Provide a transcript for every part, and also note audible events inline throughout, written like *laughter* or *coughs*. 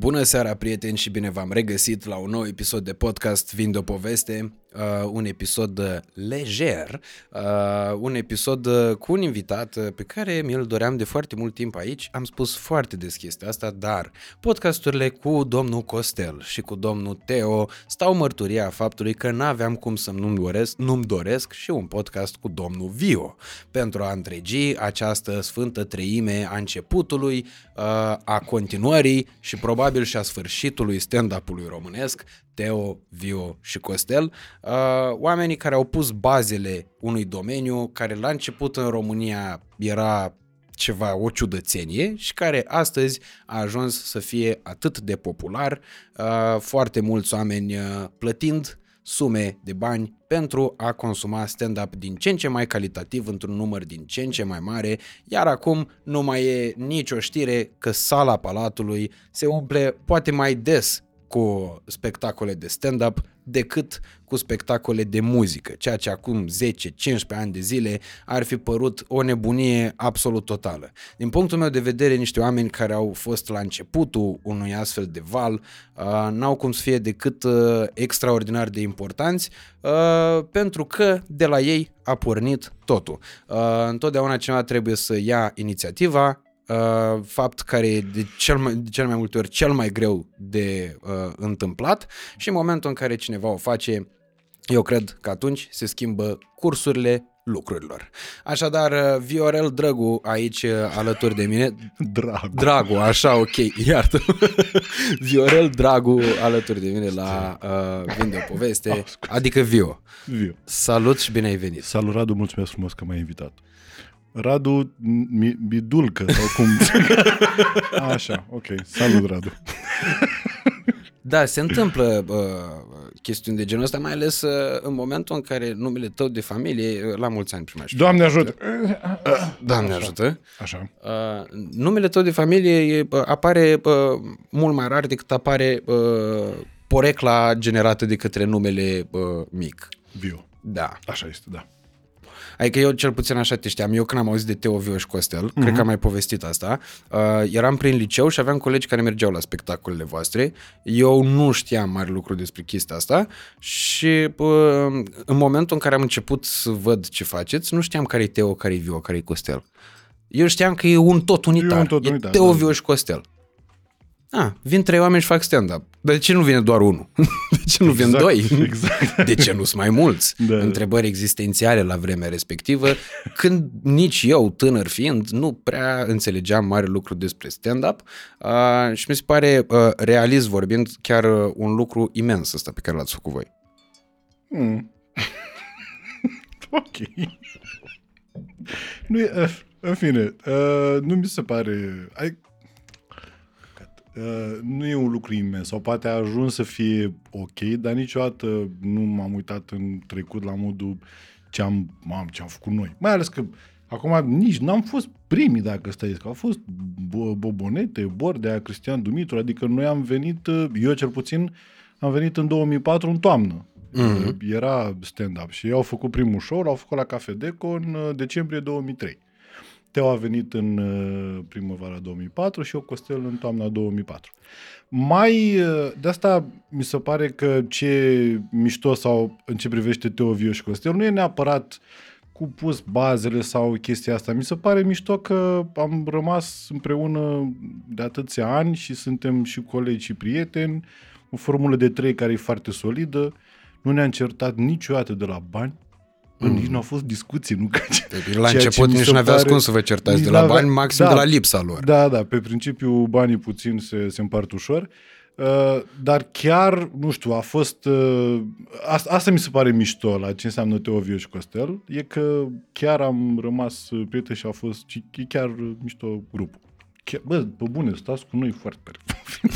Bună seara, prieteni, și bine v-am regăsit la un nou episod de podcast Vind o poveste, uh, un episod uh, lejer, uh, un episod uh, cu un invitat uh, pe care mi-l doream de foarte mult timp aici. Am spus foarte deschis asta, dar podcasturile cu domnul Costel și cu domnul Teo stau mărturia faptului că n-aveam cum să nu-mi doresc, nu-mi doresc și un podcast cu domnul Vio pentru a întregi această sfântă treime a începutului, uh, a continuării și probabil și a sfârșitului stand-up-ului românesc, Teo, Vio și Costel, uh, oamenii care au pus bazele unui domeniu care la început în România era ceva, o ciudățenie și care astăzi a ajuns să fie atât de popular, uh, foarte mulți oameni uh, plătind sume de bani pentru a consuma stand-up din ce în ce mai calitativ într-un număr din ce în ce mai mare, iar acum nu mai e nicio știre că sala Palatului se umple poate mai des cu spectacole de stand-up decât cu spectacole de muzică, ceea ce acum 10-15 ani de zile ar fi părut o nebunie absolut totală. Din punctul meu de vedere, niște oameni care au fost la începutul unui astfel de val uh, n-au cum să fie decât uh, extraordinar de importanți uh, pentru că de la ei a pornit totul. Uh, întotdeauna cineva trebuie să ia inițiativa, uh, fapt care e de cel, mai, de cel mai multe ori cel mai greu de uh, întâmplat și în momentul în care cineva o face, eu cred că atunci se schimbă cursurile lucrurilor. Așadar, uh, Viorel Drăgu aici uh, alături de mine. Dragu. Dragu, așa, ok, iartă. *laughs* Viorel Dragu alături de mine la uh, Vinde o poveste, *laughs* Oh, adică Vio. Viu. Salut și bine ai venit. Salut, Radu, mulțumesc frumos că m-ai invitat. Radu Mi- Bidulcă sau cum? *laughs* Așa, ok. Salut, Radu. Da, se întâmplă uh, chestiuni de genul ăsta, mai ales uh, în momentul în care numele tău de familie, uh, la mulți ani primești. Doamne ajută! Doamne ajută. Așa. Uh, numele tău de familie e, uh, apare uh, mult mai rar decât apare uh, porecla generată de către numele uh, mic. Viu. Da. Așa este, da. Adică eu cel puțin așa te știam. Eu când am auzit de Teo Viuș și Costel, uh-huh. cred că am mai povestit asta, uh, eram prin liceu și aveam colegi care mergeau la spectacolele voastre. Eu nu știam mare lucru despre chestia asta și uh, în momentul în care am început să văd ce faceți, nu știam care e Teo, care e Viu, care e Costel. Eu știam că e un tot unitar. E un tot e unitar, Teo da. Viuș și Costel. Ah, vin trei oameni și fac stand-up. Dar de ce nu vine doar unul? *laughs* De ce nu vin Exact, doi? exact. *laughs* De ce nu sunt mai mulți? Da. Întrebări existențiale la vremea respectivă, când nici eu, tânăr fiind, nu prea înțelegeam mare lucru despre stand-up uh, și mi se pare, uh, realist vorbind, chiar uh, un lucru imens ăsta pe care l-ați făcut voi. Mm. *laughs* ok. Nu e, uh, în fine, uh, nu mi se pare... Ai, uh, nu e un lucru imens, sau poate a ajuns să fie ok, dar niciodată nu m-am uitat în trecut la modul ce am, mam, ce am făcut noi. Mai ales că acum nici n-am fost primii, dacă stai că au fost Bo- Bobonete, Bordea, Cristian Dumitru, adică noi am venit, uh, eu cel puțin, am venit în 2004 în toamnă. Mhm. Era stand-up și ei au făcut primul show, l-au făcut la Cafe Deco în uh, decembrie 2003. Teo a venit în uh, primăvara 2004 și eu Costel în toamna 2004. Mai uh, de asta mi se pare că ce mișto sau în ce privește Teo Viu și Costel nu e neapărat cu pus bazele sau chestia asta. Mi se pare mișto că am rămas împreună de atâția ani și suntem și colegi și prieteni. O formulă de trei care e foarte solidă. Nu ne-am certat niciodată de la bani. Mm. Nici nu au fost discuții, nu? Că La Ceea ce început mi nici se nu aveați pare- cum să vă certați nici de la n-avea- bani, maxim da. de la lipsa lor. Da, da, pe principiu banii puțin se, se împart ușor, uh, dar chiar, nu știu, a fost... Uh, asta, asta mi se pare mișto la ce înseamnă Teo Viu și Costel, e că chiar am rămas uh, prieteni și a fost și e chiar uh, mișto grupul. Chiar, bă, pe bune, stați cu noi foarte tare. *laughs*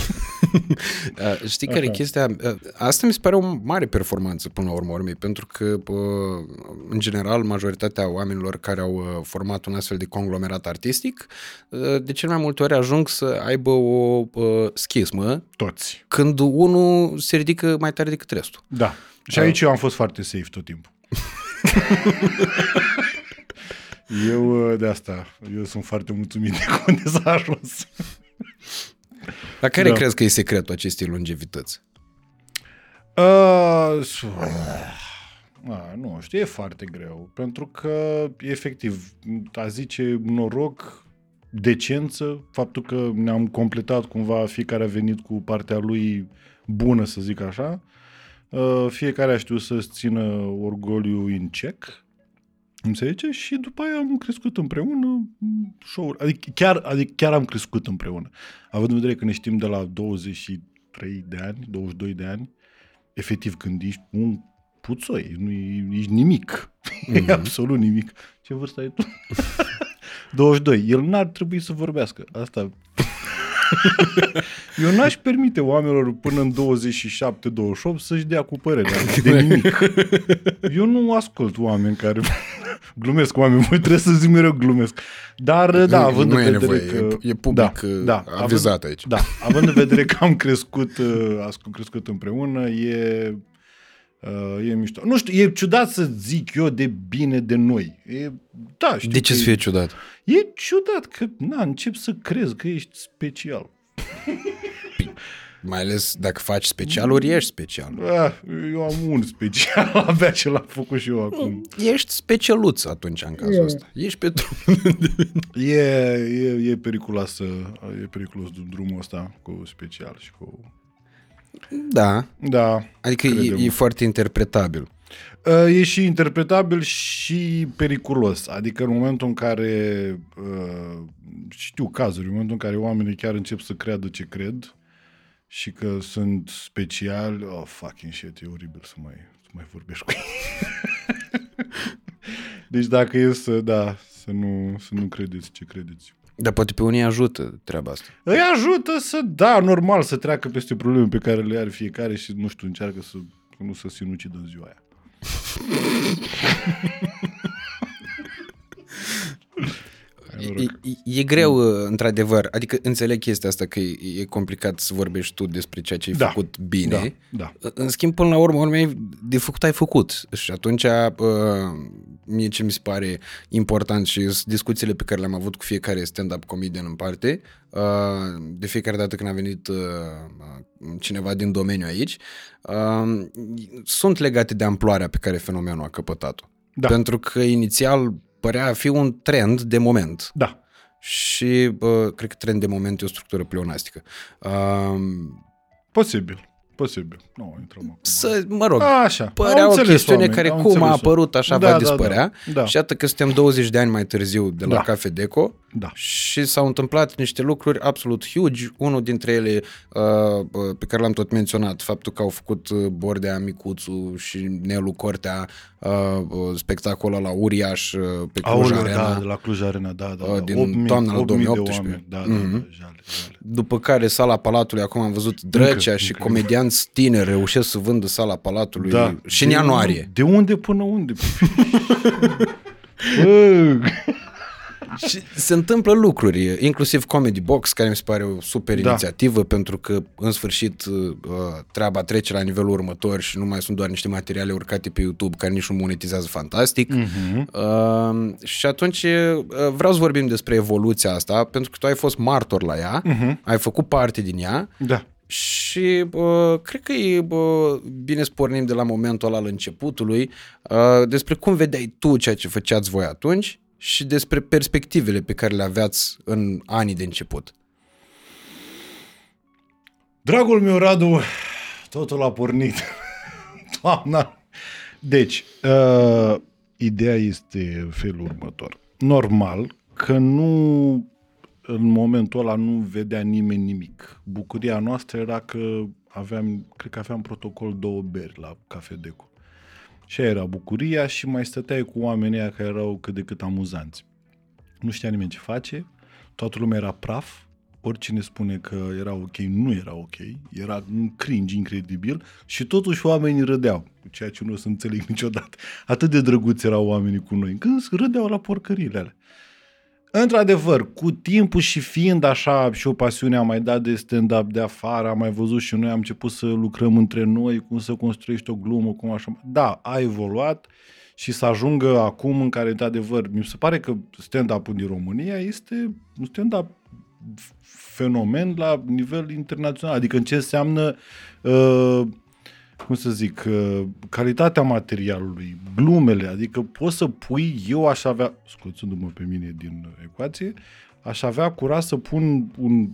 Uh, știi care e chestia? Uh, Asta mi se pare o mare performanță până la urmă urmei, pentru că, uh, în general, majoritatea oamenilor care au uh, format un astfel de conglomerat artistic, uh, de cel mai multe ori ajung să aibă o uh, schismă Toți. când unul se ridică mai tare decât restul. Da. Și aici eu am fost foarte safe tot timpul. *laughs* eu uh, de asta, eu sunt foarte mulțumit de unde s-a ajuns. Dar care Da. crezi că e secretul acestei longevități? Uh, s- a, nu știu, e foarte greu. Pentru că, efectiv, a zice noroc, decență, faptul că ne-am completat cumva, fiecare a venit cu partea lui bună, să zic așa. Uh, fiecare a știut să-ți țină orgoliu în cec, înțelege? Și după aia am crescut împreună show adică chiar, adică chiar am crescut împreună. Având în vedere că ne știm de la 23 de ani, 22 de ani, efectiv când ești un puțoi, nu e- ești nimic. Mm-hmm. *laughs* E absolut nimic. Ce vârstă ai tu? *laughs* 22. El n-ar trebui să vorbească. Asta... *laughs* Eu n-aș permite oamenilor până în 27-28 să-și dea cu părerea de nimic. Eu nu ascult oameni care glumesc cu oameni, voi *laughs* trebuie să zic mereu glumesc. Dar, da, având nu în e vedere nevoie, că... e- e public, uh, avizat aici. Da, *laughs* având în vedere că am crescut, uh, am crescut împreună, e, uh, e mișto. Nu știu, e ciudat să zic eu de bine de noi. E, da, știu De ce că să e- fie ciudat? E ciudat că, na, încep să crezi că ești special. *laughs* Mai ales dacă faci specialuri, ești special. Ah, eu am un special, *laughs* abia ce l-am făcut și eu acum. Ești specialuț atunci în cazul E. ăsta. Ești pe drum. *laughs* E, e, e periculos, e periculos drumul ăsta cu special și cu... Da, Da, adică e, Crede-mă. e foarte interpretabil. Uh, E și interpretabil și periculos. Adică în momentul în care uh, știu cazuri, în momentul în care oamenii chiar încep să creadă ce cred și că sunt speciali, oh, fucking shit, e oribil să mai, să mai vorbești cu ei. *laughs* deci dacă e să, da, să nu, să nu credeți ce credeți. Dar poate pe unii ajută treaba asta. Îi ajută să, da, normal, să treacă peste probleme pe care le are fiecare și, nu știu, încearcă să nu să sinucidă în ziua aia. *laughs* Hai, noroc. E, e, e greu, într-adevăr. Adică înțeleg chestia asta că e, e complicat să vorbești tu despre ceea ce ai Da, făcut bine. Da, da. În schimb, până la urmă, urmei, de făcut ai făcut. Și atunci, uh, mie ce mi se pare important și sunt discuțiile pe care le-am avut cu fiecare stand-up comedian în parte, uh, de fiecare dată când a venit uh, uh, cineva din domeniu aici, uh, sunt legate de amploarea pe care fenomenul a căpătat-o. Da. Pentru că inițial părea a fi un trend de moment Da. și uh, cred că trend de moment e o structură pleonastică. Uh, Posibil. Posibil. Nu, intrăm acum. să, mă rog, Așa. părea Au o înțeles chestiune oamenii, care au cum a înțeles apărut așa Da, va da, dispărea da, da. și iată că suntem 20 de ani mai târziu de la Da. Cafe Deco Da. și s-au întâmplat niște lucruri absolut huge. Unul dintre ele uh, uh, pe care l-am tot menționat, faptul că au făcut uh, Bordea Micuțu și Nelu Cortea uh, uh, spectacolul la uriaș uh, pe Cluj Aoleu, Arena. da, de la Cluj Arena, da, da. Uh, da. din toamna la 8.000 de 2018. oameni. Da, da, Mhm. da, jale, jale. După care sala Palatului, acum am văzut Drăcea Încă, și încă. comedianți tineri reușesc să vândă sala Palatului Da. și în De ianuarie. unde- De unde până unde? *laughs* Bă, Și se întâmplă lucruri, inclusiv Comedy Box, care mi se pare o super Da. inițiativă, pentru că în sfârșit uh, treaba trece la nivelul următor și nu mai sunt doar niște materiale urcate pe YouTube care nici nu monetizează fantastic. Mhm. Uh, și atunci uh, vreau să vorbim despre evoluția asta, pentru că tu ai fost martor la ea, Mhm. ai făcut parte din ea Da. și uh, cred că e uh, bine să pornim de la momentul ăla al începutului uh, despre cum vedeai tu ceea ce făceați voi atunci și despre perspectivele pe care le aveați în anii de început. Dragul meu, Radu, totul a pornit. *laughs* Doamna. Deci, uh, ideea este felul următor. Normal că nu, în momentul ăla nu vedea nimeni nimic. Bucuria noastră era că aveam, cred că aveam protocol două beri la Cafe Deco. Și aia era bucuria și mai stăteai cu oamenii aia care erau cât de cât amuzanți. Nu știa nimeni ce face, toată lumea era praf, oricine spune că era ok, nu era ok, era un cringe incredibil și totuși oamenii râdeau, ceea ce nu o să înțeleg *laughs* niciodată. Atât de drăguți erau oamenii cu noi, când râdeau la porcările alea. Într-adevăr, cu timpul și fiind așa și o pasiune am mai dat de stand-up de afară, am mai văzut și noi, am început să lucrăm între noi, cum să construiești o glumă, cum așa. Da, a evoluat și să ajungă acum în care, într-adevăr, mi se pare că stand-up-ul din România este un stand-up fenomen la nivel internațional. Adică în ce înseamnă, uh, cum să zic, uh, calitatea materialului, glumele. Adică poți să pui, eu aș avea, scoțându-mă pe mine din ecuație, aș avea curaj să pun un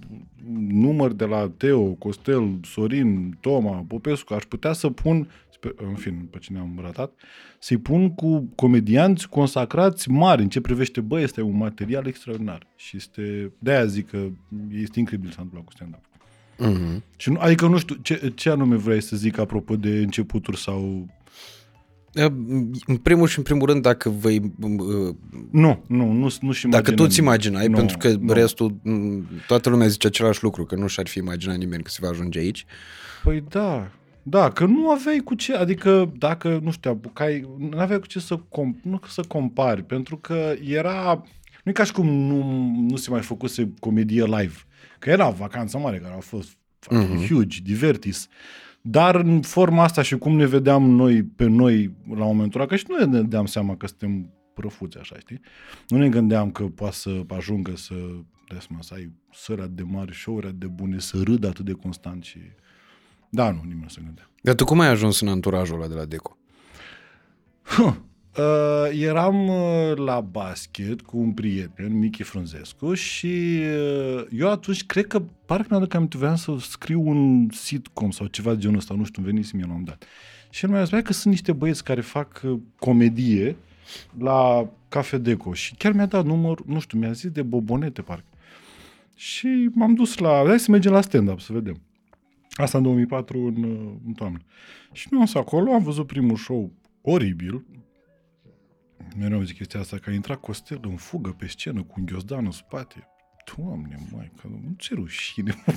număr de la Teo, Costel, Sorin, Toma, Popescu, aș putea să pun, în fin, pe cine am ratat, să-i pun cu comedianți consacrați mari în ce privește, bă, este un material extraordinar. Și este, de-aia zic că este incredibil să întâmplă cu stand-up. Mm-hmm. Și nu, adică nu știu, ce, ce anume vrei să zic apropo de începuturi sau... În primul și în primul rând, dacă vei... uh, Nu, nu, nu, nu și Dacă tu ți imaginai, Nu, pentru că nu. restul, m, toată lumea zice același lucru, că nu și-ar fi imaginat nimeni că se va ajunge aici. Păi da, da, că nu aveai cu ce, adică dacă, nu știu, apucai, nu aveai cu ce să, com, nu să compari, pentru că era, nu e ca și cum nu, nu se mai făcuse comedie live, că era vacanța mare, care a fost fucking huge, divertis, dar în forma asta și cum ne vedeam noi pe noi la momentul ăla, că și noi ne dădeam seama că suntem prăfuți așa, știi? Nu ne gândeam că poate să ajungă să, de seama, să ai sări atât de mari, show-uri atât de bune, să râd atât de constant și... Da, nu, nimeni nu se gândea. Dar tu cum ai ajuns în anturajul ăla de la Deco? Uh, eram uh, la basket cu un prieten, Michi Frunzescu, și uh, eu atunci cred că, parcă mi-aduc aminte, voiam să scriu un sitcom sau ceva de genul ăsta, nu știu, îmi venise mie la un moment dat. Și el mi-a spus că sunt niște băieți care fac uh, comedie la Cafe Deco și chiar mi-a dat număr, nu știu, mi-a zis de bobonete, parcă. Și m-am dus la, hai să mergem la stand-up, să vedem. Asta în 2004, în, uh, în toamnă. Și nu am fost acolo, am văzut primul show oribil, mereu zic chestia asta, că a intrat Costel în fugă pe scenă cu un ghiozdan în spate. Doamne, mai, că nu ce rușine. mă.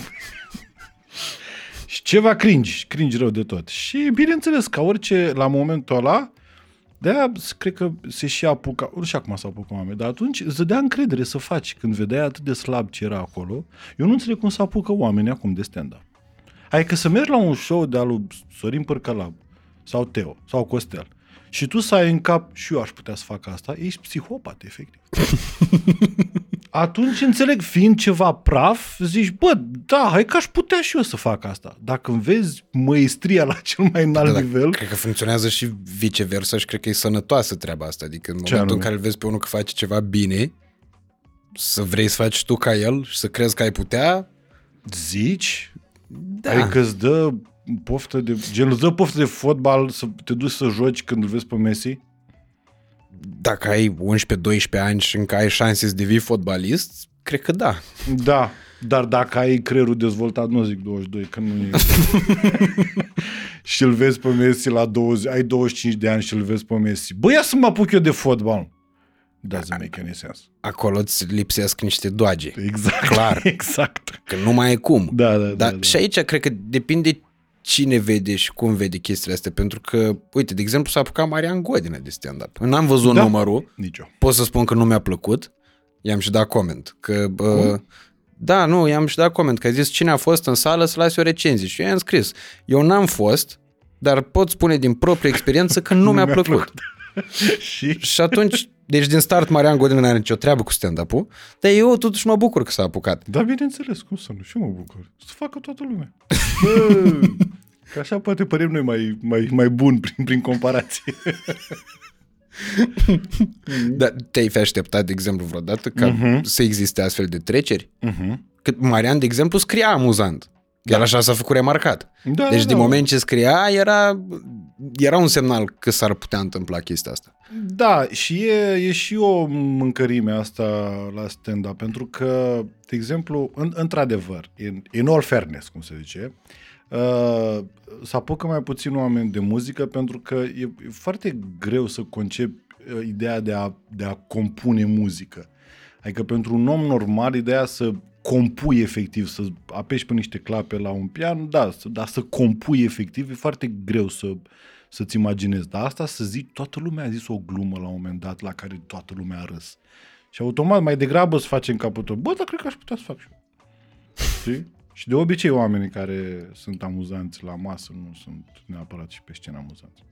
și ceva cringe, cringe rău de tot. Și bineînțeles, ca orice, la momentul ăla, de-aia cred că se și apuca, nu știu acum s-au apucat oameni, dar atunci îți dădea încredere să faci când vedeai atât de slab ce era acolo. Eu nu înțeleg cum se apucă oamenii acum de stand-up. Adică să mergi la un show de al lui Sorin Părcălab sau Teo sau Costel și tu să ai în cap și eu aș putea să fac asta, ești psihopat, efectiv. *laughs* Atunci înțeleg, fiind ceva praf, zici, bă, da, hai că aș putea și eu să fac asta. Dacă îmi vezi măestria la cel mai înalt Da, dar nivel, Cred că funcționează și viceversa și cred că e sănătoasă treaba asta. Adică în Ce momentul în anume? care îl vezi pe unul că face ceva bine, să vrei să faci tu ca el și să crezi că ai putea, zici, da. adică îți dă poftă de, gen, îți dă poftă de fotbal să te duci să joci când îl vezi pe Messi? dacă ai 11-12 ani și încă ai șanse să devii fotbalist, cred că da. Da, dar dacă ai creierul dezvoltat, nu zic 22, că nu e... *laughs* și îl vezi pe Messi la 20, ai 25 de ani și îl vezi pe Messi. Bă, ia să mă apuc eu de fotbal. Doesn't make any sense. Acolo îți lipsesc niște doage. Exact. Clar. *laughs* Exact. Că nu mai e cum. Da, da, da. Dar da. și aici cred că depinde cine vede și cum vede chestiile astea. Pentru că, uite, de exemplu, s-a apucat Marian Godină de stand-up. N-am văzut Da. numărul, Nici eu. pot să spun că nu mi-a plăcut. I-am și dat coment. Că, bă, da, nu, i-am și dat coment. Că a zis cine a fost în sală să lase o recenzie. Și eu i-am scris. Eu n-am fost, dar pot spune din proprie experiență că nu, mi-a, mi-a plăcut. *laughs* și Și atunci, deci din start Marian Godin nu are nicio treabă cu stand-up-ul, dar eu totuși mă bucur că s-a apucat. Da, bineînțeles, cum să nu? Și eu mă bucur. Să facă toată lumea. *laughs* Bă, că așa poate părem noi mai, mai, mai buni prin, prin comparație. *laughs* Dar te-ai fi așteptat, de exemplu, vreodată ca Mhm. să existe astfel de treceri? Uh-huh. Că Marian, de exemplu, scria amuzant. Chiar așa s-a făcut remarcat. Da, Deci da, din da. moment ce scria, era, era un semnal că s-ar putea întâmpla chestia asta. Da, și e, e și o mâncărime asta la stand-up, pentru că, de exemplu, în, într-adevăr, in, in all fairness, cum se zice, uh, să apucă mai puțin oameni de muzică, pentru că e, e foarte greu să concepi uh, ideea de a, de a compune muzică. Adică pentru un om normal, ideea să compui efectiv, să apeși pe niște clape la un pian, da, să, dar să compui efectiv e foarte greu să, să-ți imaginezi. Dar asta să zici, toată lumea a zis o glumă la un moment dat la care toată lumea a râs. Și automat mai degrabă să facem capul tău. Bă, dar cred că aș putea să fac și eu. Știi? Și de obicei oamenii care sunt amuzanți la masă nu sunt neapărat și pe scenă amuzanți.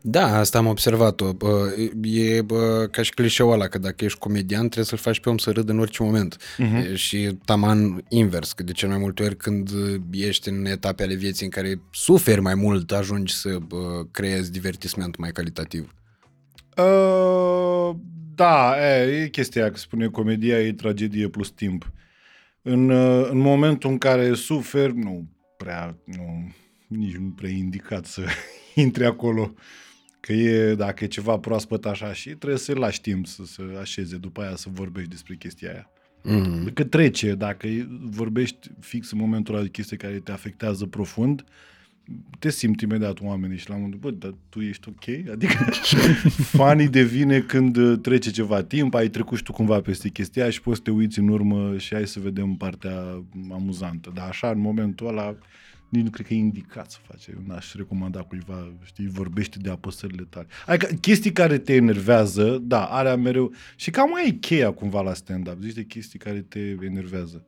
Da, asta am observat-o. Bă, E bă, ca și clișeul ăla, că dacă ești comedian trebuie să-l faci pe om să râdă în orice moment. Uh-huh. Și taman invers, că de cel mai multe ori când ești în etape ale vieții în care suferi mai mult, ajungi să bă, creezi divertisment mai calitativ. Uh, da, e, e chestia aia, că spune comedia e tragedie plus timp. În, uh, în momentul în care suferi, nu prea, nu, nici nu prea e indicat să *laughs* intri acolo. Că e, dacă e ceva proaspăt așa și trebuie să-i lași timp să se așeze după aia să vorbești despre chestia aia. Mm. Că trece, dacă e- vorbești fix în momentul ăla de chestii care te afectează profund, te simți imediat oamenii și la un moment, bă, dar tu ești ok? *laughs* Adică fanii devine când uh, trece ceva timp, ai trecut și tu cumva peste chestia aia și poți să te uiți în urmă și hai să vedem partea amuzantă. Dar așa, în momentul ăla, nici nu cred că e indicat să faci. Eu n-aș recomanda cuiva, știi, vorbește de apăsările tale. Adică chestii care te enervează, da, are mereu. Și cam mai e cheia cumva la stand-up. Zici de chestii care te enervează.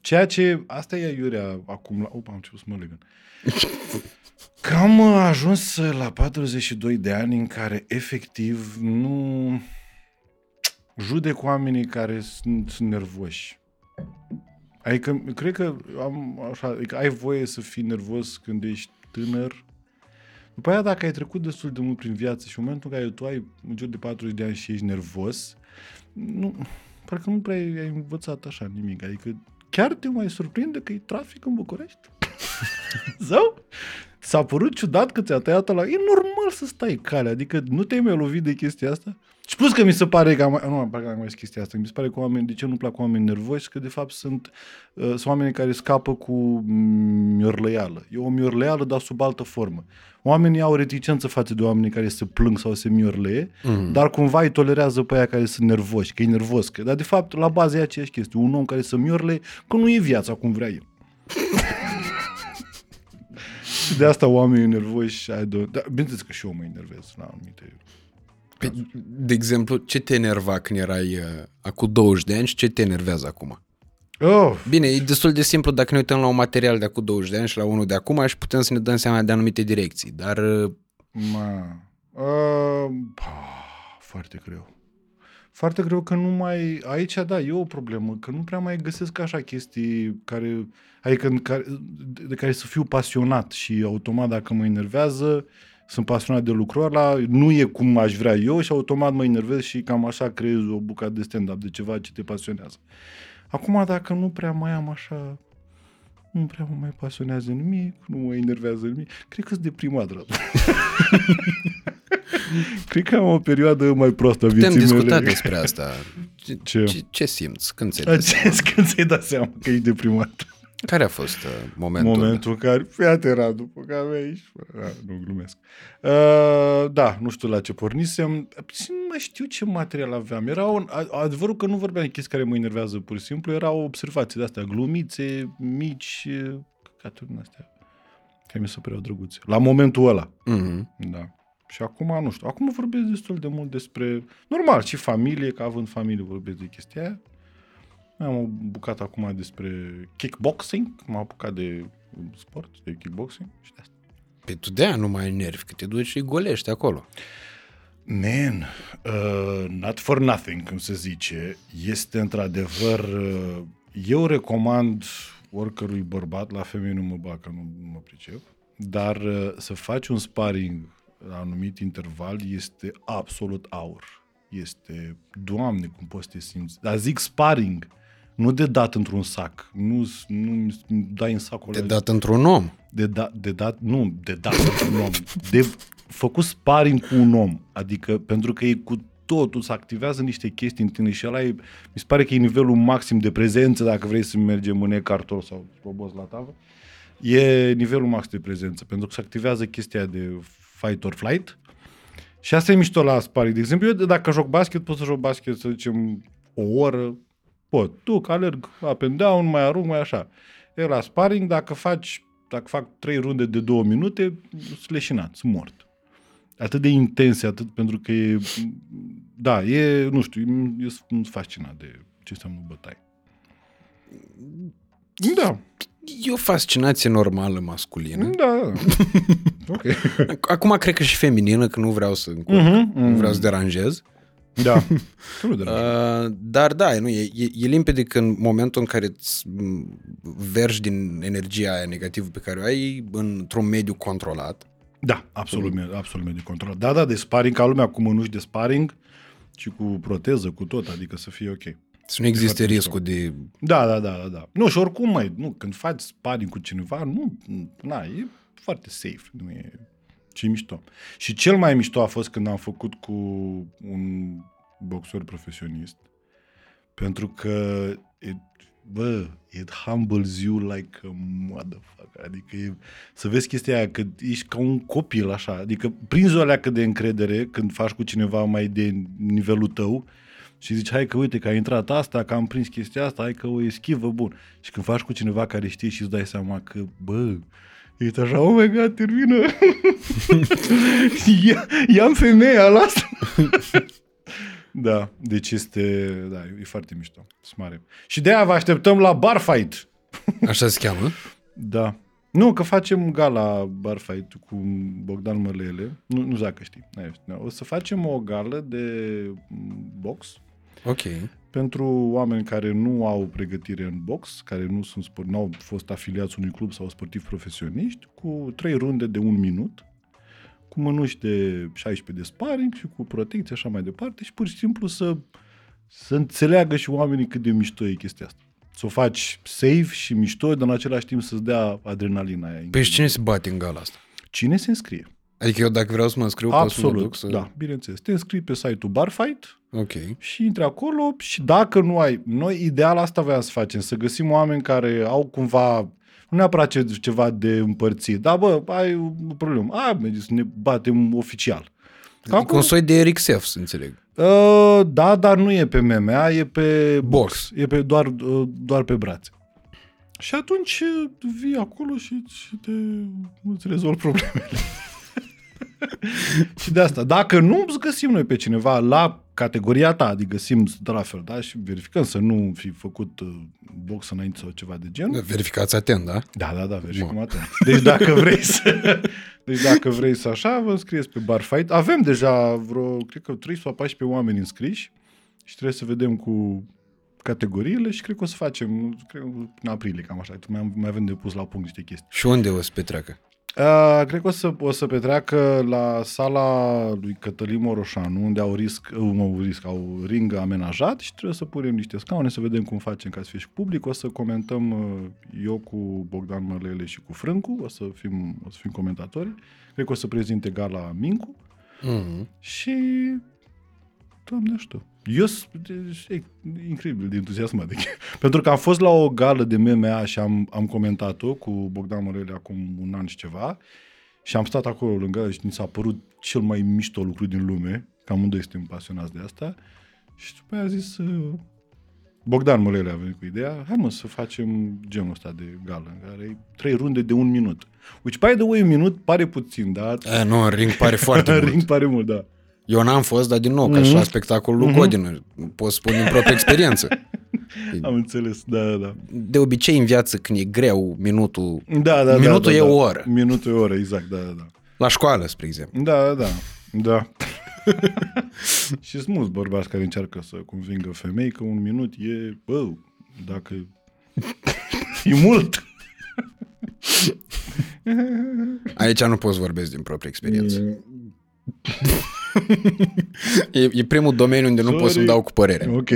Ceea ce, asta e iurea acum, la, opa, am început să mă legăn. *laughs* Că am uh, ajuns la 42 de ani în care efectiv nu judec oamenii care sunt, sunt nervoși. Adică, cred că am, așa, adică ai voie să fii nervos când ești tânăr. După aia, dacă ai trecut destul de mult prin viață și în momentul în care tu ai în jur de 40 de ani și ești nervos, nu, parcă nu prea ai învățat așa nimic. Adică chiar te mai surprinde că e trafic în București? *laughs* Sau? S-a părut ciudat că ți-a tăiat la... E normal să stai calea, adică nu te-ai mai lovit de chestia asta? Și plus că mi se pare că am mai, nu, parcă am mai zis chestia asta, mi se pare că oameni, de ce nu plac oameni nervoși, că de fapt sunt, uh, sunt oameni care scapă cu miorlăială. E o miorlăială, dar sub altă formă. Oamenii au reticență față de oamenii care se plâng sau se miorlăie, Mm. dar cumva îi tolerează pe aia care sunt nervoși, că e nervos. Că, dar de fapt, la bază e aceeași chestie. Un om care se miorle, că nu e viața cum vrea el. *laughs* și de asta oamenii nervoși ai de... Dar, bineînțeles că și eu mă enervez la anumite... Pe, de exemplu, ce te enerva când erai uh, acum 20 de ani și ce te enervează acum? Oh, Bine, e destul de simplu dacă ne uităm la un material de acum 20 de ani și la unul de acum și putem să ne dăm seama de anumite direcții, dar uh, Ma. Uh, pah, foarte greu. Foarte greu că nu mai... Aici, da, e o problemă, că nu prea mai găsesc așa chestii care... Adică în care, de care să fiu pasionat și automat dacă mă enervează, sunt pasionat de lucrul ăla, nu e cum aș vrea eu și automat mă enervez și cam așa creez o bucată de stand-up, de ceva ce te pasionează. Acum, dacă nu prea mai am așa nu prea mă mai pasionează nimic, nu mă enervează nimic. Cred că sunt deprimat, Radu. *laughs* Cred că am o perioadă mai proastă a putem vieții discuta mele. despre asta. Ce, Ce? ce, ce simți? Când ți-ai dat seama? Acest când ți-ai dat seama că ești deprimat. Care a fost uh, momentul? Momentul în care, fii atent, Radu, după care aici, a, nu glumesc. Uh, da, nu știu la ce pornisem, nu mai știu ce material aveam. Era un, a- adevărul că nu vorbeam de chestii care mă enervează pur și simplu, erau observații de-astea, glumițe, mici, uh, căcaturi din astea, care mi se păreau drăguțe. La momentul ăla. Mhm. Da. Și acum, nu știu, acum vorbesc destul de mult despre, normal, și familie, că având familie vorbesc de chestia aia. Am o bucată acum despre kickboxing, m-am apucat de sport, de kickboxing și de asta. Pe tu de nu mai ai nervi, că te duci și golești acolo. Man, uh, not for nothing, cum se zice, este într-adevăr, uh, eu recomand oricărui bărbat, la femei nu mă bag, că nu, nu mă pricep, dar uh, să faci un sparring la anumit interval este absolut aur. Este, doamne, cum poți să te simți. Dar zic sparring, nu de dat într-un sac. Nu, nu dai în sacul Te ăla dat într-un om. de, da, de dat, nu, de dat cu un om, de făcut sparring cu un om, adică pentru că e cu totul, se activează niște chestii în tine și ăla e, mi se pare că e nivelul maxim de prezență dacă vrei să mergem în e-cartor sau robos la tavă, e nivelul maxim de prezență, pentru că se activează chestia de fight or flight și asta e mișto la sparring. De exemplu, eu dacă joc basket, pot să joc basket, să zicem, o oră, pot, duc, alerg up and down, mai arunc, mai așa. E la sparring, dacă faci dacă fac trei runde de două minute, sunt leșinat, sunt mort. Atât de intense, atât pentru că e, da, e, nu știu, eu sunt fascinat de ce înseamnă bătaie. Da, E o fascinație normală masculină. Da, da. ok. *laughs* Acum cred că și feminină, că nu vreau să, Mhm, nu vreau să deranjez. Da. *laughs* Nu de Uh, dar da, nu, e, e, e limpede că în momentul în care îți m, vergi din energia aia negativă pe care o ai într-un mediu controlat, Da, absolut, mm. absolut mediu control. Da, da, de sparring ca lumea cu mânuși de sparring și cu proteză, cu tot, adică să fie ok. să nu existe foarte riscul de... Da, da, da, da, da. Nu, și oricum, mai, nu, când faci sparring cu cineva, nu, na, e foarte safe, nu e, ce mișto. Și cel mai mișto a fost când am făcut cu un boxer profesionist, pentru că, it, bă, it humbles you like a motherfucker, adică e, să vezi chestia aia, că ești ca un copil așa, adică prinzi o leacă de încredere când faci cu cineva mai de nivelul tău, și zici, hai că uite că a intrat asta, că am prins chestia asta, hai că o eschivă, bun. Și când faci cu cineva care știe și îți dai seama că, bă, ești așa, oh my god, termină. *laughs* Ia, ia-mi femeia la asta. *laughs* da, deci este, da, e foarte mișto, smare. Și de aia vă așteptăm la bar fight. *laughs* Așa se cheamă? Da. Nu, că facem gala bar fight cu Bogdan Mălele. Nu, nu dacă știi. n-ai auzit. O să facem o gală de box Ok. Pentru oameni care nu au pregătire în box, care nu sunt sport, nu au fost afiliați unui club sau sportivi profesioniști, cu trei runde de un minut, cu mânuși de 16 de sparring și cu protecție așa mai departe și pur și simplu să, să înțeleagă și oamenii cât de mișto e chestia asta. Să o faci safe și mișto, dar în același timp să-ți dea adrenalina aia. Păi și cine se bate în gala asta? Cine se înscrie? Adică eu dacă vreau să mă înscriu, pot să mă Absolut, duc să... da, bineînțeles. Te înscrii pe site-ul Barfight, Ok. și intri acolo și dacă nu ai... Noi ideal asta voiam să facem, să găsim oameni care au cumva nu neapărat ce- ceva de împărțit, dar bă, ai o problemă. Ai, mergi să ne batem oficial. Că Adică un soi de Eric Sef, să înțeleg. Uh, da, dar nu e pe MMA, e pe Box. E pe doar, uh, doar pe brațe. Și atunci uh, vii acolo și, și te îți rezolvi problemele. *laughs* *laughs* și de asta. Dacă nu, îți găsim noi pe cineva la categoria ta, adică găsim de la fel, da? Și verificăm să nu fi făcut uh, box înainte sau ceva de genul. Verificați atent, da? Da, da, da, verificăm atent. Deci dacă vrei să... *laughs* Deci dacă vrei să așa, vă înscrieți pe Bar Fight. Avem deja vreo, cred că 3 sau 14 oameni înscriși și trebuie să vedem cu categoriile și cred că o să facem, cred că în aprilie, cam așa. Mai, mai avem de pus la punct niște chestii. Și unde o să petreacă? Uh, cred că o să, o să petreacă la sala lui Cătălin Moroșanu, unde au risc, uh, nu au risc, au ring amenajat și trebuie să punem niște scaune, să vedem cum facem ca să fie și public. O să comentăm uh, eu cu Bogdan Mălele și cu Frâncu, o să fim, o să fim comentatori. Cred că o să prezinte gala Mincu Mm-hmm. și... Doamne ajută. Eu sunt deci, e incredibil de entuziasmat. Deci, *laughs* pentru că am fost la o gală de MMA și am, am comentat-o cu Bogdan Mărele acum un an și ceva și am stat acolo lângă el și mi s-a părut cel mai mișto lucru din lume, că amândoi suntem pasionați de asta și după aia a zis uh, Bogdan Mărele a venit cu ideea, hai mă să facem genul ăsta de gală, în care e trei runde de un minut. Which, by the way, un minut pare puțin, dar E, nu, în ring pare *laughs* foarte ring mult. pare mult, da. Eu n-am fost, dar din nou, ca și la spectacolul lui Godin, pot spune din proprie experiență. *laughs* Am înțeles, da, da, da. De obicei în viață, când e greu, minutul... Da, da, Minutul da, da, e da. o oră. Minutul e o oră, exact, da, da, da. La școală, spre exemplu. Da, da, da. da. *laughs* și sunt mulți bărbați care încearcă să convingă femei că un minut e, bă, dacă e mult. Aici nu poți vorbesc din proprie experiență. *laughs* E, e primul domeniu unde nu pot să-mi Sorry. dau cu părere. Ok.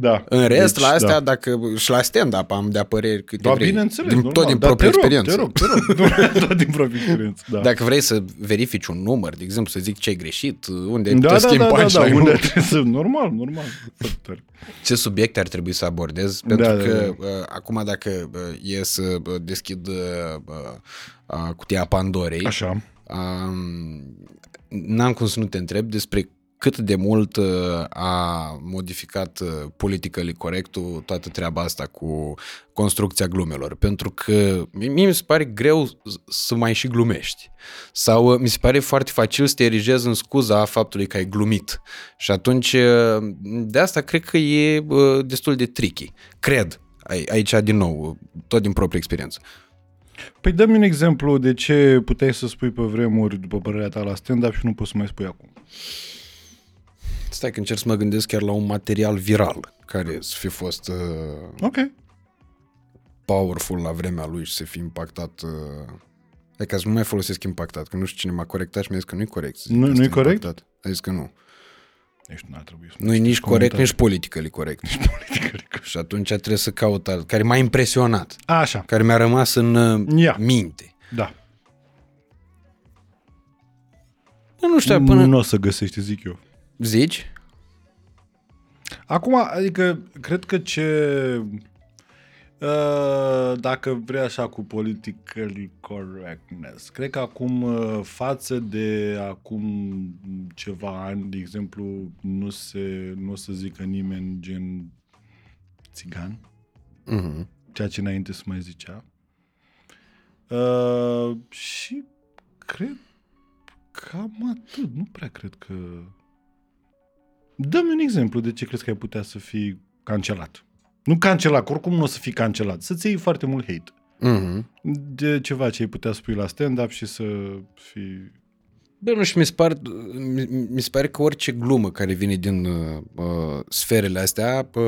da. În rest, Deci, la astea, da. dacă și la stand-up am de păreri câte Da, vrei. bineînțeles, din, normal. tot din Dar proprie te rog, experiență. Te rog, te rog. *laughs* tot din proprie experiență, da. Dacă vrei să verifici un număr, de exemplu, să zic ce ai greșit, unde ai da, putea da, schimba da, da, da, punchline-ul, unde trebuie să... Normal, normal. Foarte tare. ce subiecte ar trebui să abordez, pentru Da, da, că da. uh, acum dacă uh, e să uh, deschid uh, uh, cutia Pandorei, Așa. Um, n-am cum să nu te întreb despre cât de mult uh, a modificat uh, politically correctul toată treaba asta cu construcția glumelor. Pentru că mie mi se pare greu s- să mai și glumești. Sau uh, mi se pare foarte facil să te erigezi în scuza faptului că ai glumit. Și atunci uh, de asta cred că e uh, destul de tricky. Cred. Ai- Aici, din nou, tot din proprie experiență. Păi dă-mi un exemplu de ce puteai să spui pe vremuri, după părerea ta, la stand-up și nu poți să mai spui acum. Stai că încerc să mă gândesc chiar la un material viral care să fi fost uh, Ok. powerful la vremea lui și să fi impactat... Uh, Adică să nu mai folosesc impactat, că nu știu cine m-a corectat și mi-a zis că nu-i corect. să zic Nu- că nu-i este corect? impactat. A zis că nu. Deci nu ar trebui să Nu e nici corect, comentarii. nici politically corect. și atunci trebuie să caut alt, care m-a impresionat, Așa, care mi-a rămas în uh, Ia. minte. da. Nu știu, până... Nu o să găsești, zic eu. Zici? Acum, adică, cred că ce... Uh, dacă vrei așa cu political correctness, cred că acum, uh, față de acum ceva ani, de exemplu, nu se, nu o să zică nimeni gen țigan, Mhm. ceea ce înainte se mai zicea. Uh, și cred cam atât. Nu prea cred că... Dă-mi un exemplu de ce crezi că ai putea să fii cancelat. Nu cancelat, că oricum nu o să fii cancelat. Să-ți iei foarte mult hate. Mhm. De ceva ce ai putea spui la stand-up și să fii... Bă, nu știu, mi se, par, mi, mi se pare că orice glumă care vine din uh, uh, sferele astea uh,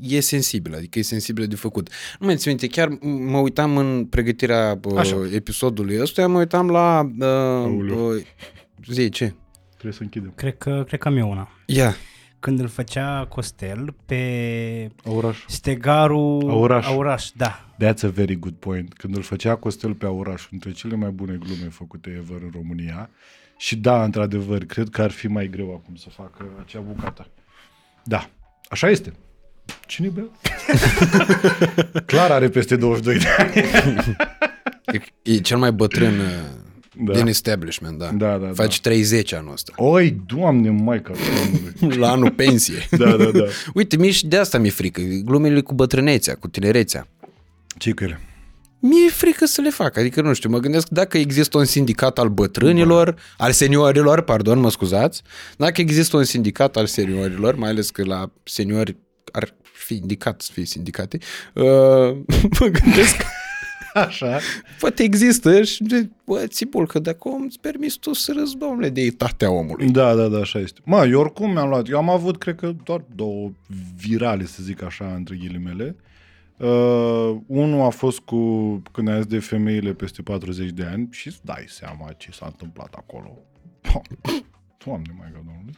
e sensibilă, adică e sensibilă de făcut. Nu mai țin minte, chiar m- mă uitam în pregătirea Așa. uh, episodului ăsta, mă uitam la... Uh, Aoleu. uh, zi, ce? Trebuie să închidem. Cred că, cred că am eu una. Ia, Când îl făcea Costel pe Auraș. Stegarul Auraș. Auraș, da. That's a very good point. Când îl făcea Costel pe Auraș, între cele mai bune glume făcute ever în România, și da, într-adevăr, cred că ar fi mai greu acum să facă acea bucată. Da, așa este. Cine bea? *laughs* Clar are peste 22 de ani. e, e cel mai bătrân uh, *clears throat* Da. din establishment, da. Da, da, Faci 30 anul ăsta. Oi, doamne, maica domnului. *laughs* La anul pensie. *laughs* Da, da, da. Uite, mie și de asta mi-e frică. Glumele cu bătrânețea, cu tinerețea. ce cu ele? Mi-e frică să le fac. Adică, nu știu, mă gândesc dacă există un sindicat al bătrânilor, al seniorilor, pardon, mă scuzați, dacă există un sindicat al seniorilor, mai ales că la seniori ar fi indicat să fie sindicate, uh, *laughs* mă gândesc că *laughs* Așa. poate există și de, bă, țipul, că dacă om îți permis tu să râzi, domnule, de etatea omului. Da, da, da, așa este. Mă, eu oricum mi-am luat. Eu am avut, cred că, doar două virale, să zic așa, între ghilimele. Uh, unul a fost cu când ai zis de femeile peste 40 de ani și îți dai seama ce s-a întâmplat acolo. Doamne, *coughs* mai domnului.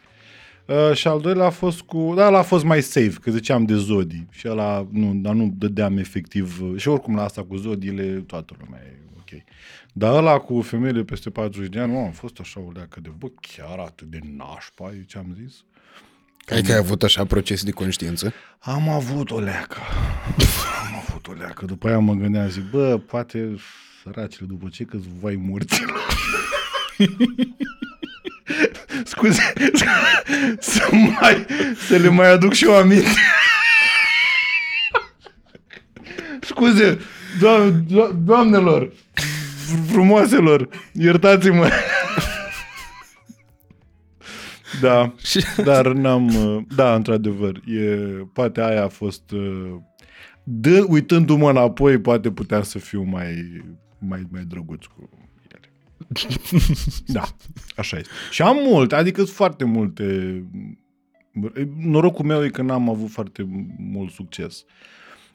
Uh, și al doilea a fost cu... Da, ăla a fost mai safe, că ziceam de zodii. Și ăla nu, dar nu dădeam efectiv... uh, Și oricum la asta cu zodiile, toată lumea e ok. Dar ăla cu femeile peste 40 de ani, mă, a fost așa o leacă de... Bă, chiar atât de nașpa, e ce am zis? Adică ai avut așa proces de conștiință? Am avut o leacă. Am avut o leacă. După aia mă gândeam, zic, bă, poate săracile după ce că vai morți. *laughs* Scuze, *laughs* să, mai, să le mai aduc și eu aminte. *laughs* Scuze, do- do- doamnelor, frumoaselor, iertați-mă. Da, dar n-am... uh, Da, într-adevăr, e, poate aia a fost... uh, Dă, uitându-mă înapoi, poate puteam să fiu mai, mai, mai drăguț cu ele. *laughs* Da, așa este. Și am multe, adică sunt foarte multe... Norocul meu e că n-am avut foarte mult succes.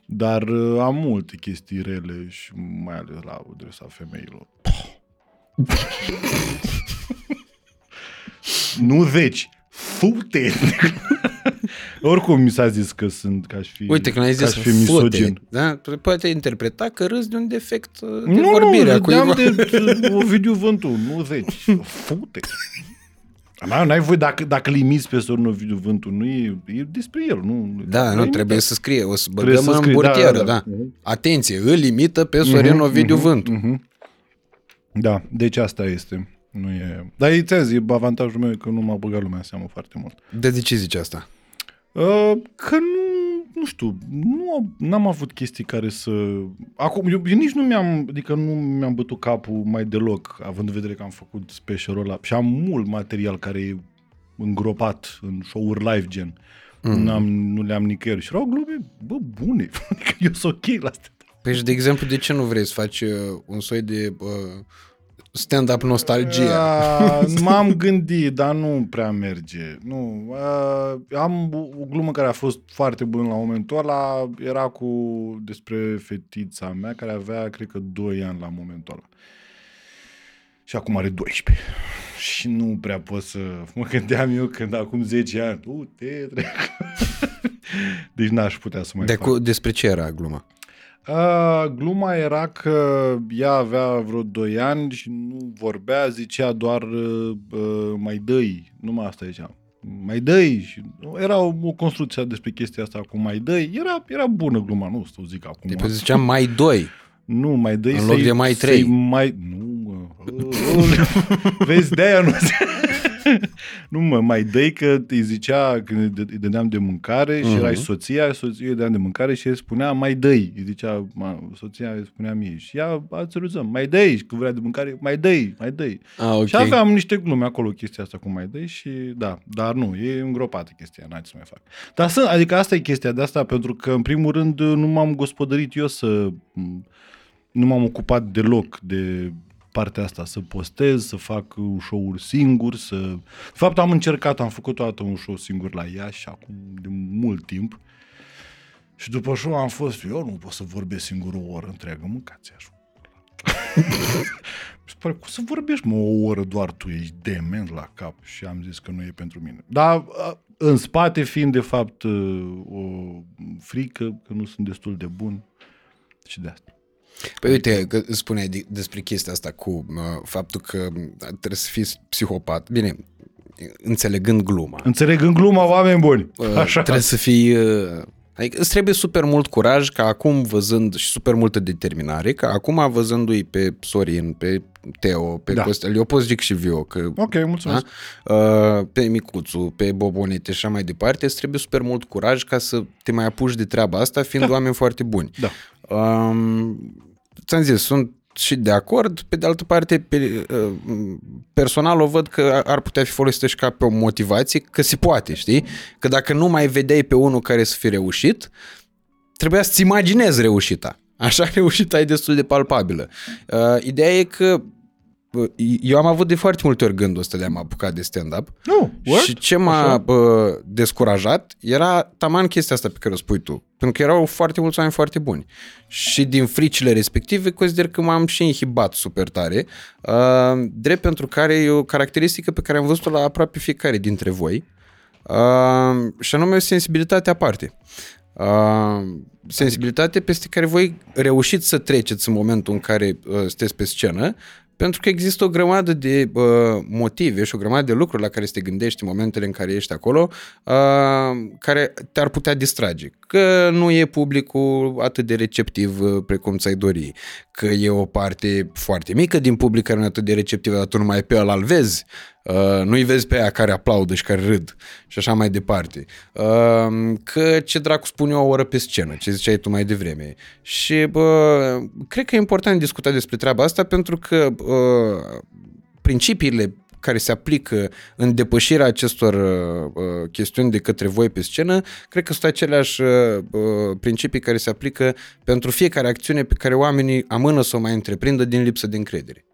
Dar uh, am multe chestii rele și mai ales la adresa femeilor. *laughs* nu veci, fute. *laughs* Oricum mi s-a zis că sunt ca și fi, Uite, când ai ca zis și fi misogin. da? poate interpreta că râzi de un defect uh, de Nu, vorbire a nu, cuiva. râdeam de *laughs* Ovidiu Vântu, nu veci, fute. N-ai, n-ai voi, dacă, dacă limiți pe sorul Ovidiu Vântu, nu e, e despre el, nu. Da, nu, N-ai trebuie imitat. să scrie, o să Trebuie băgăm să în scrii, da, burtieră, da, da, da. Atenție, îl imită pe Sorin Ovidiu Vântu. Mhm. Da, deci asta este. Nu e... Dar e, ți-am zis, avantajul meu e că nu m-a băgat lumea în seamă foarte mult. De, de ce zici asta? Uh, că nu, nu știu, nu n-am avut chestii care să... Acum, eu, eu nici nu mi-am, adică nu mi-am bătut capul mai deloc, având în vedere că am făcut specialul ăla și am mult material care e îngropat în show-uri live gen. Mm. N-am, nu le-am nicăieri. Și erau glume, bă, bune. *laughs* Adică eu sunt ok la astea. Păi și, de exemplu, de ce nu vrei să faci uh, un soi de uh, stand-up nostalgie? A, m-am gândit, dar nu prea merge. Nu. A, am o glumă care a fost foarte bună la momentul ăla. Era cu despre fetița mea care avea, cred că, 2 ani la momentul ăla. Și acum are 12. Și nu prea pot să... Mă gândeam eu când acum 10 ani, tu te *laughs* Deci n-aș putea să mai De fac. cu, despre ce era gluma? Uh, gluma era că ea avea vreo 2 ani și nu vorbea, zicea doar uh, uh, mai dăi, numai asta zicea. Mai dăi și era o, o construcție despre chestia asta cu mai dăi. Era, era bună gluma, nu să o zic acum. Deci ziceam mai doi. Nu, mai dăi În loc să-i- de mai să-i trei. Mai... Nu, mă. *laughs* Vezi, de-aia nu Nu mă, mai dăi că îi zicea când îi dă- îi dădeam de mâncare și Mhm. erai soția, soția îi dădeam de mâncare și el spunea mai dăi. Îi zicea, ma, soția îi spunea mie și ea ați râzăm, mai dăi, și când vrea de mâncare, mai dăi, mai dăi. Ah, ok. Și aveam niște glume acolo chestia asta cu mai dăi și da, dar nu, e îngropată chestia, n-ai ce să mai fac. Dar sunt, adică asta e chestia de asta, pentru că în primul rând nu m-am gospodărit eu să, nu m-am ocupat deloc de partea asta, să postez, să fac show-uri singur, să... De fapt am încercat, am făcut toată un show singur la Iași acum de mult timp și după show am fost, eu nu pot să vorbesc singur o oră întreagă, mâncați așa. *laughs* Mi se pare, cum să vorbești, mă, o oră doar tu, ești dement la cap și am zis că nu e pentru mine. Dar a, în spate fiind de fapt o frică că nu sunt destul de bun și de asta. Păi uite, că spuneai de- despre chestia asta cu uh, faptul că trebuie să fii psihopat. Bine, înțelegând gluma. Înțeleg în glumă, oameni buni. Uh, Așa. Trebuie să fii... uh, Adică îți trebuie super mult curaj ca acum văzând și super multă determinare, ca acum văzându-i pe Sorin, pe Teo, pe Da. da. Costel, eu pot să zic și Vio, că Ok, mulțumesc. da? Uh, pe Micuțu, pe Bobonete și așa mai departe, îți trebuie super mult curaj ca să te mai apuci de treaba asta, fiind da. oameni foarte buni. Da. Um, ți-am zis, sunt și de acord, pe de altă parte, pe, uh, personal o văd că ar putea fi folosită și ca pe o motivație, că se poate, știi? Că dacă nu mai vedeai pe unul care să fi reușit, trebuia să-ți imaginezi reușita. Așa *laughs* reușita e destul de palpabilă. Uh, ideea e că uh, eu am avut de foarte multe ori gândul ăsta de a mă apuca de stand-up Nu, what? și ce m-a bă, descurajat era taman chestia asta pe care o spui tu. Pentru că erau foarte mulți oameni foarte buni. Și din fricile respective consider că m-am și inhibat super tare, uh, drept pentru care e o caracteristică pe care am văzut-o la aproape fiecare dintre voi, uh, și anume o sensibilitate aparte. Uh, sensibilitate peste care voi reușiți să treceți în momentul în care uh, sunteți pe scenă, pentru că există o grămadă de uh, motive și o grămadă de lucruri la care să te gândești în momentele în care ești acolo, uh, care te-ar putea distrage. Că nu e publicul atât de receptiv uh, precum ți-ai dori, că e o parte foarte mică din public care nu e atât de receptivă, dar tu numai pe ăla îl vezi, uh, nu-i vezi pe aia care aplaudă și care râd și așa mai departe. Uh, că ce dracu spun eu o oră pe scenă, ce ziceai tu mai devreme. Și bă, cred că e important discuta despre treaba asta pentru că uh, principiile care se aplică în depășirea acestor uh, uh, chestiuni de către voi pe scenă, cred că sunt aceleași uh, uh, principii care se aplică pentru fiecare acțiune pe care oamenii amână să o mai întreprindă din lipsă de încredere.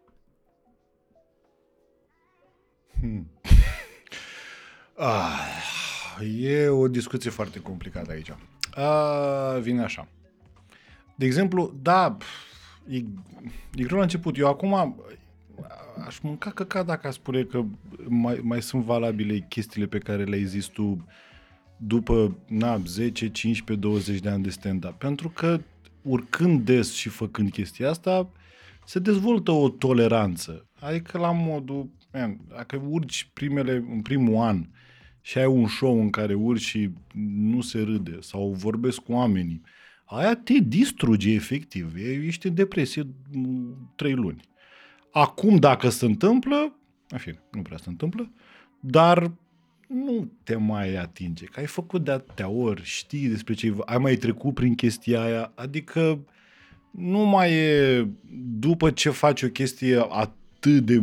Ah, e o discuție foarte complicată aici. A, vine așa. De exemplu, da, pf, e, e greu la început. Eu acum aș mânca căcat dacă aș spune că mai, mai sunt valabile chestiile pe care le-ai zis tu după na, 10, 15, 20 de ani de stand-up. Pentru că urcând des și făcând chestia asta, se dezvoltă o toleranță. Adică la modul, man, dacă urci primele, în primul an și ai un show în care urci și nu se râde sau vorbesc cu oamenii, aia te distruge efectiv. E- Ești în depresie m, trei luni. Acum, dacă se întâmplă, în fine, nu prea se întâmplă, dar nu te mai atinge, că ai făcut de atâtea ori, știi despre ce ai mai trecut prin chestia aia, adică nu mai e, după ce faci o chestie atât de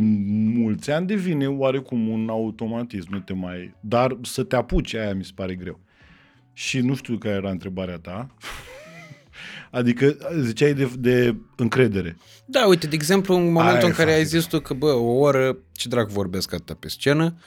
mulți ani, devine oarecum un automatism, nu te mai... Dar să te apuci, aia mi se pare greu. și nu știu care era întrebarea ta. *laughs* adică ziceai de, de încredere. Da, uite, de exemplu, în momentul Aia în e care ai foarte zis tu că, bă, o oră, ce dracu vorbesc atâta pe scenă,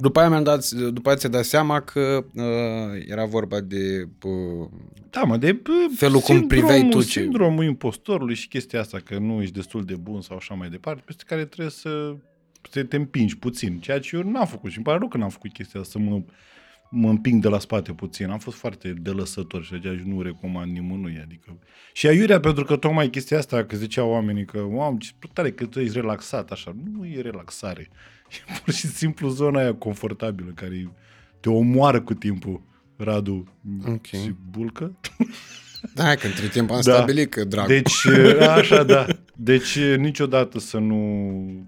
după aia mi-am dat, după aia ți-ai dat seama că uh, era vorba de uh, Da, mă, de bă, Felul cum priveai tu ce- Sindromul impostorului și chestia asta, că nu ești destul de bun sau așa mai departe, peste care trebuie să, să te împingi puțin. Ceea ce eu n-am făcut și îmi pare rău că n-am făcut chestia asta, să mă, mă împing de la spate puțin. Am fost foarte delăsător și de nu recomand nimănui. Adică... Și aiurea pentru că tocmai chestia asta, că ziceau oamenii că, wow, ce tare că tu ești relaxat așa. Nu e relaxare. E pur și simplu zona aia confortabilă care te omoară cu timpul. Radu Ok. și Bulcă. Da, că între timp am Da. stabilit că drag. Deci, *laughs* așa, da. Deci, niciodată să nu,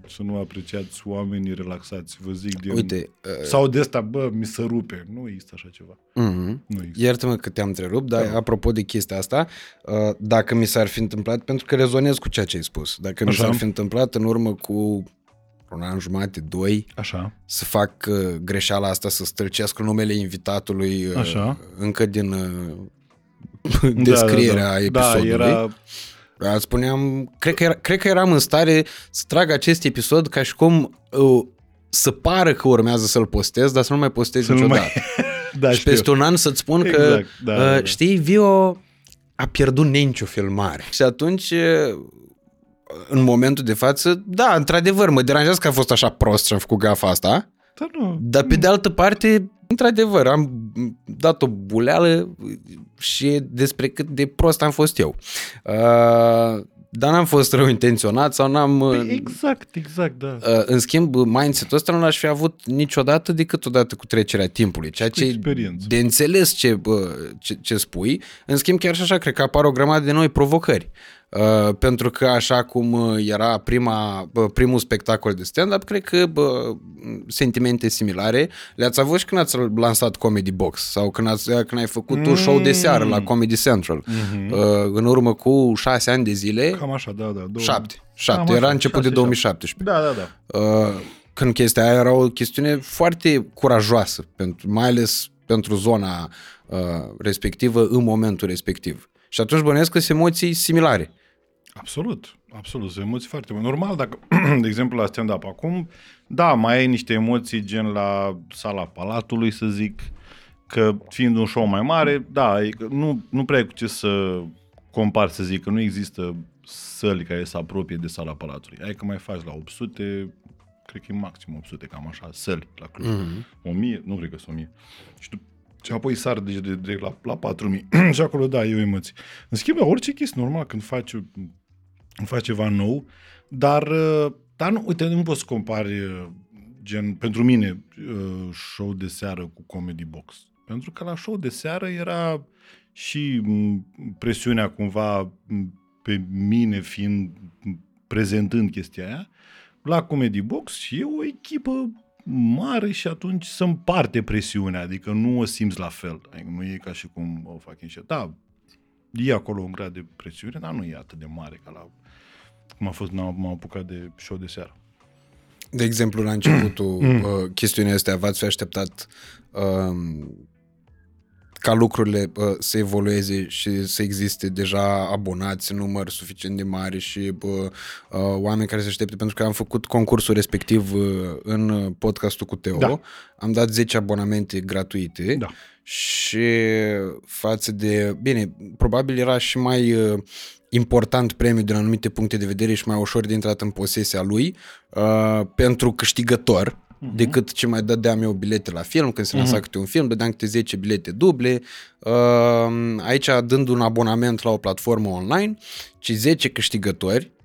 să nu apreciați oamenii relaxați, vă zic din... Uite, uh, Sau de asta, bă, mi se rupe. Nu există așa ceva. uh-huh. Nu există. Iartă-mă că te-am întrerupt, dar Da. apropo de chestia asta, uh, dacă mi s-ar fi întâmplat, pentru că rezonez cu ceea ce ai spus, dacă mi Așa. s-ar fi întâmplat în urmă cu un an jumate, doi, Așa. să fac uh, greșeala asta, să stâlcesc numele invitatului uh, Așa. încă din uh, *laughs* descrierea episodului. Da, era... Da, spuneam, cred că, era, cred că eram în stare să trag acest episod ca și cum uh, să pară că urmează să-l postez, dar să nu mai postez Să nu niciodată. mai... *laughs* da, și știu. peste un an să-ți spun că, Exact, da, uh, da, da. știi, Vio a pierdut Nenciu filmare. Și atunci, uh, în momentul de față, da, într-adevăr, mă deranjează că a fost așa prost și am făcut gafa asta, Da, nu. dar pe de altă parte, într-adevăr, am dat o buleală și despre cât de prost am fost eu. Uh, dar n-am fost rău intenționat sau n-am... Păi exact, exact, da. Uh, în schimb, mindset-ul ăsta nu l-aș fi avut niciodată decât odată cu trecerea timpului, ceea cu ce e experiență. de înțeles ce, bă, ce, ce spui. În schimb, chiar și așa, cred că apar o grămadă de noi provocări. Uh, pentru că așa cum uh, era prima, bă, primul spectacol de stand-up, cred că bă, sentimente similare le-ați avut și când ați lansat Comedy Box sau când, ați, când ai făcut mm. un show de seară la Comedy Central. Mm-hmm. Uh, în urmă cu șase ani de zile, Cam așa, da, da. Două... șapte, șapte, Cam era așa, început de șase, 2017 Da, da, da. uh, când chestia aia era o chestiune foarte curajoasă, pentru, mai ales pentru zona uh, respectivă în momentul respectiv. Și atunci bănuiesc că sunt emoții similare. Absolut, absolut, sunt emoții foarte mari. Normal, dacă, *clears throat* de exemplu, la stand-up acum, da, mai ai niște emoții gen la sala Palatului, să zic, că fiind un show mai mare, da, e că nu, nu prea ai cu ce să compar, să zic, că nu există săli care să apropie de sala Palatului. Ai că mai faci la 800, cred că e maxim 800, cam așa, săli la Cluj. Mhm. 1000, nu cred că sunt 1000. Și, tu, și apoi sar deci de, de, la, la 4000. *clears throat* și acolo, da, e o emoție. În schimb, la orice chestie, normal, când faci, faci ceva nou, dar, uh, dar nu, uite, nu poți să compari, uh, gen, pentru mine, uh, show de seară cu comedy box. Pentru că la show de seară era și m, presiunea cumva m, pe mine fiind m, prezentând chestia aia, la Comedy Box e o echipă mare și atunci se împarte presiunea, adică nu o simți la fel. Adică nu e ca și cum o fac în Da, e acolo un grad de presiune, dar nu e atât de mare ca la cum a fost, m-am apucat de show de seară. De exemplu, la începutul uh, chestiunii astea, v-ați fi așteptat uh, ca lucrurile uh, să evolueze și să existe deja abonați în număr suficient de mare și uh, uh, oameni care se aștepte, pentru că am făcut concursul respectiv uh, în podcastul cu Teo, Da. am dat 10 abonamente gratuite Da. și față de, bine, probabil era și mai uh, important premiul din anumite puncte de vedere și mai ușor de intrat în posesia lui uh, pentru câștigător uh-huh. decât ce mai dădeam eu bilete la film, când se lansa uh-huh. câte un film, dădeam câte 10 bilete duble. Uh, aici, dând un abonament la o platformă online, ci 10 câștigători, uh,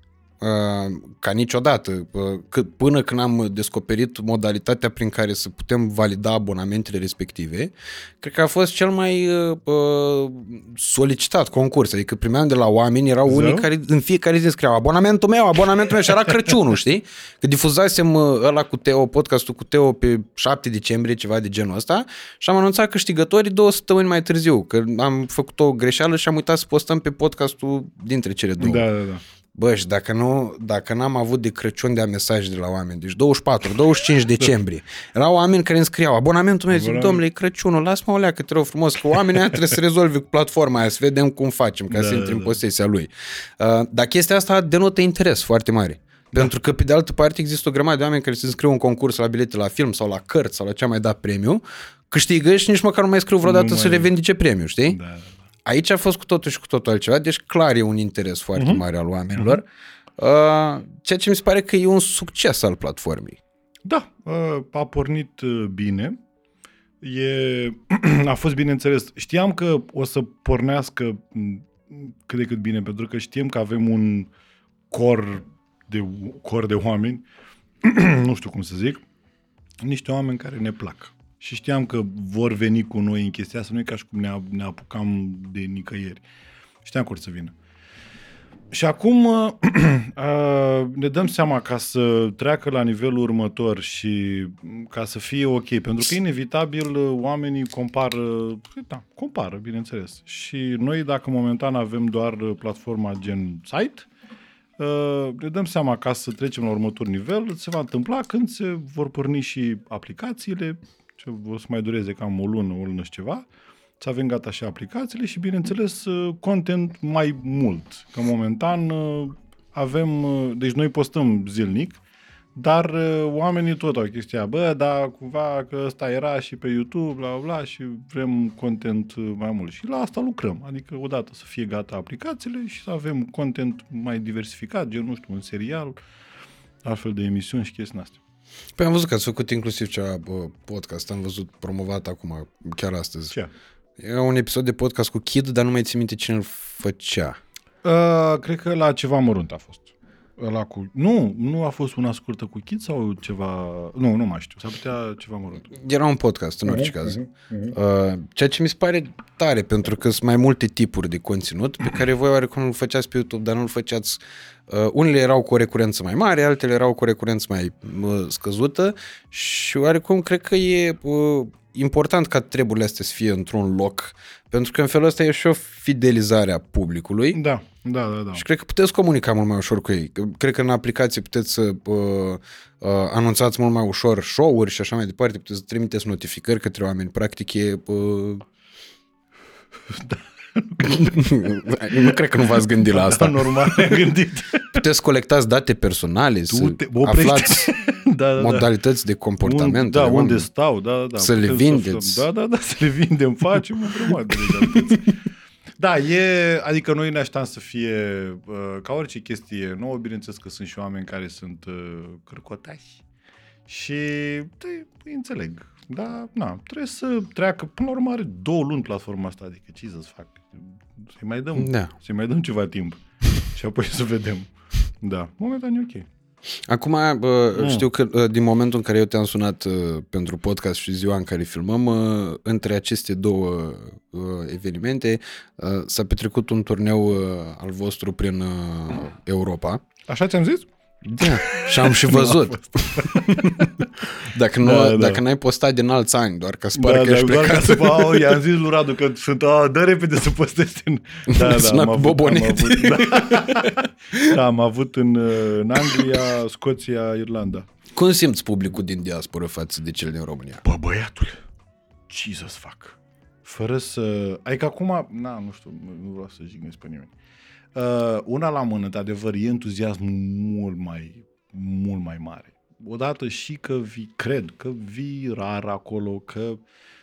ca niciodată, uh, cât, până când am descoperit modalitatea prin care să putem valida abonamentele respective, cred că a fost cel mai uh, uh, solicitat concurs. Adică primeam de la oameni, erau Zău? unii care în fiecare zi scriau abonamentul meu, abonamentul meu și era Crăciunul, *laughs* știi? Că difuzasem uh, ăla cu Teo, podcastul cu Teo pe 7 decembrie, ceva de genul ăsta și am anunțat câștigătorii două săptămâni mai târziu, că am făcut o greșeală și am uitat să postăm pe podcastul dintre cele două. Da, da, da. Bă, și dacă, nu, dacă n-am avut de Crăciun de mesaje de la oameni, deci 24, 25 *laughs* decembrie, erau oameni care îmi scriau, abonamentul meu, zic, Abonament. domnule, e Crăciunul, lasă-mă o leacă, te rog frumos, că oamenii ăia trebuie să rezolve cu platforma aia, să vedem cum facem ca Da, să intri în da. posesia lui. Uh, dar chestia asta denotă interes foarte mare. Pentru că, pe de altă parte, există o grămadă de oameni care se înscriu în concurs la bilete la film sau la cărți sau la ce a mai dat premiu, câștigă și nici măcar nu mai scriu vreodată Nu să mai- revendice premiu, știi? Da, da, da. Aici a fost cu totul și cu totul altceva, deci clar e un interes foarte Mhm. mare al oamenilor, uh, ceea ce mi se pare că e un succes al platformei. Da, uh, a pornit uh, bine. E, *clears throat* a fost bine înțeles. Știam că o să pornească m, cât de cât bine, pentru că știm că avem un cor de, cor de oameni, *clears throat* nu știu cum să zic, niște oameni care ne plac. Și știam că vor veni cu noi în chestia asta, nu e ca și cum ne, ne apucam de nicăieri. Știam că or să vină. Și acum uh, *clears throat* uh, ne dăm seama ca să treacă la nivelul următor și mm, ca să fie ok, pentru că inevitabil uh, oamenii compară, da, compară, bineînțeles. Și noi dacă momentan avem doar uh, platforma gen site, uh, ne dăm seama ca să trecem la următor nivel, se va întâmpla când se vor porni și aplicațiile, ce o să mai dureze cam o lună, o lună și ceva, să avem gata și aplicațiile și, bineînțeles, uh, content mai mult. Că momentan uh, avem, uh, deci noi postăm zilnic, dar uh, oamenii tot au chestia, bă, dar cumva că ăsta era și pe YouTube, bla, bla, bla, și vrem content uh, mai mult. Și la asta lucrăm. Adică, odată să fie gata aplicațiile și să avem content mai diversificat, gen, nu știu, un serial, altfel de emisiuni și chestii astea. Păi am văzut că ați făcut inclusiv ceva bă, podcast, am văzut promovat acum, chiar astăzi. Ce? Era un episod de podcast cu Kid, dar nu mai țin minte cine îl făcea. Uh, cred că la ceva mărunt a fost. Ăla cu... Nu, nu a fost una scurtă cu Kid sau ceva... Nu, nu mai știu. S-ar putea ceva mărunt. Era un podcast, în orice Mhm, caz. mhm, Uh, ceea ce mi se pare tare, pentru că sunt mai multe tipuri de conținut pe care voi oarecum îl făceați pe YouTube, dar nu îl făceați... Uh, unele erau cu o recurență mai mare, altele erau cu o recurență mai uh, scăzută și oarecum cred că e uh, important ca treburile astea să fie într-un loc, pentru că în felul ăsta e și o fidelizare a publicului. Da, da, da, da. Și cred că puteți comunica mult mai ușor cu ei. Cred că în aplicație puteți să uh, uh, anunțați mult mai ușor show-uri și așa mai departe, puteți să trimiteți notificări către oameni. Practic e... Uh... *laughs* *laughs* nu cred că nu v-ați gândit la asta. Da, *laughs* normal, am gândit. Puteți colectați date personale, să Tu te oprești. aflați *laughs* da, da, da. modalități de comportament. Un, da, ale unde oamenilor. stau, da, da, da. Să le Putem vindeți. aflăm. Da, da, da, să le vindem, facem o grămadă de legalități. Da, e, adică noi ne așteptam să fie, uh, ca orice chestie nouă, bineînțeles că sunt și oameni care sunt uh, cârcotași și te, îi înțeleg. Da, na, trebuie să treacă, până la urmă are două luni platforma asta, adică ce să fac? Să-i mai dăm, Da. să-i mai dăm ceva timp și apoi să vedem. Da, momentan e ok. Acum, bă, știu că uh, din momentul în care eu te-am sunat uh, pentru podcast și ziua în care filmăm, uh, între aceste două uh, evenimente uh, s-a petrecut un turneu uh, al vostru prin uh, Europa. Așa ți-am zis? Da, *laughs* și am și văzut. *laughs* dacă, nu, Da, da, da. dacă n-ai postat din alți ani, doar ca să pară că ești doar ca plecat. să vă, au, i-am zis lui Radu că sunt, a, dă repede să postezi în... *laughs* Da, da, Sunat am cu avut, bobonete. am avut, da. da, am avut în, uh, în Anglia, Scoția, Irlanda. Cum simți publicul din diaspora față de cel din România? Bă, băiatul, ce să fac? Fără să... Adică acum, na, nu știu, nu vreau să jignesc pe nimeni. Uh, una la mână, de adevăr, e entuziasm mult mai, mult mai mare. Odată și că vii, cred că vii rar acolo, că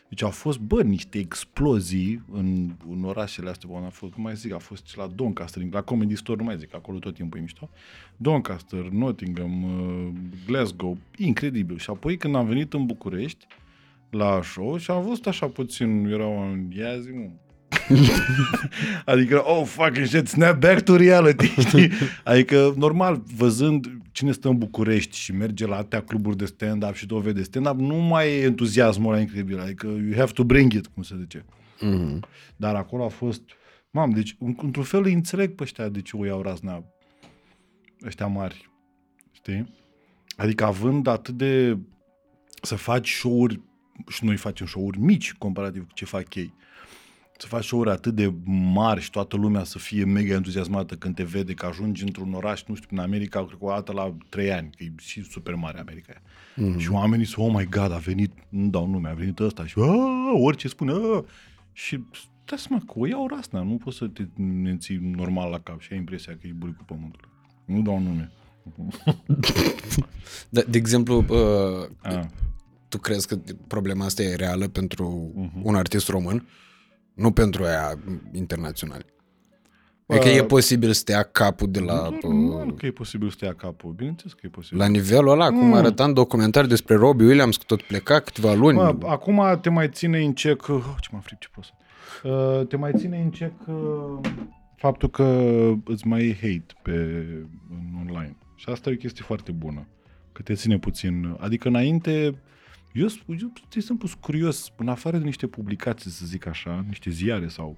deci au fost, bă, niște explozii în, în orașele astea, bă, a fost, cum mai zic, a fost și la Doncaster, la Comedy Store, nu mai zic, acolo tot timpul e mișto. Doncaster, Nottingham, uh, Glasgow, incredibil. Și apoi când am venit în București, la show și am văzut așa puțin, erau oameni, ia zi, mă. *laughs* adică, oh, fucking shit, snap back to reality, *laughs* știi? Adică, normal, văzând cine stă în București și merge la atâtea cluburi de stand-up și tot vede stand-up, nu mai e entuziasmul ăla incredibil, adică you have to bring it, cum se zice. Mm-hmm. Dar acolo a fost, mam, deci, în- într-un fel îi înțeleg pe ăștia de ce o iau razna, ăștia mari, știi? Adică având atât de, să faci show-uri, și noi facem show-uri mici comparativ cu ce fac ei, să faci show atât de mari și toată lumea să fie mega entuziasmată când te vede că ajungi într-un oraș, nu știu, în America, cred că o dată la trei ani, că e și super mare America. Mm-hmm. Și oamenii sunt, oh my god, a venit, nu dau nume, a venit ăsta și "Ah!" orice spune, "Ah!" și dai seama că o iau rasna, nu poți să te menții normal la cap și ai impresia că e buricul pământului. Nu dau nume. *laughs* De, de exemplu, uh, Ah. tu crezi că problema asta e reală pentru Mhm. un artist român? Nu pentru aia internaționali. Adică e Uh, posibil să te ia capul de la, Normal uh, că e posibil să te ia capul. Bineînțeles că e posibil. la nivelul ăla, cum Mm. arăta în documentar despre Robbie Williams, că tot pleca câteva luni. Mă, acum te mai ține în cec... Oh, ce mă fric, ce prost. Uh, te mai ține în cec uh, faptul că îți mai iei hate pe, în online. Și asta e o chestie foarte bună. Că te ține puțin... Adică înainte... Eu, sp- eu de exemplu, sunt curios, în afară de niște publicații, să zic așa, niște ziare sau...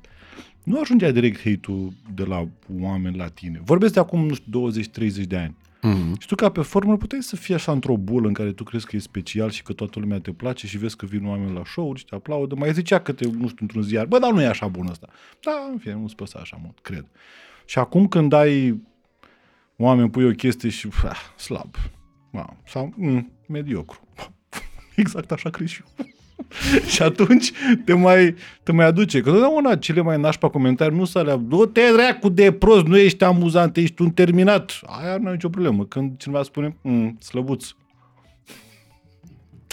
Nu ajungea direct hate-ul de la oameni la tine. Vorbesc de acum, nu știu, 20-30 de ani. Mhm. Și tu ca pe formă puteai să fii așa într-o bulă în care tu crezi că e special și că toată lumea te place și vezi că vin oameni la show-uri și te aplaudă. Mai zicea că te, nu știu, într-un ziar, bă, dar nu e așa bun ăsta. Da, în fine, nu-ți păsa așa mult, cred. Și acum când ai oameni, pui o chestie și ah, slab, wow, sau mm, mediocru. *laughs* exact așa crezi și eu. *laughs* și atunci te mai, te mai aduce. Că totdeauna cele mai nașpa comentarii nu să alea, du-te dracu de prost, nu ești amuzant, ești un terminat. Aia nu e nicio problemă. Când cineva spune, mm, slăbuț.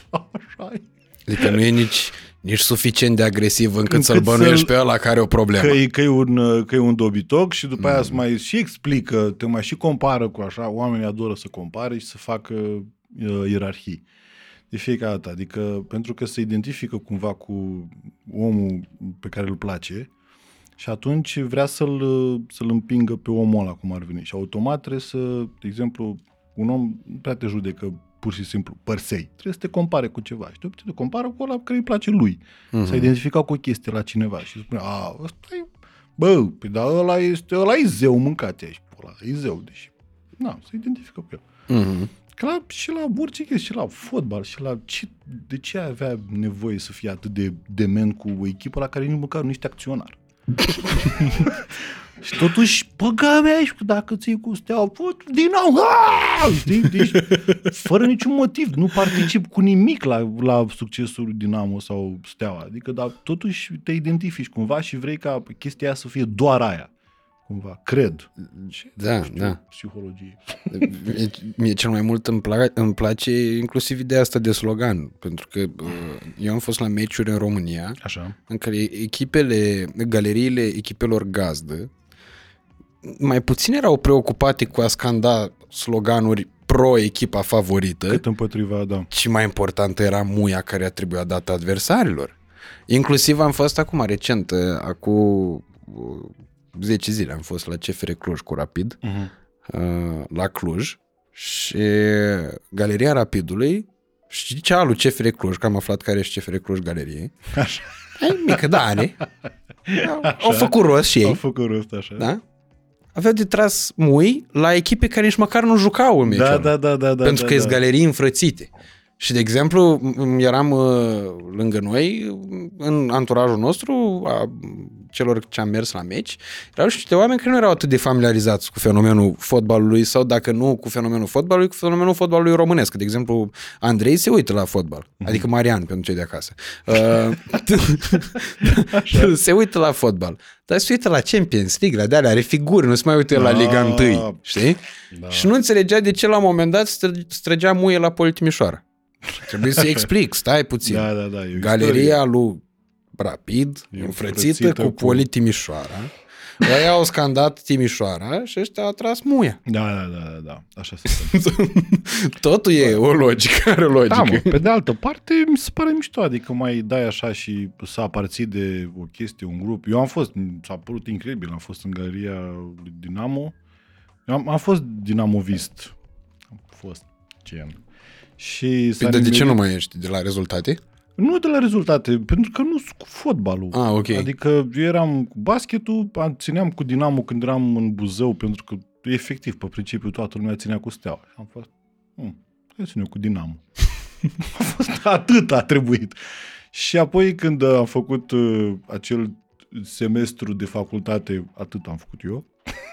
*laughs* Așa e. Adică nu e nici, nici suficient de agresiv încât, Încât să-l bănuiești să-l- pe ăla care are o problemă. Că e, că, e un, uh, că e un dobitoc și după aia îți mai și explică, te mai și compară cu așa, oamenii adoră să compare și să facă uh, ierarhii. De fiecare dată, adică pentru că se identifică cumva cu omul pe care îl place și atunci vrea să-l, uh, să-l împingă pe omul ăla cum ar veni. Și automat trebuie să, de exemplu, un om nu prea te judecă pur și simplu părsei. Trebuie să te compare cu ceva. Și de obicei te compară cu ăla care îi place lui. Mhm. S-a identificat cu o chestie la cineva și spune, a, ăsta e, bă, pe dar ăla este, ăla e zeu mâncat aici, ăla e zeu, deși, na, se identifică cu el. Mhm. Că la, și la orice chestie, și la fotbal, și la ce, de ce avea nevoie să fie atât de dement cu o echipă la care nici măcar nu ești acționar? *laughs* și totuși, băga mea, și dacă ții cu steaua, fut, din nou, aaa! știi? Deci, fără niciun motiv, nu particip cu nimic la, la succesul Dinamo sau Steaua. Adică, dar totuși te identifici cumva și vrei ca chestia aia să fie doar aia. Cumva, cred. Ce? Da, Nu știu, da. Psihologie. Mie, mie cel mai mult îmi, pla- îmi place inclusiv ideea asta de slogan, pentru că uh, eu am fost la meciuri în România Așa. în care echipele, galeriile echipelor gazdă mai puțin erau preocupate cu a scanda sloganuri pro-echipa favorită, Cât împotriva, da. ci mai importantă era muia care a trebuit dată adversarilor. Inclusiv am fost acum recent, uh, acum uh, 10 zile am fost la CFR Cluj cu Rapid, Uh-huh. uh, la Cluj și Galeria Rapidului și cea lui CFR Cluj, că am aflat care e CFR Cluj Galerie. Așa. E mică, da, are. Au, au făcut rost și Au ei, făcut rost așa. da? Aveau de tras mui la echipe care nici măcar nu jucau în meciul da, ăla. da, da, da, da. pentru da, că da. sunt galerii înfrățite. Și, de exemplu, m- eram uh, lângă noi, în anturajul nostru, a celor ce am mers la meci, erau și niște oameni care nu erau atât de familiarizați cu fenomenul fotbalului sau, dacă nu cu fenomenul fotbalului, cu fenomenul fotbalului românesc. De exemplu, Andrei se uită la fotbal, adică Marian, pentru cei de acasă. *laughs* Uh, *laughs* se uită la fotbal, dar se uită la Champions League, la de-alea, are figuri, nu se mai uită la Da. Liga 1, știi? Da. Și nu înțelegea de ce la un moment dat stră- străgea muie la Poli Timișoara. Trebuie să explic, stai puțin. Da, da, da. e o Galeria lui Rapid, E înfrățită înfrățită cu cu- Poli Timișoara. Ei au scandat Timișoara și ăștia au tras muia. Da, da, da, da, da. Așa se întâmplă. *laughs* Totul e o logică, are o logică. Da, mă, pe de altă parte, mi se pare mișto, adică mai dai așa și să aparții de o chestie, un grup. Eu am fost, s-a părut incredibil, am fost în galeria lui Dinamo. Eu am, am fost dinamovist. Am fost gen. Și s-a Păi, dar de ce nimerit- nu mai ești de la rezultate? Nu de la rezultate, pentru că nu sunt cu fotbalul. Ah, ok. Adică eu eram cu basketul, am- țineam cu Dinamo când eram în Buzău, pentru că efectiv, pe principiu, toată lumea ținea cu steaua. Și am fost, hm, hai să ținem cu Dinamo. *laughs* a fost atât a trebuit. Și apoi când uh, am făcut uh, acel semestru de facultate, atât am făcut eu.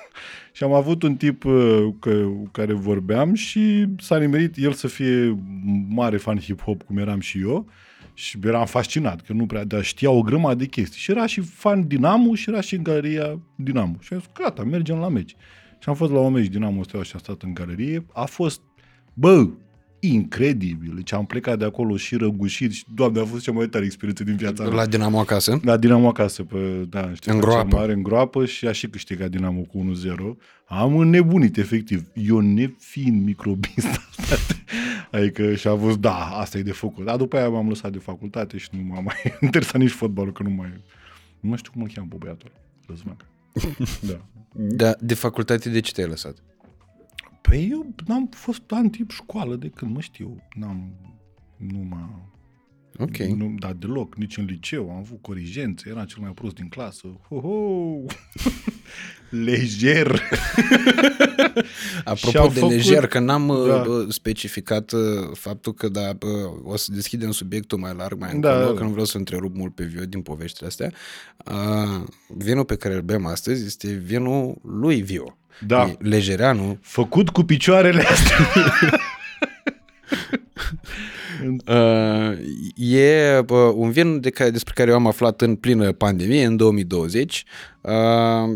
*laughs* și am avut un tip uh, că, cu care vorbeam și s-a nimerit el să fie mare fan hip-hop, cum eram și eu. Și eram fascinat, că nu prea, dar știa o grămadă de chestii. Și era și fan Dinamo și era și în galeria Dinamo. Și am zis, gata, mergem la meci. Și am fost la un meci Dinamo Steaua și am stat în galerie. A fost, bă, incredibil. Deci am plecat de acolo și răgușit și, doamne, a fost cea mai tare experiență din viața mea. La Dinamo acasă? La Dinamo acasă, pe, da, știu, În groapă. Mare, în groapă și a și câștigat Dinamo cu 1-0. Am înnebunit, efectiv. Eu nefiind microbist, frate. *laughs* adică și a fost, da, asta e de făcut. Dar după aia m-am lăsat de facultate și nu m-am mai *laughs* interesat nici fotbalul, că nu mai... Nu mai știu cum îl cheamă pe băiatul ăla. Răzvan. *laughs* da. Da, de facultate de ce te-ai lăsat? Păi eu n-am fost an tip școală de când mă știu. N-am... Nu m-a... Ok. Nu, dar deloc, nici în liceu. Am avut corigențe, eram cel mai prost din clasă. Ho, ho! *laughs* Lejer! *laughs* Apropo Și-au de făcut- lejer, că n-am Da. da. specificat uh, faptul că da, bă, o să deschidem subiectul mai larg mai Da, încolo, da, da. că nu vreau să întrerup mult pe Vio din poveștile astea. Uh, vinul pe care îl bem astăzi este vinul lui Vio. Da. E Lejereanu. Făcut cu picioarele astea. *laughs* Uh, e uh, un vin de care, despre care eu am aflat în plină pandemie, în 2020, uh,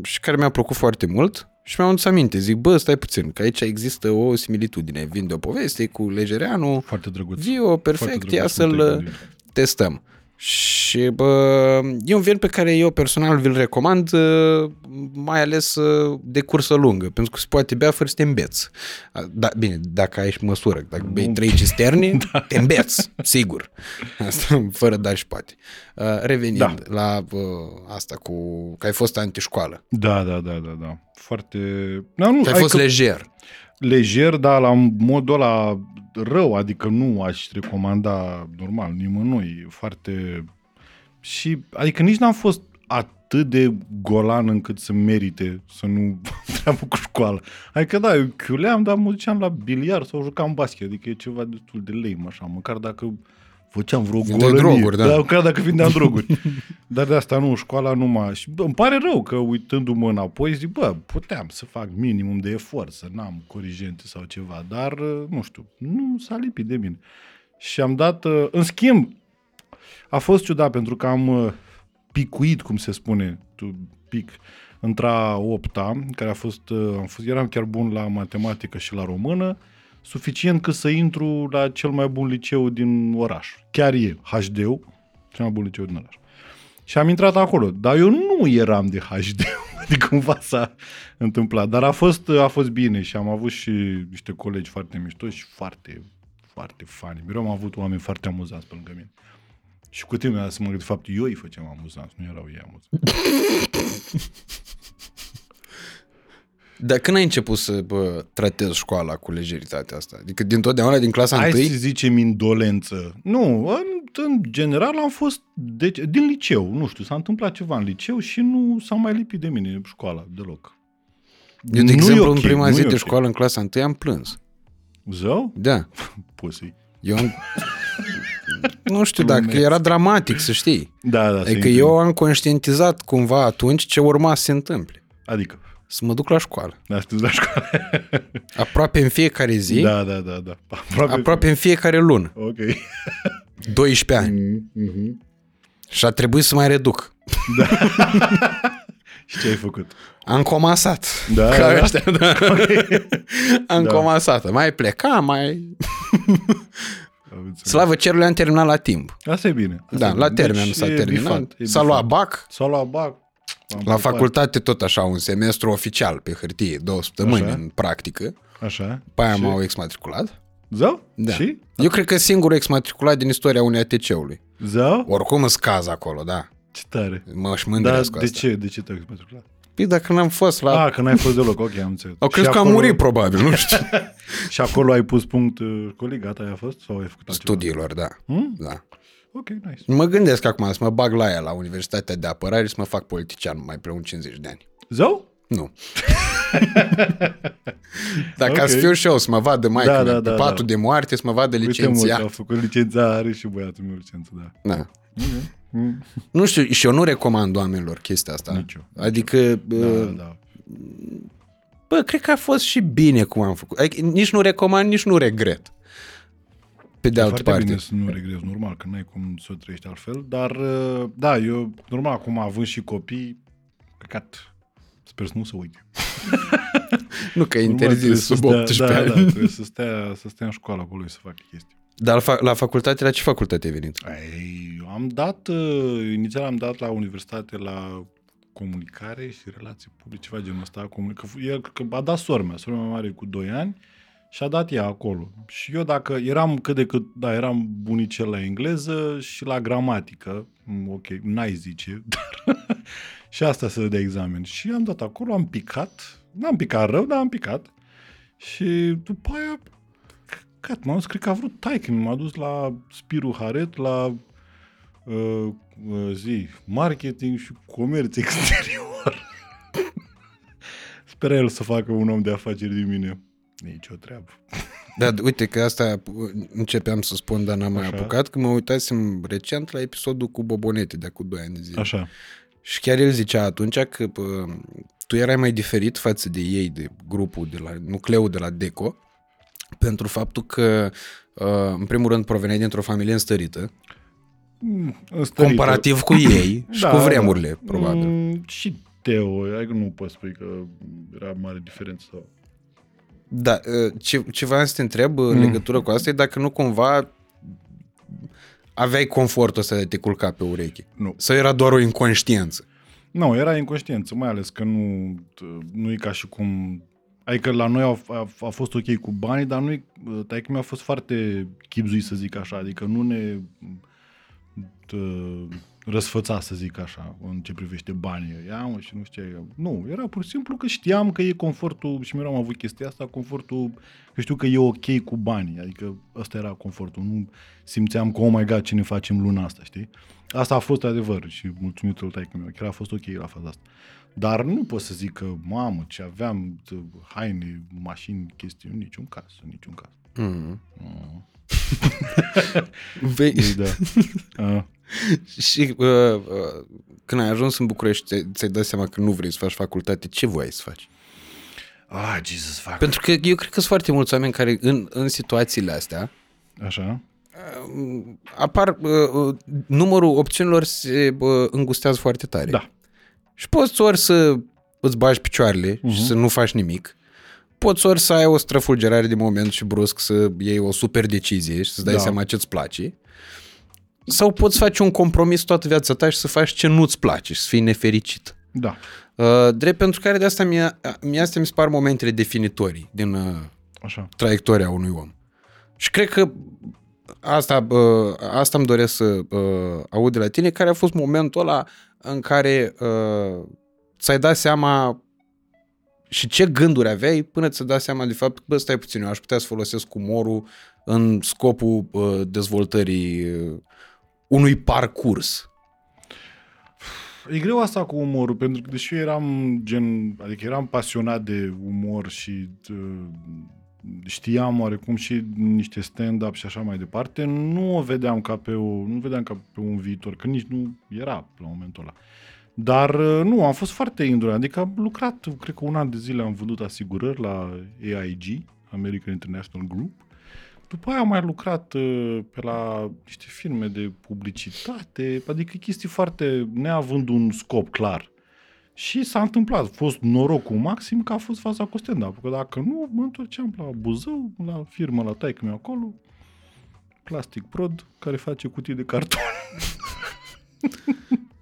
și care mi-a plăcut foarte mult. Și mi-am adus aminte, zic, bă, stai puțin, că aici există o similitudine. Vin de o poveste cu Lejereanu, Foarte drăguț. Vio, perfect, Foarte ia drăguț, cum să-l te-ai gândit. testăm. Și bă, e un vin pe care eu personal vi-l recomand, uh, mai ales uh, de cursă lungă, pentru că se poate bea fără să te îmbeți. Uh, Da, bine, dacă ai și măsură, dacă bei trei cisterni, *laughs* te îmbeți, sigur. Asta, fără dar și poate. Uh, Revenind Da. la uh, asta cu că ai fost antișcoală, Da, da, da, da, da. Foarte... Da, nu, că ai hai fost că- lejer. Lejer, dar la modul ăla rău, adică nu aș recomanda normal nimănui, foarte... Și, adică nici n-am fost atât de golan încât să merite să nu *laughs* treabă cu școală. Adică da, eu chiuleam, dar mă duceam la biliar sau jucam basket, adică e ceva destul de lame așa, măcar dacă făceam vreo Vindeai golănie. droguri, da. da. Măcar dacă vindeam droguri. *laughs* Dar de asta nu, școala nu m-a... Și bă, îmi pare rău că uitându-mă înapoi zic, bă, puteam să fac minimum de efort, să n-am corigente sau ceva, dar, uh, nu știu, nu s-a lipit de mine. Și am dat, uh, în schimb, a fost ciudat pentru că am uh, picuit, cum se spune, tu pic, între opta, care a fost, uh, am fost, eram chiar bun la matematică și la română, suficient cât să intru la cel mai bun liceu din oraș. Chiar e HD-ul, cel mai bun liceu din oraș. Și am intrat acolo, dar eu nu eram de HD, *laughs* adică cumva s-a întâmplat. Dar a fost, a fost bine și am avut și niște colegi foarte mișto și foarte, foarte fani. Mereu am avut oameni foarte amuzanți pe lângă mine. Și cu timpul mi-a dat seama că de fapt eu îi făceam amuzanți, nu erau ei amuzanți. *laughs* Dar când ai început să bă, tratezi școala cu lejeritatea asta? Adică din totdeauna, din clasa Hai întâi? să zicem indolență. Nu, în, în general am fost de, din liceu. Nu știu, s-a întâmplat ceva în liceu și nu s-a mai lipit de mine școala deloc. Eu, de Nu e exemplu, ok, în prima nu zi e de ok. școală, în clasa întâi, am plâns. Zău? Da. *laughs* Pussy. Eu am... nu știu dacă era dramatic, să știi. Da, da. Adică se eu am conștientizat cumva atunci ce urma să se întâmple. Adică, Să mă duc la școală. da, știu la școală. *laughs* Aproape în fiecare zi, da, da, da, da. Aproape. aproape în fiecare lună. Ok. 12 ani. Mm-hmm. Și a trebuit să mai reduc. *laughs* Și ce ai făcut? Am comasat. Da, Ca *laughs* da. ăștia, da. Am Da. comasat. Mai pleca, mai... Am înțeles. Slavă cerului, am terminat la timp. Asta e bine. Asta Da, e la bine. termen Deci s-a e terminat. bifat, e S-a bifat. luat bac. S-a luat bac. Am La plecat. facultate tot așa, un semestru oficial pe hârtie, două săptămâni Așa. în practică. Așa. Pe aia Și? m-au exmatriculat. Zău? Da. Și? Eu cred că singurul exmatriculat din istoria unei ATC-ului. Zău? Oricum îți caz acolo, da. Ce tare. Mă și Dar mândresc cu de asta. ce? De ce te-ai exmatriculat? Păi dacă n-am fost la... Ah, că n-ai fost deloc, ok, am înțeles. Au Și crezut că am acolo- murit, probabil, nu știu. *laughs* Și acolo ai pus punct uh, școlii, gata, ai fost? Sau ai făcut altceva? Studiilor, da. Hmm? da. Ok, nice. Mă gândesc acum să mă bag la ea la Universitatea de Apărare și să mă fac politician mai preun 50 de ani. Zău? Nu. *laughs* Dacă Ok. ați fiu și eu să mă vadă mai Da, da, da, pe da, patul da. de moarte, să mă vadă Uite mă, licenția. că a făcut licența, are și băiatul meu licență, da. Da. Mm, Nu știu, și eu nu recomand oamenilor chestia asta. Nici eu, nici Adică, Da, bă, da. bă, cred că a fost și bine cum am făcut. Adică, nici nu recomand, nici nu regret. Pe de E altă foarte parte. bine să nu regrezi, normal, că n-ai cum să o trăiești altfel, dar uh, da, eu, normal, acum având și copii, căcat, sper să nu se uite. *laughs* Nu că e Normal, trebuie interzis să sub stea- 18 da, ani. Da, trebuie să stea, să stea în școală acolo și să facă chestii. Dar la, fa- la facultate, la ce facultate ai venit? Ei, eu am dat, uh, inițial am dat la universitate la comunicare și relații publice, ceva genul ăsta. Comunică, el, că a dat sora mea, sora mea mare cu 2 ani și a dat ea acolo. Și eu dacă eram cât de cât, da, eram bunicel la engleză și la gramatică, mm, ok, n-ai zice, *laughs* dar și asta să dea examen. Și am dat acolo, am picat, n-am picat rău, dar am picat. Și după aia, căcat, m-am dus, cred că a vrut taică, m-a dus la Spiru Haret, la uh, uh, zi, marketing și comerț *laughs* exterior. Spera el să facă un om de afaceri din mine. Nici o treabă. *laughs* Da, uite că asta începeam să spun, dar n-am mai Așa. apucat, că mă uitasem recent la episodul cu Bobonete de acum 2 ani de zile. Așa. Și chiar el zicea atunci că pă, tu erai mai diferit față de ei, de grupul, de la nucleul de la Deco, pentru faptul că, uh, în primul rând, proveneai dintr-o familie înstărită, Mm, înstărită. comparativ cu ei *laughs* și Da, cu da. vremurile, probabil. Mm, și Teo, adică nu poți spui că era mare diferență. Sau... Da, uh, ce, ce vreau să te întreb în Mm. legătură cu asta e dacă nu cumva aveai confortul ăsta de a te culca pe ureche. Nu. Sau era doar o inconștiență? Nu, era inconștiență, mai ales că nu, nu e ca și cum... Adică la noi a, a, a fost ok cu banii, dar nu taică mi-a fost foarte chipzuit, să zic așa, adică nu ne tă, răsfăța, să zic așa, în ce privește banii. Ia mă și nu știu. Nu, era pur și simplu că știam că e confortul, și mereu am avut chestia asta, confortul, că știu că e ok cu banii, adică ăsta era confortul. Nu simțeam că, oh my god, ce ne facem luna asta, știi? Asta a fost adevăr și mulțumitul taică meu, chiar a fost ok la faza asta. Dar nu pot să zic că, mamă, ce aveam, tă, haine, mașini, chestii, în niciun caz, în niciun caz. Mm. Mm. *laughs* *laughs* Vei, Da. A, *laughs* *laughs* și uh, uh, când ai ajuns în București, ți- ți-ai dat seama că nu vrei să faci facultate, ce voiai să faci? ah, Jesus, fuck. Pentru că eu cred că sunt foarte mulți oameni care în, în situațiile astea Așa? uh, apar, uh, uh, numărul opțiunilor se uh, îngustează foarte tare. Da. Și poți ori să îți bagi picioarele uh-huh. și să nu faci nimic, poți ori să ai o străfulgerare de moment și brusc să iei o super decizie și să-ți dai Da. seama ce-ți place, sau poți face un compromis toată viața ta și să faci ce nu-ți place și să fii nefericit. Da. Uh, drept pentru care de asta mie, mie astea mi se par momentele definitorii din uh, Așa. traiectoria unui om. Și cred că asta, uh, asta îmi doresc să uh, aud de la tine, care a fost momentul ăla în care uh, ți-ai dat seama și ce gânduri aveai până ți-ai dat seama de fapt că, bă, stai puțin, eu aș putea să folosesc umorul în scopul uh, dezvoltării uh, unui parcurs. E greu asta cu umorul, pentru că deși eu eram gen, adică eram pasionat de umor și uh, știam oarecum și niște stand-up și așa mai departe, nu o vedeam ca pe, o, nu vedeam ca pe un viitor, că nici nu era la momentul ăla. Dar uh, nu, am fost foarte indolent, adică am lucrat, cred că un an de zile am vândut asigurări la AIG, American International Group, după aia am mai lucrat uh, pe la niște firme de publicitate, adică chestii foarte, neavând un scop clar. Și s-a întâmplat, a fost norocul maxim că a fost faza cu stand că dacă nu, mă întorceam la Buzău, la firmă, la taică meu acolo, Plastic Prod, care face cutii de carton. *laughs*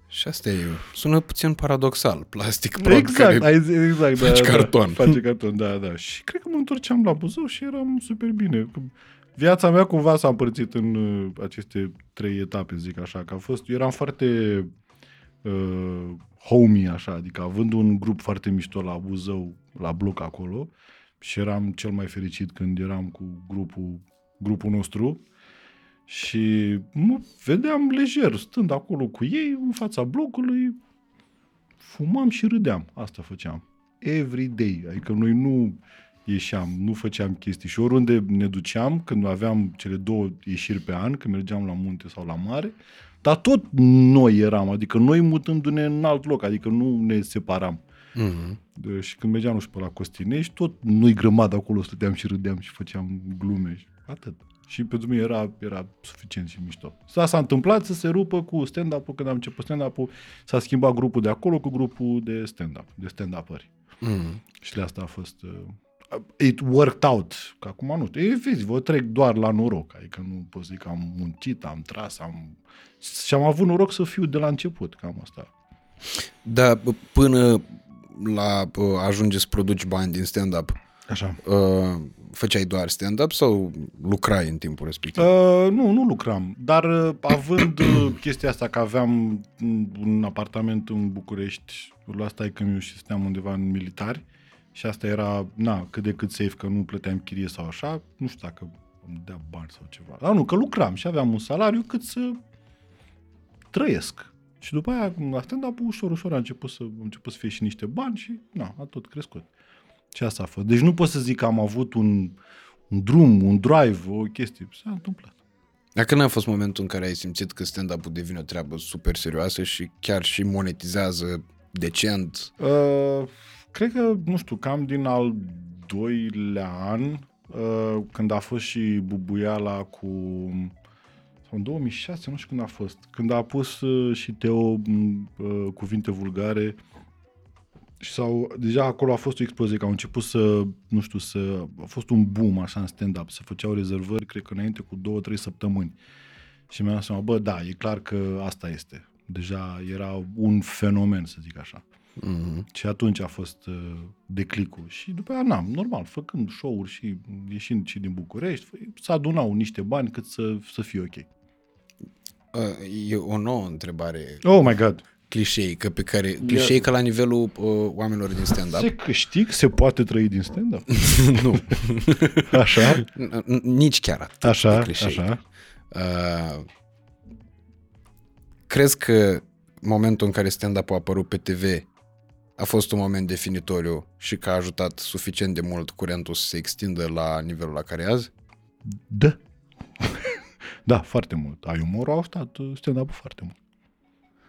Și asta e, sună puțin paradoxal, plastic prod exact, care... ai zis, exact, da, face da, carton. face carton, da, da. Și cred că mă întorceam la Buzău și eram super bine. Viața mea cumva s-a împărțit în uh, aceste trei etape, zic așa, că a fost, eu eram foarte uh, homey, așa, adică având un grup foarte mișto la Buzău, la bloc acolo, și eram cel mai fericit când eram cu grupul, grupul nostru și mă vedeam lejer, stând acolo cu ei, în fața blocului, fumam și râdeam. Asta făceam. every day. Adică noi nu ieșeam, nu făceam chestii și oriunde ne duceam, când aveam cele două ieșiri pe an, când mergeam la munte sau la mare, dar tot noi eram, adică noi mutându-ne în alt loc, adică nu ne separam. Mhm. De, și când mergeam, nu știu, pe la Costinești, tot noi grămadă acolo stăteam și râdeam și făceam glume și atât. Și pentru mine era, era suficient și mișto. Asta s-a întâmplat să se rupă cu stand-up-ul, când am început stand-up-ul, s-a schimbat grupul de acolo cu grupul de stand-up, de stand-up-ări. Mhm. Și de asta a fost... Uh, it worked out. Că acum nu știu. E, vezi, vă trec doar la noroc. Adică nu pot să zic că am muncit, am tras, am... Și am avut noroc să fiu de la început, cam asta. Dar bă, până la bă, ajunge să produci bani din stand-up, Așa. uh, făceai doar stand-up sau lucrai în timpul respectiv? Uh, nu, nu lucram, dar uh, având uh, chestia asta că aveam mm, un apartament în București, la asta e că eu și stăteam undeva în militari și asta era, na, cât de cât safe că nu plăteam chirie sau așa, nu știu dacă îmi dea bani sau ceva. Dar nu, că lucram și aveam un salariu cât să trăiesc. Și după aia, la stand-up, ușor, ușor a început să, a început să fie și niște bani și, na, a tot crescut. Și asta a fost. Deci nu pot să zic că am avut un, un drum, un drive, o chestie. S-a întâmplat. Dacă n-a fost momentul în care ai simțit că stand-up-ul devine o treabă super serioasă și chiar și monetizează decent, Uh, cred că, nu știu, cam din al doilea an, uh, când a fost și bubuiala cu... Sau în 2006, nu știu când a fost. Când a pus uh, și Teo m, uh, cuvinte vulgare și sau deja acolo a fost o explozie, că au început să, nu știu, să, a fost un boom așa în stand-up, se făceau rezervări, cred că înainte cu două, trei săptămâni. Și mi-am dat seama, bă, da, e clar că asta este. Deja era un fenomen, să zic așa. Mm-hmm. Și atunci a fost uh, declicul. Și după aia, n-am, normal, făcând show-uri și ieșind și din București, să adunau niște bani cât să, să fie ok. uh, e o nouă întrebare Oh my God! clișeică pe care, clișeică la nivelul uh, oamenilor din stand-up. Se câștig, se poate trăi din stand-up? *laughs* nu, *laughs* Așa, N- n- nici chiar atât de așa, clișeică. așa. Uh, crezi că momentul în care stand-up-ul a apărut pe TV a fost un moment definitoriu și că a ajutat suficient de mult curentul să se extindă la nivelul la care e azi? Da. *laughs* da, foarte mult. Ai umorul, au stat uh, stand-up foarte mult.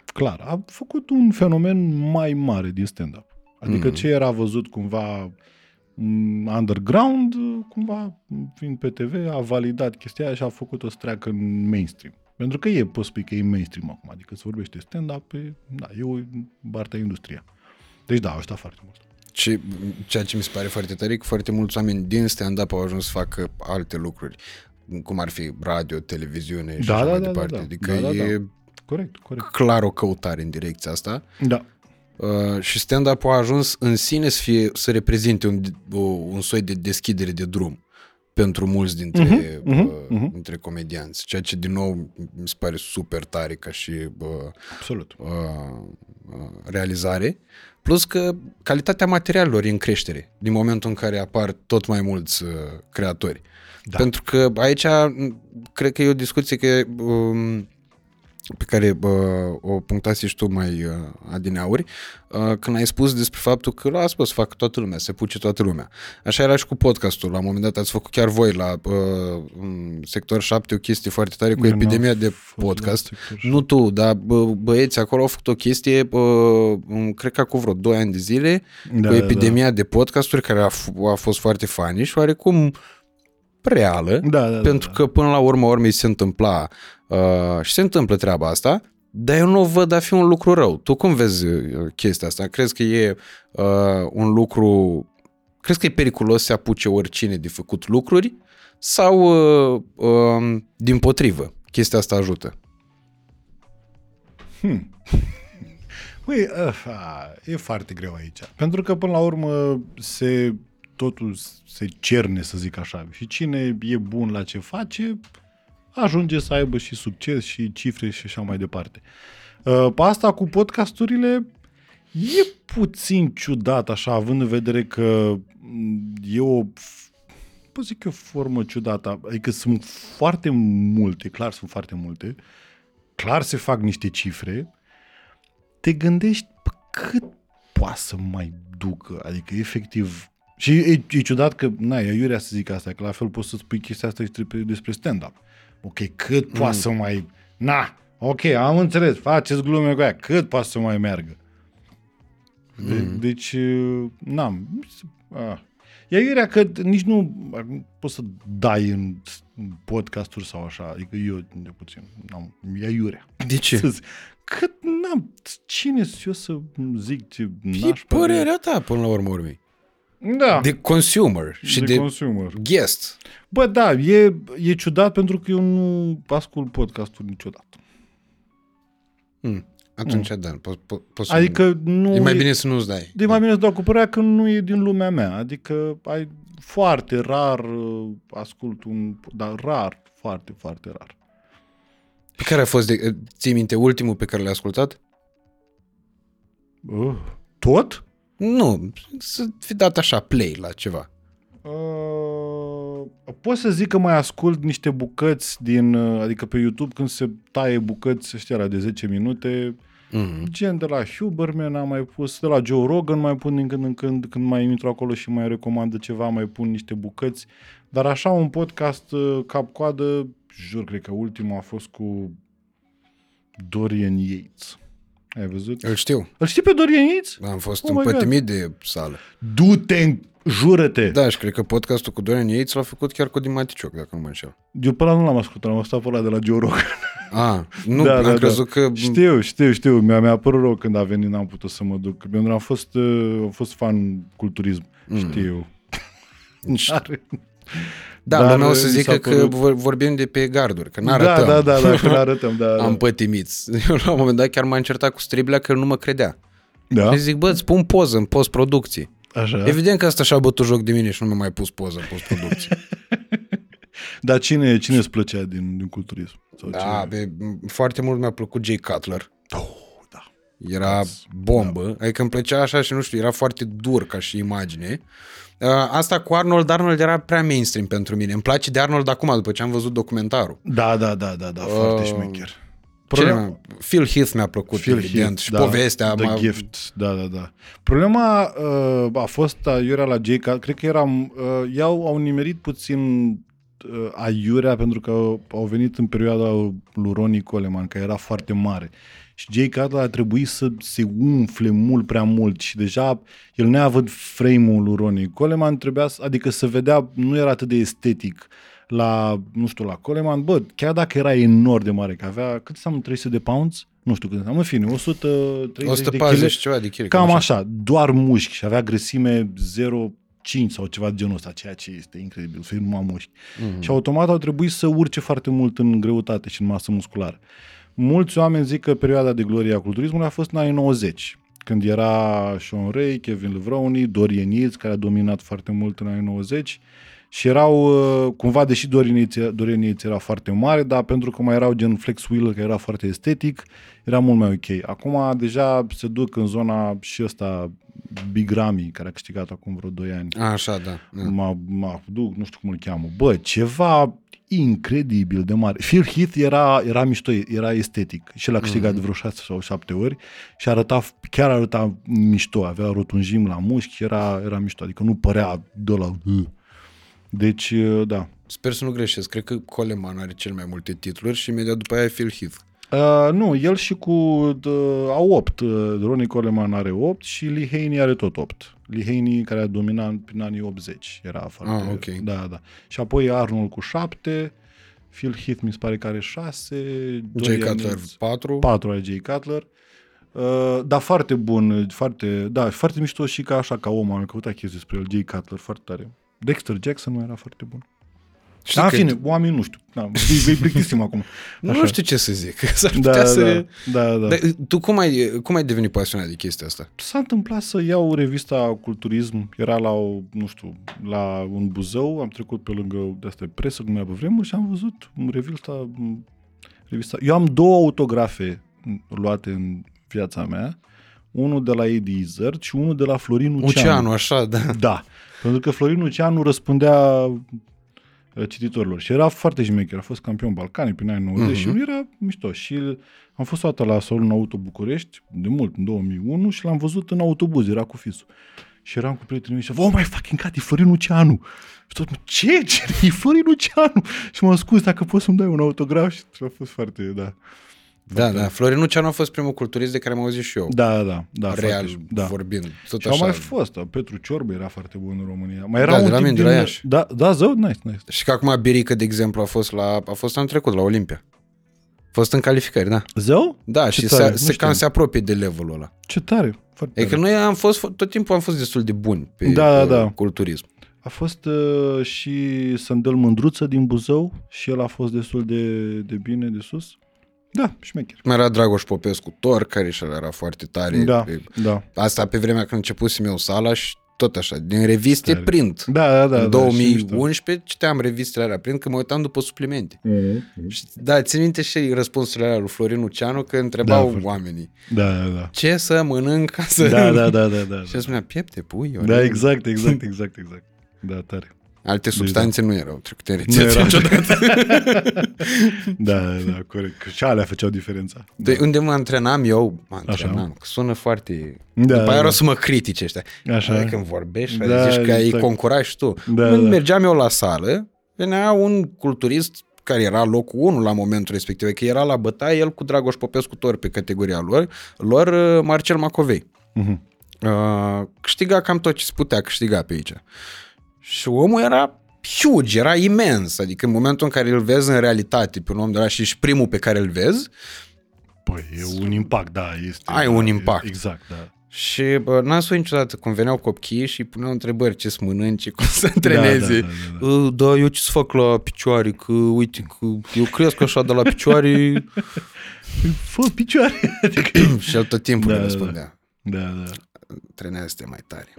Clar, a făcut un fenomen mai mare din stand-up. Adică Mhm. ce era văzut cumva mm, underground, uh, cumva fiind pe TV, a validat chestia aia și a făcut-o să treacă în mainstream. Pentru că e, poți spui că e mainstream acum, adică se vorbește stand-up, e, da, e o partea industria. Deci da, ăștia foarte mult. Și ceea ce mi se pare foarte tare, e că foarte mulți oameni din stand-up au ajuns să facă alte lucruri, cum ar fi radio, televiziune și Da, așa da, mai da, da, departe. da. Adică Da, da, e Corect, corect. clar o căutare în direcția asta. Da. Uh, și stand-up a ajuns în sine să, fie, să reprezinte un, o, un soi de deschidere de drum pentru mulți dintre, Mhm, mhm, uh, mhm. dintre comedianți, ceea ce din nou mi se pare super tare ca și uh, Absolut. uh, uh, realizare, plus că calitatea materialelor e în creștere din momentul în care apar tot mai mulți uh, creatori. Da. Pentru că aici m, cred că e o discuție că, um, pe care bă, o punctase și tu mai uh, adineauri, uh, când ai spus despre faptul că lasă bă, să facă toată lumea, să se puce toată lumea. Așa era și cu podcastul. La un moment dat ați făcut chiar voi la uh, în sector 7 o chestie foarte tare cu Eu n-am epidemia de fost la podcast. sector Nu tu, dar bă, băieți acolo au făcut o chestie, bă, um, cred că cu vreo 2 ani de zile, Da, cu da, epidemia de podcasturi care a, f- a fost foarte funny și oarecum reală, Da, da, pentru da, că până la urmă urmei se întâmpla uh, și se întâmplă treaba asta, dar eu nu o văd a fi un lucru rău. Tu cum vezi uh, chestia asta? Crezi că e uh, un lucru... Crezi că e periculos să apuce oricine de făcut lucruri sau uh, uh, din potrivă? Chestia asta ajută. *laughs* Păi, a, e foarte greu aici. Pentru că, până la urmă, se, totul se cerne, să zic așa. Și cine e bun la ce face, ajunge să aibă și succes și cifre și așa mai departe. Uh, Pe asta cu podcasturile e puțin ciudat, așa, având în vedere că m, e o pot zic eu, o formă ciudată. Adică sunt foarte multe, clar sunt foarte multe. Clar se fac niște cifre, te gândești "Bă, cât poate să mai ducă? Adică, efectiv... Și e, e ciudat că, na, e iurea să zic asta, că la fel poți să spui chestia asta despre, despre stand-up. Ok, cât mm. poate să mai... Na, ok, am înțeles, faceți glume cu aia, cât poate să mai meargă? De, Mm. Deci, n-am. Ah. E iurea că nici nu poți să dai în podcasturi sau așa, adică eu, de puțin, n-am, e iurea. De ce? Să zic, Cât n-am, cine sunt eu să zic ce E nașpa de- părerea ta, până la urmă urmei. Da, De consumer și de, de, consumer. guest. Bă, da, e, e ciudat pentru că eu nu ascult podcasturi niciodată. Hmm. Atunci, da, poți po, po să... Adică nu E mai bine să nu-ți dai. De mai bine să dau cu părerea că nu e din lumea mea. Adică ai foarte rar uh, ascult un... Dar rar, foarte, foarte rar. Pe care a fost, de, ții minte, ultimul pe care l-ai ascultat? Uh, tot? Nu, să fi dat așa play la ceva. Uh, pot să zic că mai ascult niște bucăți din... uh, Adică pe YouTube când se taie bucăți ăștia la de 10 minute, Mm. gen de la Huberman am mai pus, de la Joe Rogan mai pun din când în când, când mai intru acolo și mai recomandă ceva, mai pun niște bucăți. Dar așa un podcast uh, cap-coadă, jur, cred că ultimul a fost cu Dorian Yates. Ai văzut? Îl știu. Îl știi pe Dorian Yates? Am fost Oh oh my God. împătimit de sală. Du-te, jură-te! Da, și cred că podcastul cu Dorian Yates l-a făcut chiar cu Dimaticioc, dacă nu mă înșel. Eu pe ăla nu l-am ascultat, am ascultat pe ăla de la Joe Rogan. A, *laughs* nu, Da, am da, da. crezut că... Știu, știu, știu. Mi-a, mi-a părut rău când a venit, n-am putut să mă duc. Pentru că am fost, uh, am fost fan culturism. Mm. Știu. *laughs* N-are- Da, Dar, lumea o să mi zică s-a că părut- vor- vorbim de pe garduri, că Da, n-arătăm. da, da, da, că *laughs* arătăm, da. Am da. pătimiți. *laughs* Eu la un moment dat chiar m-am certat cu Striblea că el nu mă credea. da? Și zic, bă, îți pun poză în post-producție. Așa. Evident că asta și-a bătut joc de mine și nu mi-a mai pus poză în post-producție. *laughs* Dar cine, cine îți plăcea din, din culturism? Sau da, cine? be, foarte mult mi-a plăcut Jay Cutler. Oh, da. Era bombă, adică îmi plăcea așa și nu știu, era foarte dur ca și imagine. Uh, Asta cu Arnold, Arnold era prea mainstream pentru mine. Îmi place de Arnold acum, după ce am văzut documentarul. Da, da, da, da, da, foarte șmecher. Cele Problema- mai, Phil Heath mi-a plăcut, Phil evident, Heath, și da, povestea. The m-a- Gift, da, da, da. Problema uh, a fost aiurea la Jay Cutler, cred că eram, uh, iau, au nimerit puțin uh, aiurea pentru că au venit în perioada lui Ronnie Coleman, care era foarte mare. Și Jay Cutler a trebuit să se umfle mult prea mult și deja el neavând frame-ul lui Ronnie Coleman, trebuia să, adică să vedea, nu era atât de estetic la, nu știu, la Coleman, bă, chiar dacă era enorm de mare, că avea, cât înseamnă 300 de pounds? Nu știu cât înseamnă, în fine, 130 de 140 kg. și ceva de kg. Cam așa, doar mușchi și avea grăsime 0,5 sau ceva de genul ăsta, ceea ce este incredibil, să fie numai mușchi. Mhm. Și automat au trebuit să urce foarte mult în greutate și în masă musculară. Mulți oameni zic că perioada de glorie a culturismului a fost în anii 90, când era Sean Ray, Kevin Levroni, Dorian Yates, care a dominat foarte mult în anii 90 și erau, uh, cumva, deși Dorian Yates, Dorian Yates era foarte mare, dar pentru că mai erau gen Flex Wheeler, care era foarte estetic, era mult mai ok. Acum deja se duc în zona și ăsta Big Ramy, care a câștigat acum vreo 2 ani. Așa, da. da. Mă, mă duc, nu știu cum îl cheamă. Bă, ceva incredibil de mare. Phil Heath era, era mișto, era estetic și l-a câștigat Mhm. de vreo 6 sau 7 ori și arăta, chiar arăta mișto, avea rotunjim la mușchi, era, era mișto, adică nu părea de la... Deci, da. Sper să nu greșesc. Cred că Coleman are cel mai multe titluri și imediat după aia e Phil Heath. Uh, nu, el și cu uh, au 8. Uh, Ronnie Coleman are 8 și Lee Haney are tot 8. Lee Haney care a dominat prin anii 80. Era foarte... Ah, ok. Da, da. Și apoi Arnold cu 7, Phil Heath mi se pare că are 6, Jay Cutler 4. 4 are Jay Cutler. Uh, dar foarte bun, foarte, da, foarte mișto și ca așa, ca om, am căutat chestii despre el, Jay Cutler, foarte tare. Dexter Jackson nu era foarte bun. Știi Da, în că- fine, oamenii nu știu. Da, îi, îi plictisim acum. Nu Așa. știu ce să zic. *laughs* S-ar Da, putea da, să... da, da, da. Dar tu cum ai, cum ai devenit pasionat de chestia asta? S-a întâmplat să iau revista Culturism, era la, o, nu știu, la un Buzău, am trecut pe lângă de asta presă, cum era pe vremuri, și am văzut revista, revista. Eu am două autografe luate în viața mea, unul de la Eddie Izzard și unul de la Florin Lucianu. Oceanul, așa, da. Da, pentru că Florin Lucianu răspundea uh, cititorilor. Și era foarte șmecher, a fost campion Balcanii prin anii 90 Mhm. și era mișto. Și am fost o dată la salonul Auto București, de mult, în 2001, și l-am văzut în autobuz, era cu fisul. Și eram cu prietenii mei și oh my fucking god, e Florin Luceanu. Și tot, ce? ce? E Florin Luceanu. Și m-am scuz dacă poți să-mi dai un autograf și a fost foarte, da. Da, da. Florin Luceanu a fost primul culturist de care am auzit și eu. Da, da, da. Real foarte, da. vorbind. Tot Și au așa. mai fost, Petru Ciorbe era foarte bun în România. Mai era Da, un de la tip mine, de din... la Iași. Da, da, zău, nice, nice. Și că acum Birică, de exemplu, a fost la a fost anul trecut la Olimpia. A fost în calificări, da. Zău? Da, Ce și tare, se, nu se știam. cam se apropie de levelul ăla. Ce tare, foarte E că tare. noi am fost, tot timpul am fost destul de buni pe, Da, pe da, da. culturism. A fost uh, și Sândel Mândruță din Buzău și el a fost destul de, de bine de sus. Da, șmecher. Mai era Dragoș Popescu Tor, care și era foarte tare. Da, E- da. Asta pe vremea când începusem eu sala și tot așa, din reviste Tare. print. Da, da, da. în da, și mișto. 2011 citeam revistele alea print că mă uitam după suplimente. Mhm. Și, da, țin minte și răspunsurile alea lui Florin Luceanu că întrebau Da, foarte. oamenii Da, da, da. ce să mănânc ca să... Da, da, da, da, da. *laughs* Și el spunea piepte, pui, Da, orez. exact, exact, *laughs* exact, exact. Da, tare. Alte substanțe nu erau trecute în Nu rețetă era. *laughs* niciodată. Da, *laughs* da, da, corect. Că și alea făceau diferența. De unde mă antrenam eu, mă antrenam, Așa. că sună foarte... Da, După aia da. o să mă critice ăștia. Așa. Așa. Când vorbești, Da, da, zici că ai exact. concurat și tu. Da, Când da. mergeam eu la sală, venea un culturist care era locul 1 la momentul respectiv, că era la bătaie, el cu Dragoș Popescu Tor pe categoria lor, lor uh, Marcel Macovei. Mhm. Uh, câștiga cam tot ce se putea câștiga pe aici. Și omul era huge, era imens, adică în momentul în care îl vezi în realitate pe un om de la și ești primul pe care îl vezi, Păi, e un impact, da, este. Ai da, un e- impact. Exact, da. Și bă, n-am spus niciodată când veneau copiii și îi puneau întrebări ce să mănânce, *laughs* cum să antreneze. Da, da, da, Uh, da, eu ce să fac la picioare, că uite, că eu cresc așa de la picioare *laughs* Fă picioare. Adică... *clears throat* și el tot timpul Da, da, da, răspundea. Da, da. Trenează-te mai tare.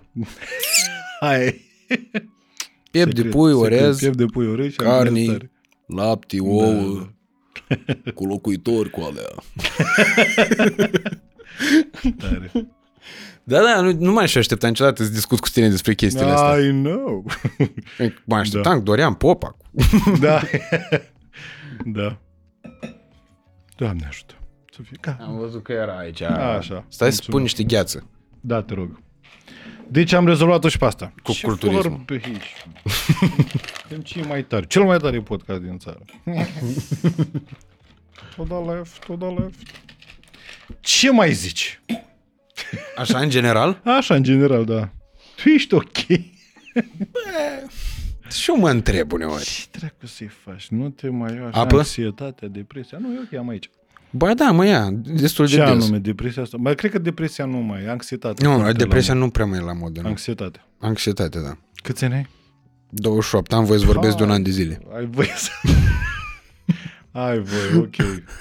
Hai. Piept de Secret, pui, secret, orez, Piept de pui, orez și carni, antrenez lapte, tare. ouă, Da, cu locuitori cu alea. da, *laughs* tare. Da, da, nu, nu m-aș aștepta niciodată să discut cu tine despre chestiile astea. I know. Mă așteptam, da. Dorian Popa. *laughs* da. da. Doamne ajută. Să fie. Ca. Am văzut că era aici. Așa. Stai să Mulțumesc. pun niște gheață. Da, te rog. Deci am rezolvat-o și pe asta. Cu Ce culturismul. vorbe aici? *laughs* Suntem cei mai tari. Cel mai tare podcast din țară. *laughs* tot da left, tot da left. Ce mai zici? Așa, în general? Așa, în general, da. Tu ești ok. Și eu mă întreb uneori. Ce dracu să-i faci? Nu te mai ia așa Apă? anxietatea, depresia. Nu, e ok, am aici. Ba da, mă ia, destul Ce de des. anume, depresia asta? Mai cred că depresia nu mai e, anxietate. Nu, foarte depresia la nu prea mai e la modă. mod. Nu. Anxietate. Anxietate, da. Câți ani ai? 28, am voie să vorbesc de un an de zile. Ai voie să... *laughs* Ai voie, ok.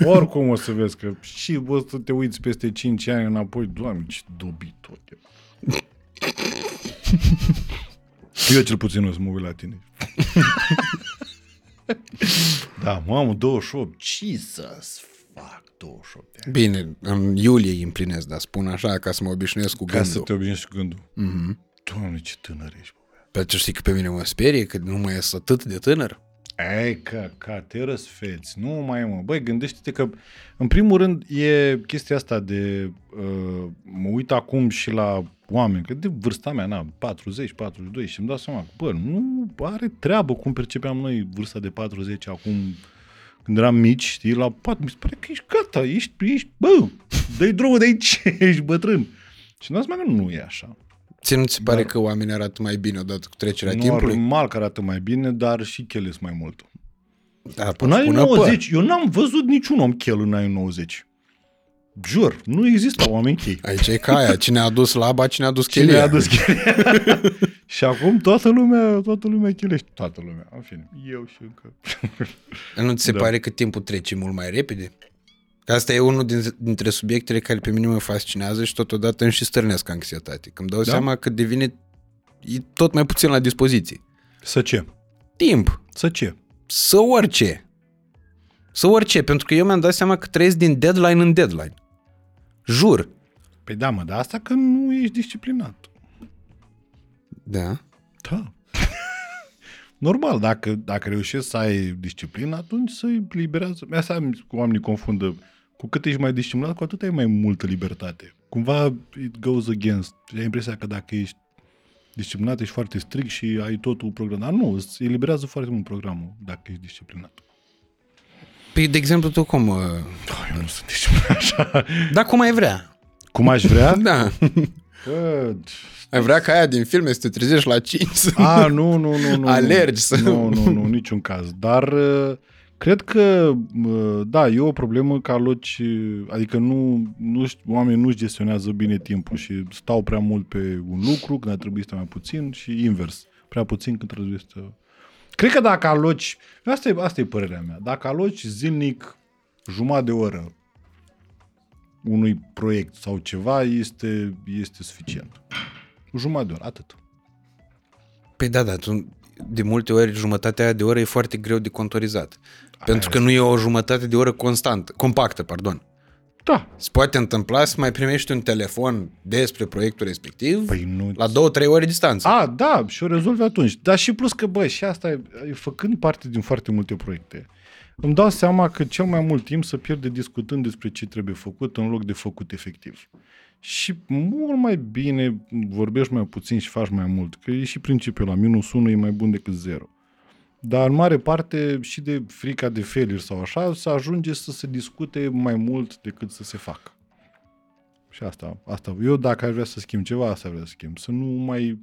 Oricum o să vezi că și o să te uiți peste 5 ani înapoi, doamne, ce dobitor. e. Eu cel puțin o să mă uit la tine. *laughs* da, mamă, 28. Jesus, fuck, 28 de ani. Bine, în iulie îi împlinesc, dar spun așa ca să mă obișnuiesc cu Ca să gândul. te obișnuiești cu gândul. Mhm. Doamne, ce tânăr ești, bă. Pe ce știi că pe mine mă sperie, că nu mai ești atât de tânăr? Ei, că, ca te răsfeți, nu mai e, mă. Băi, gândește-te că, în primul rând, e chestia asta de, uh, mă uit acum și la oameni, că de vârsta mea, na, 40, 42, și îmi dau seama, bă, nu are treabă cum percepeam noi vârsta de 40 acum, când eram mici, știi, la 4, mi se pare că ești gata, ești, ești bă, dă-i drumul de aici, *laughs* ești bătrân. Și în asta nu e așa. Ți nu ți se pare Dar- că oamenii arată mai bine odată cu trecerea timpului? Normal că arată mai bine, dar și chelesc mai mult. Da, În anii până păr. 90, eu n-am văzut niciun om chel în anii 90. Jur, nu există oameni chei. Aici e ca aia, cine a adus laba, cine a adus Cine chelia. a adus chelia? *laughs* și acum toată lumea, toată lumea chelește. Toată lumea, în fine. Eu și încă. Nu ți se Da. pare că timpul trece mult mai repede? Că asta e unul din, dintre subiectele care pe mine mă fascinează și totodată îmi și stârnesc anxietate. Că îmi dau Da? seama că devine e tot mai puțin la dispoziție. Să ce? Timp. Să ce? Să orice. Să orice, pentru că eu mi-am dat seama că trăiesc din deadline în deadline. Jur. Păi da, mă, dar asta că nu ești disciplinat. Da. Da. *laughs* Normal, dacă, dacă reușești să ai disciplină, atunci să liberează. Asta oamenii confundă. Cu cât ești mai disciplinat, cu atât ai mai multă libertate. Cumva it goes against. Ai impresia că dacă ești disciplinat, ești foarte strict și ai totul programat. Dar nu, îți eliberează foarte mult programul dacă ești disciplinat. Păi, de exemplu, tu cum... uh, Oh, eu nu sunt disciplinat așa. Da, cum ai vrea. Cum aș vrea? *laughs* Da. Că... Ai vrea ca aia din filme să te trezești la 5 să... A, nu, nu, nu, nu. Alergi să- Nu, nu, nu, niciun caz. Dar uh, cred că, uh, da, e o problemă că aloci, uh, adică nu, nu știu, oamenii nu-și gestionează bine timpul și stau prea mult pe un lucru când ar trebui să stai mai puțin și invers. Prea puțin când trebuie să... Cred că dacă aloci, asta e, asta e părerea mea, dacă aloci zilnic jumătate de oră unui proiect sau ceva, este, este suficient. Jumătate de oră, atât. Păi da, da, tu, de multe ori jumătatea de oră e foarte greu de contorizat. Pentru că nu e o jumătate de oră constantă, compactă, pardon. Da, Se poate întâmpla să mai primești un telefon despre proiectul respectiv Păi nu... la două, trei ore distanță. A, da, și o rezolvi atunci. Dar și plus că, bă, și asta, e- făcând parte din foarte multe proiecte, îmi dau seama că cel mai mult timp să pierde discutând despre ce trebuie făcut în loc de făcut efectiv. Și mult mai bine vorbești mai puțin și faci mai mult, că e și principiul la minus 1 e mai bun decât 0. Dar în mare parte și de frica de failure sau așa, să ajunge să se discute mai mult decât să se facă. Și asta, asta. Eu dacă aș vrea să schimb ceva, asta vreau să schimb. Să nu mai...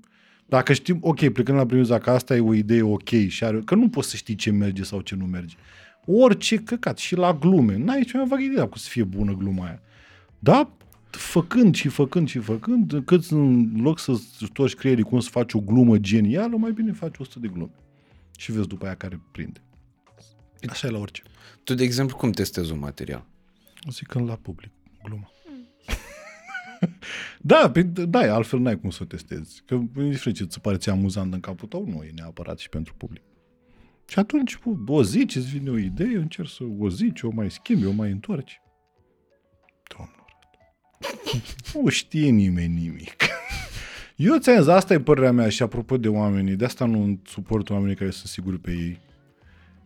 Dacă știm, ok, plecând la premiza că asta e o idee ok și are... Că nu poți să știi ce merge sau ce nu merge. Orice căcat, și la glume. N-ai ce mai vagă idee cum să fie bună gluma aia. Da, făcând și făcând și făcând, cât în loc să torci creierii cum să faci o glumă genială, mai bine faci 100 de glume. Și vezi după aia care prinde. Așa e la orice. Tu, de exemplu, cum testezi un material? Zic că la public, glumă. *laughs* da, pe, da, altfel n-ai cum să o testezi. Că indiferent ce ți pare ție amuzant în capul tău, nu e neapărat și pentru public. Și atunci bă, o zici, îți vine o idee, încerci să o zici, o mai schimbi, o mai întorci. Domnul *laughs* Nu știe nimeni nimic. Eu ți-am zis, asta e părerea mea și apropo de oamenii, de asta nu suport oamenii care sunt siguri pe ei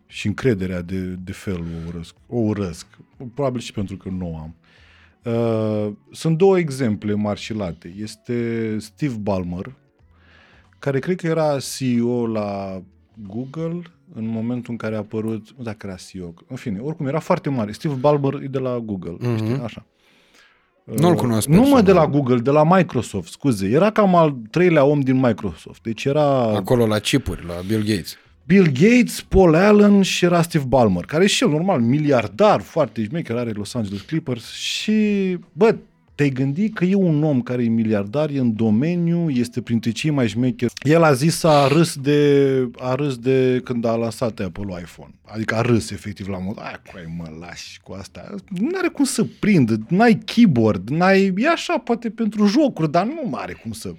și încrederea de, de fel o urăsc. O urăsc. Probabil și pentru că nu o am. Uh, sunt două exemple mari și late. Este Steve Ballmer, care cred că era CEO la Google în momentul în care a apărut, nu dacă era CEO, în fine, oricum era foarte mare. Steve Ballmer e de la Google, Mhm. știi, așa. Nu-l Uh, cunosc Nu mă personal. de la Google, de la Microsoft, scuze. Era cam al treilea om din Microsoft. Deci era Acolo la chipuri, la Bill Gates. Bill Gates, Paul Allen și era Steve Ballmer, care e și el, normal, miliardar, foarte șmecher, are Los Angeles Clippers și, bă, te-ai gândit că e un om care e miliardar, e în domeniu, este printre cei mai șmecheri. El a zis, a râs de, a râs de când a lansat Apple iPhone. Adică a râs efectiv la mod, aia cu ai mă lași cu asta. Nu are cum să prindă, n-ai keyboard, n-ai, e așa poate pentru jocuri, dar nu are cum să...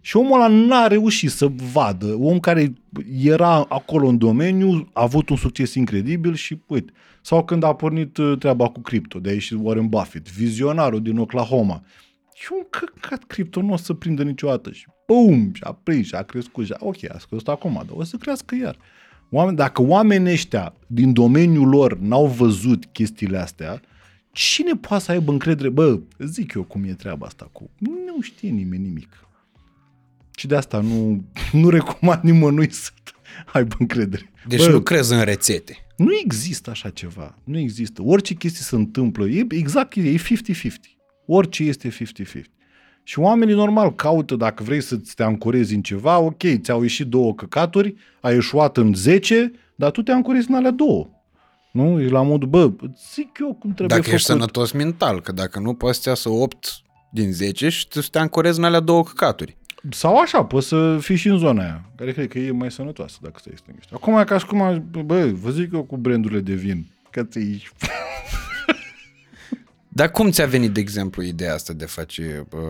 Și omul ăla n-a reușit să vadă. Om care era acolo în domeniu, a avut un succes incredibil și uite. Sau când a pornit uh, treaba cu cripto, de aici Warren Buffett, vizionarul din Oklahoma. Și un căcat cripto nu o să prindă niciodată. Și bum, și a prins și a crescut și a, ok, a scăzut acum, dar o să crească iar. Oameni, dacă oamenii ăștia din domeniul lor n-au văzut chestiile astea, cine poate să aibă încredere? Bă, zic eu cum e treaba asta cu... Nu știe nimeni nimic. Și de asta nu, nu recomand nimănui să aibă încredere. Deci Bă, nu crezi în rețete. nu există așa ceva. Nu există. Orice chestie se întâmplă. E exact, e 50-50. Orice este 50-50. Și oamenii normal caută, dacă vrei să te ancorezi în ceva, ok, ți-au ieșit două căcaturi, ai ieșuat în 10, dar tu te ancorezi în alea două. Nu? E la modul, bă, zic eu cum trebuie Dacă făcut. ești sănătos mental, că dacă nu poți să iasă 8 din 10 și tu să te ancorezi în alea două căcaturi. Sau așa, poți să fii și în zona aia, care cred că e mai sănătoasă dacă stai stângești. Acum e ca și cum, aș- bă, vă zic eu cu brandurile de vin, că ți *laughs* Dar cum ți-a venit, de exemplu, ideea asta de a face... Uh,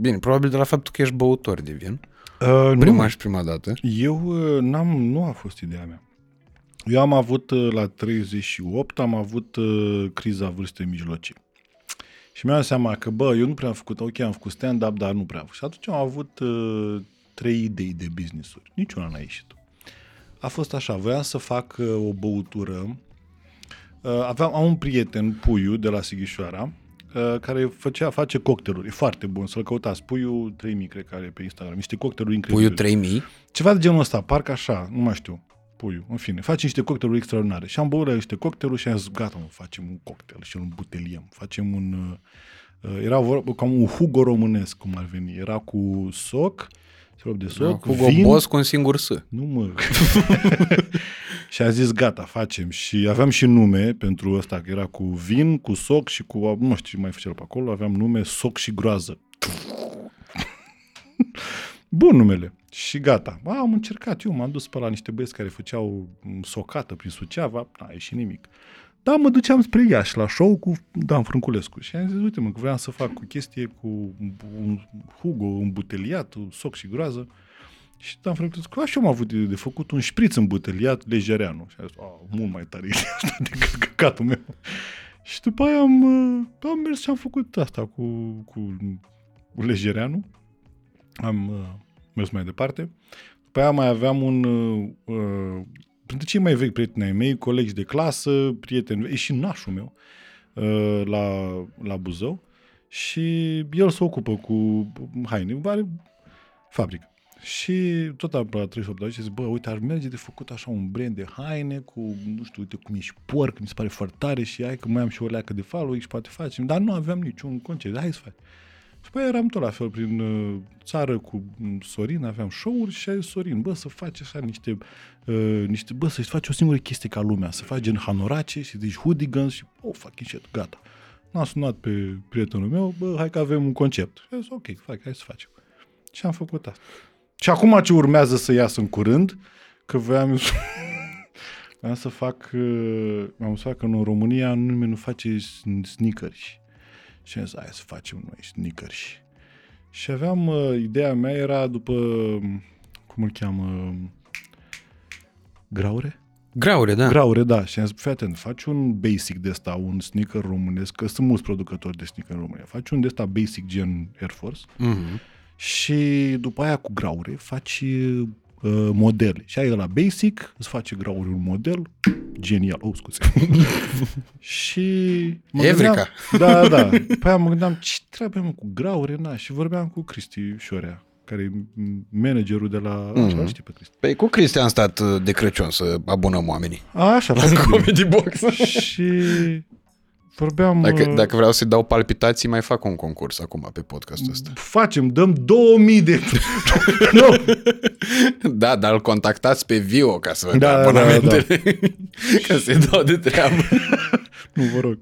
bine, probabil de la faptul că ești băutor de vin. uh, Prima și prima dată. Eu uh, n-am, nu a fost ideea mea. Eu am avut uh, la 38, am avut uh, criza vârstei mijlocii. Și mi-am dat seama că, bă, eu nu prea am făcut, ok, am făcut stand-up, dar nu prea am făcut. Și atunci am avut uh, trei idei de business-uri. Niciuna n-a ieșit. a fost așa, voiam să fac uh, o băutură. Uh, aveam, am un prieten, Puiu, de la Sighișoara, uh, care făcea, face cocktailuri. E foarte bun, să-l căutați. Puiu 3000, cred că are pe Instagram. Niște cocktailuri incredibile. Puiul 3000. Ceva de genul ăsta, parcă așa, nu mai știu. Puiu, în fine, face niște cocktailuri extraordinare. Și am băut la niște cocktailuri și am zis, gata, mă, facem un cocktail și îl îmbuteliem. Facem un... Uh, uh, era vorba, cam un Hugo românesc, cum ar veni. Era cu soc, sirop de soc, Hugo vin, Boss cu un singur S. nu mă. *laughs* și a zis, gata, facem. Și aveam și nume pentru ăsta, că era cu vin, cu soc și cu, nu știu ce mai făcea pe acolo, aveam nume soc și groază. *laughs* Bun numele. Și gata. A, am încercat eu, m-am dus pe la niște băieți care făceau m, socată prin Suceava, n-a ieșit nimic. Dar mă duceam spre Iași la show cu Dan Frânculescu și am zis, uite mă, că vreau să fac o chestie cu un Hugo îmbuteliat, un soc și groază. Și Dan Frânculescu, așa am avut idee de făcut un șpriț îmbuteliat lejereanu. Și am zis, a, mult mai tare ideea *laughs* asta decât căcatul meu. Și după aia am, uh, am mers și am făcut asta cu, cu lejereanu. Am uh, mers mai departe. După aia mai aveam un... Uh, uh, printre cei mai vechi prieteni ai mei, colegi de clasă, prieteni, e și nașul meu, uh, la, la Buzău. Și el se ocupă cu haine, are fabrică. Și tot la 38 de ani și zic, bă, uite, ar merge de făcut așa un brand de haine cu, nu știu, uite cum e și porc, mi se pare foarte tare și hai că mai am și o leacă de following și poate facem, dar nu aveam niciun concept, hai să facem. Și pe aia eram tot la fel prin uh, țară cu mm, Sorin, aveam show-uri și a zis Sorin, bă, să faci așa niște, uh, niște bă, să faci o singură chestie ca lumea, să faci gen hanorace și zici hoodigans și oh, fucking shit, gata. N-a sunat pe prietenul meu, bă, hai că avem un concept. Și a zis, ok, fac, hai să facem. Și am făcut asta. Și acum ce urmează să iasă în curând, că voiam să... *laughs* voiam să fac, uh, am să fac că în România nimeni nu face sneakers. Și am zis, hai să facem noi sneakers. Și aveam, uh, ideea mea era după, cum îl cheamă, Graure? Graure, da. Graure, da. Și am zis, fii atent, faci un basic de ăsta, un sneaker românesc, că sunt mulți producători de sneaker în România. Faci un de ăsta basic gen Air Force Mhm. și după aia cu graure faci uh, modele. Și ai la basic, îți face graure un model, genial, oh, scuze. *laughs* și mă Evrica. Gândeam, da, da. Pe aia mă gândeam, ce treabă mă cu graure, na, și vorbeam cu Cristi Șorea, care e managerul de la... Mhm. Așa, știi pe Cristi. Păi cu Cristi am stat uh, de Crăciun să abonăm oamenii. A, așa, foarte bine. Comedy Box. și vorbeam... Dacă, uh, dacă vreau să-i dau palpitații, mai fac un concurs acum pe podcastul ăsta. Facem, dăm 2000 de... *laughs* nu, Da, dar îl contactați pe Vio ca să vă Da, dea da, da, abonamentele. *laughs* ca să-i dau de treabă. *laughs* nu vă rog.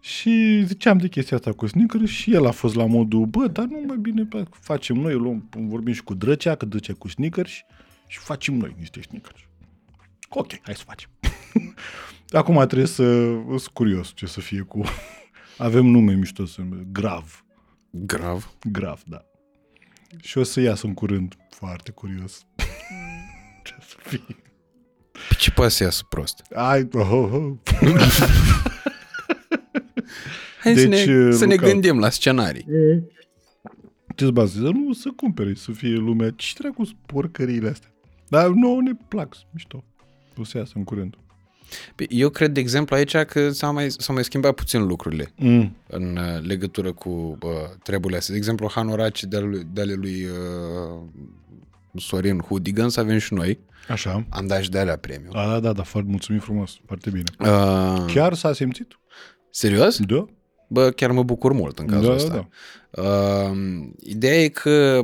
Și ziceam de chestia asta cu sneaker și el a fost la modul, bă, dar nu mai bine bă, facem noi, luăm, vorbim și cu Drăcea, că Drăcea cu sneakers și facem noi niște sneakers. Ok, hai să facem. Acum trebuie să, sunt curios ce să fie cu... *laughs* Avem nume mișto să Grav. Grav. Grav, da. Și o să iasă în curând. Foarte curios. *laughs* ce să fie. Pe ce poate să iasă prost? Ai, oh, oh, oh. *laughs* Hai să, Deci, ne, să ne Luca- gândim la scenarii. Ce-ți bazează? Nu, să cumpere, să fie lumea. Ce dracu sunt porcăriile astea? Dar nouă ne plac, sunt mișto. O să iasă în curând. Păi, Eu cred, de exemplu, aici că s-au mai, s-au mai schimbat puțin lucrurile Mm. în uh, legătură cu uh, treburile astea. De exemplu, Hanoraci de ale lui, de ale lui uh, Sorin Hoodigans avem și noi. Așa. Am dat și de alea premium. A, da, da, da, foarte mulțumim frumos. Foarte bine. Uh, Chiar s-a simțit? serios? Da. Bă, chiar mă bucur mult în cazul Da, da, ăsta. Uh, ideea e că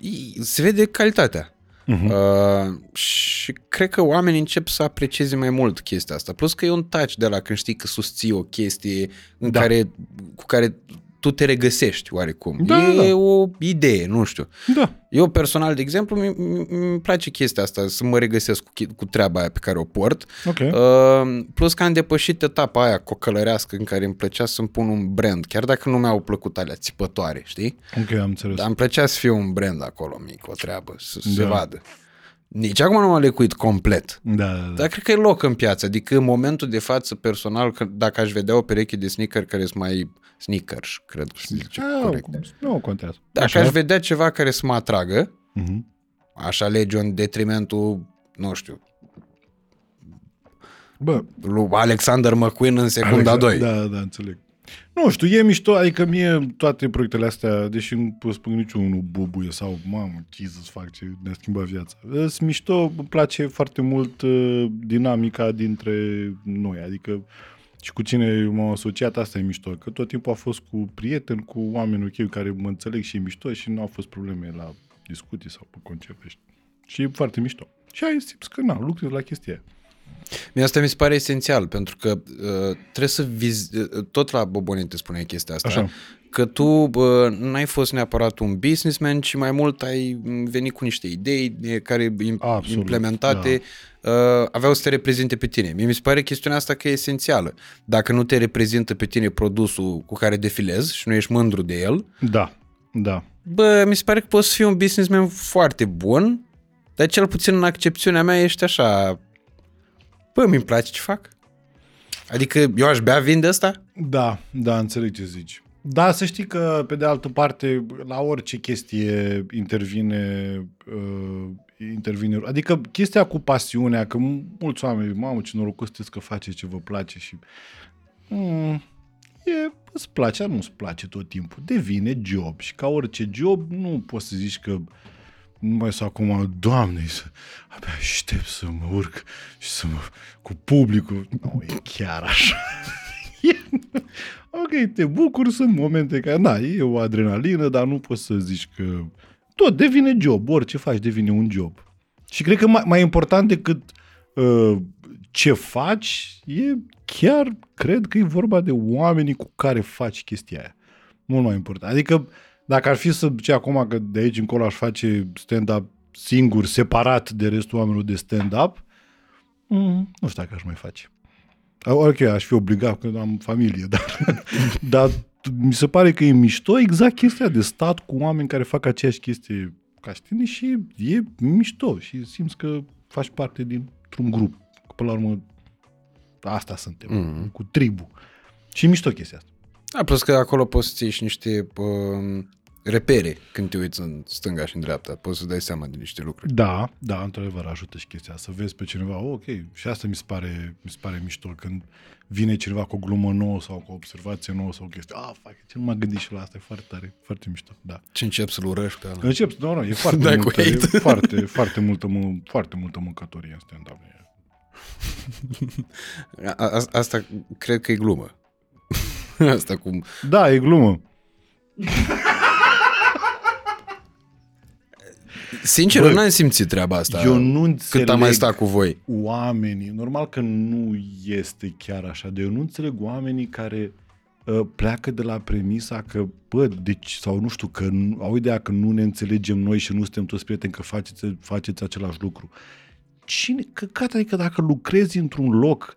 i- se vede calitatea. Mhm. Uh, și cred că oamenii încep să aprecieze mai mult chestia asta. Plus că e un touch de la când știi că susții o chestie în Da. care, cu care tu te regăsești oarecum. Da, e da. o idee, nu știu. Da. Eu personal, de exemplu, mi- mi- mi-mi place chestia asta, să mă regăsesc cu, chi- cu treaba aia pe care o port. Ok. Uh, plus că am depășit etapa aia cocălărească în care îmi plăcea să-mi pun un brand, chiar dacă nu mi-au plăcut alea țipătoare, știi? Ok, am înțeles. Dar îmi plăcea să fie un brand acolo mic, o treabă, să se Da. vadă. Nici acum nu m-am lecuit complet. Da, da, da. Dar cred că e loc în piață. Adică în momentul de față, personal, că dacă aș vedea o pereche de sneaker care sunt mai sneakers, cred că se zice Ah, corect. Nu contează. Dacă aș vedea ceva care să mă atragă, Mhm. aș alege în detrimentul nu știu, Bă, lui Alexander McQueen în secunda Alexa- 2. Da, da, înțeleg. Nu știu, e mișto, adică mie toate proiectele astea, deși nu pot spune niciunul bubuie sau, mamă, Jesus, fac ce ne-a schimbat viața. Sunt mișto, îmi place foarte mult uh, dinamica dintre noi, adică și cu cine m-am asociat, asta e mișto, că tot timpul a fost cu prieteni, cu oameni ok, care mă înțeleg și e mișto și nu au fost probleme la discuții sau pe concerte. Și e foarte mișto. Și ai simți că, na, lucrezi la chestia aia. Mie asta mi se pare esențial, pentru că uh, trebuie să vizi, uh, tot la Bobone te spunea chestia asta, Așa. că tu uh, n-ai fost neapărat un businessman, ci mai mult ai venit cu niște idei eh, care im- Absolut, implementate uh, aveau să te reprezinte pe tine. Mie mi se pare chestiunea asta că e esențială. Dacă nu te reprezintă pe tine produsul cu care defilezi și nu ești mândru de el, Da, da. bă, mi se pare că poți să fii un businessman foarte bun, dar cel puțin în accepțiunea mea ești așa, bă, mi-mi place ce fac. Adică eu aș bea vin de ăsta? Da, da, înțeleg ce zici. Da, să știi că, pe de altă parte, la orice chestie intervine, uh, intervine, adică chestia cu pasiunea, că mulți oameni, mamă, ce norocos sunteți că face ce vă place și mm, e, îți place, nu îți place tot timpul, devine job și ca orice job nu poți să zici că nu mai sunt acum, doamne, să, abia aștept să mă urc și să mă, cu publicul. Nu, e chiar așa. *laughs* ok, te bucur, sunt momente care, da, e o adrenalină, dar nu poți să zici că tot devine job, orice faci devine un job. Și cred că mai, mai important decât uh, ce faci, e chiar, cred că e vorba de oamenii cu care faci chestia aia. Mult mai important. Adică, dacă ar fi să zice acum că de aici încolo aș face stand-up singur, separat de restul oamenilor de stand-up, mm, nu știu dacă aș mai face. Ok, aș fi obligat că am familie, *laughs* dar, dar mi se pare că e mișto exact chestia de stat cu oameni care fac aceeași chestie ca și tine și e mișto și simți că faci parte dintr-un grup. Că până la urmă asta suntem, Mhm. cu tribu. Și e mișto chestia asta. Da, plus că acolo poți să și niște uh, repere când te uiți în stânga și în dreapta. Poți să dai seama de niște lucruri. Da, da, într-adevăr ajută și chestia asta. Să vezi pe cineva, oh, ok, și asta mi se pare, mi se pare mișto când vine cineva cu o glumă nouă sau cu o observație nouă sau o chestie. Ah, fac, ce nu m-am gândit și la asta, e foarte tare, foarte mișto, da. Ce încep să-l urăști pe ăla. Încep, nu, nu, e *laughs* foarte Dai cu multă, e hate. *laughs* foarte, foarte multă, mân- foarte multă mâncătorie în stand-up. E- *laughs* A, a, asta cred că e glumă. *laughs* asta cum... Da, e glumă. Sincer, Bă, eu n-am simțit treaba asta eu nu înțeleg cât am mai stat cu voi. oamenii, normal că nu este chiar așa, de eu nu înțeleg oamenii care uh, pleacă de la premisa că, bă, deci, sau nu știu, că nu, au ideea că nu ne înțelegem noi și nu suntem toți prieteni că faceți, faceți același lucru. Cine, căcat, adică dacă lucrezi într-un loc,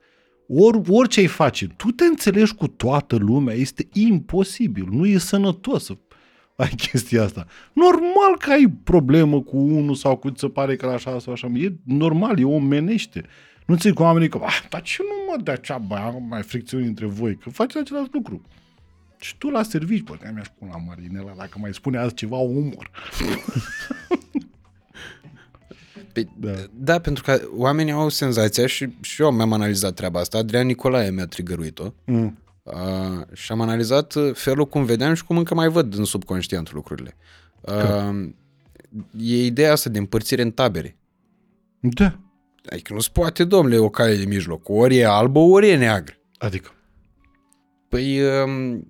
or, orice ai face, tu te înțelegi cu toată lumea, este imposibil, nu e sănătos să ai *laughs* chestia asta. Normal că ai problemă cu unul sau cu ți se pare că așa sau așa. E normal, e omenește. Nu ți cu oamenii că, ah, dar ce nu mă dea cea bă, mai fricțiuni între voi, că faceți același lucru. Și tu la servici, bă, că mi-aș pune la Marinela, dacă mai spune azi ceva, o umor. *laughs* Pe, Da. da. da, pentru că oamenii au senzația și, și eu mi-am analizat treaba asta. Adrian Nicolae mi-a trigăruit-o. Mm. Uh, și am analizat uh, felul cum vedeam și cum încă mai văd în subconștient lucrurile. Uh, e ideea asta de împărțire în tabere. Da. Adică nu se poate, domnule, o cale de mijloc. Ori e albă, ori e neagră. Adică, Păi, um,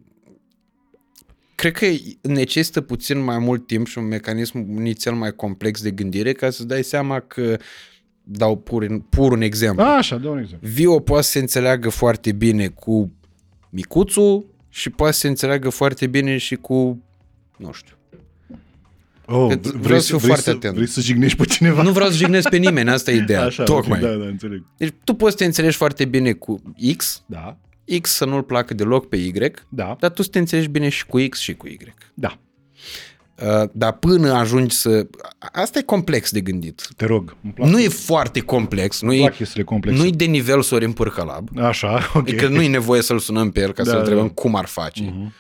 cred că necesită puțin mai mult timp și un mecanism inițial mai complex de gândire ca să dai seama că, dau pur, pur un exemplu, a, așa, dă un exemplu. Vio poate să se înțeleagă foarte bine cu micuțul și poate să se înțeleagă foarte bine și cu, nu știu. Oh, Că vrei, vreau să fiu vrei foarte să, atent. Vrei să jignești pe cineva? Nu vreau să jignesc pe nimeni, asta e *laughs* ideea. Așa, Tocmai. ok, da, da, înțeleg. Deci tu poți să te înțelegi foarte bine cu X, Da, X să nu-l placă deloc pe Y, da, dar tu să te înțelegi bine și cu X și cu Y. da. Uh, dar până ajungi să... Asta e complex de gândit. Te rog, îmi plac, Nu e foarte complex, nu îmi e, plac chestiile complexe. nu e de nivel Sorin Pârcălab. Așa, ok. Adică nu e nevoie să-l sunăm pe el ca Da, să-l da. întrebăm cum ar face. Mhm.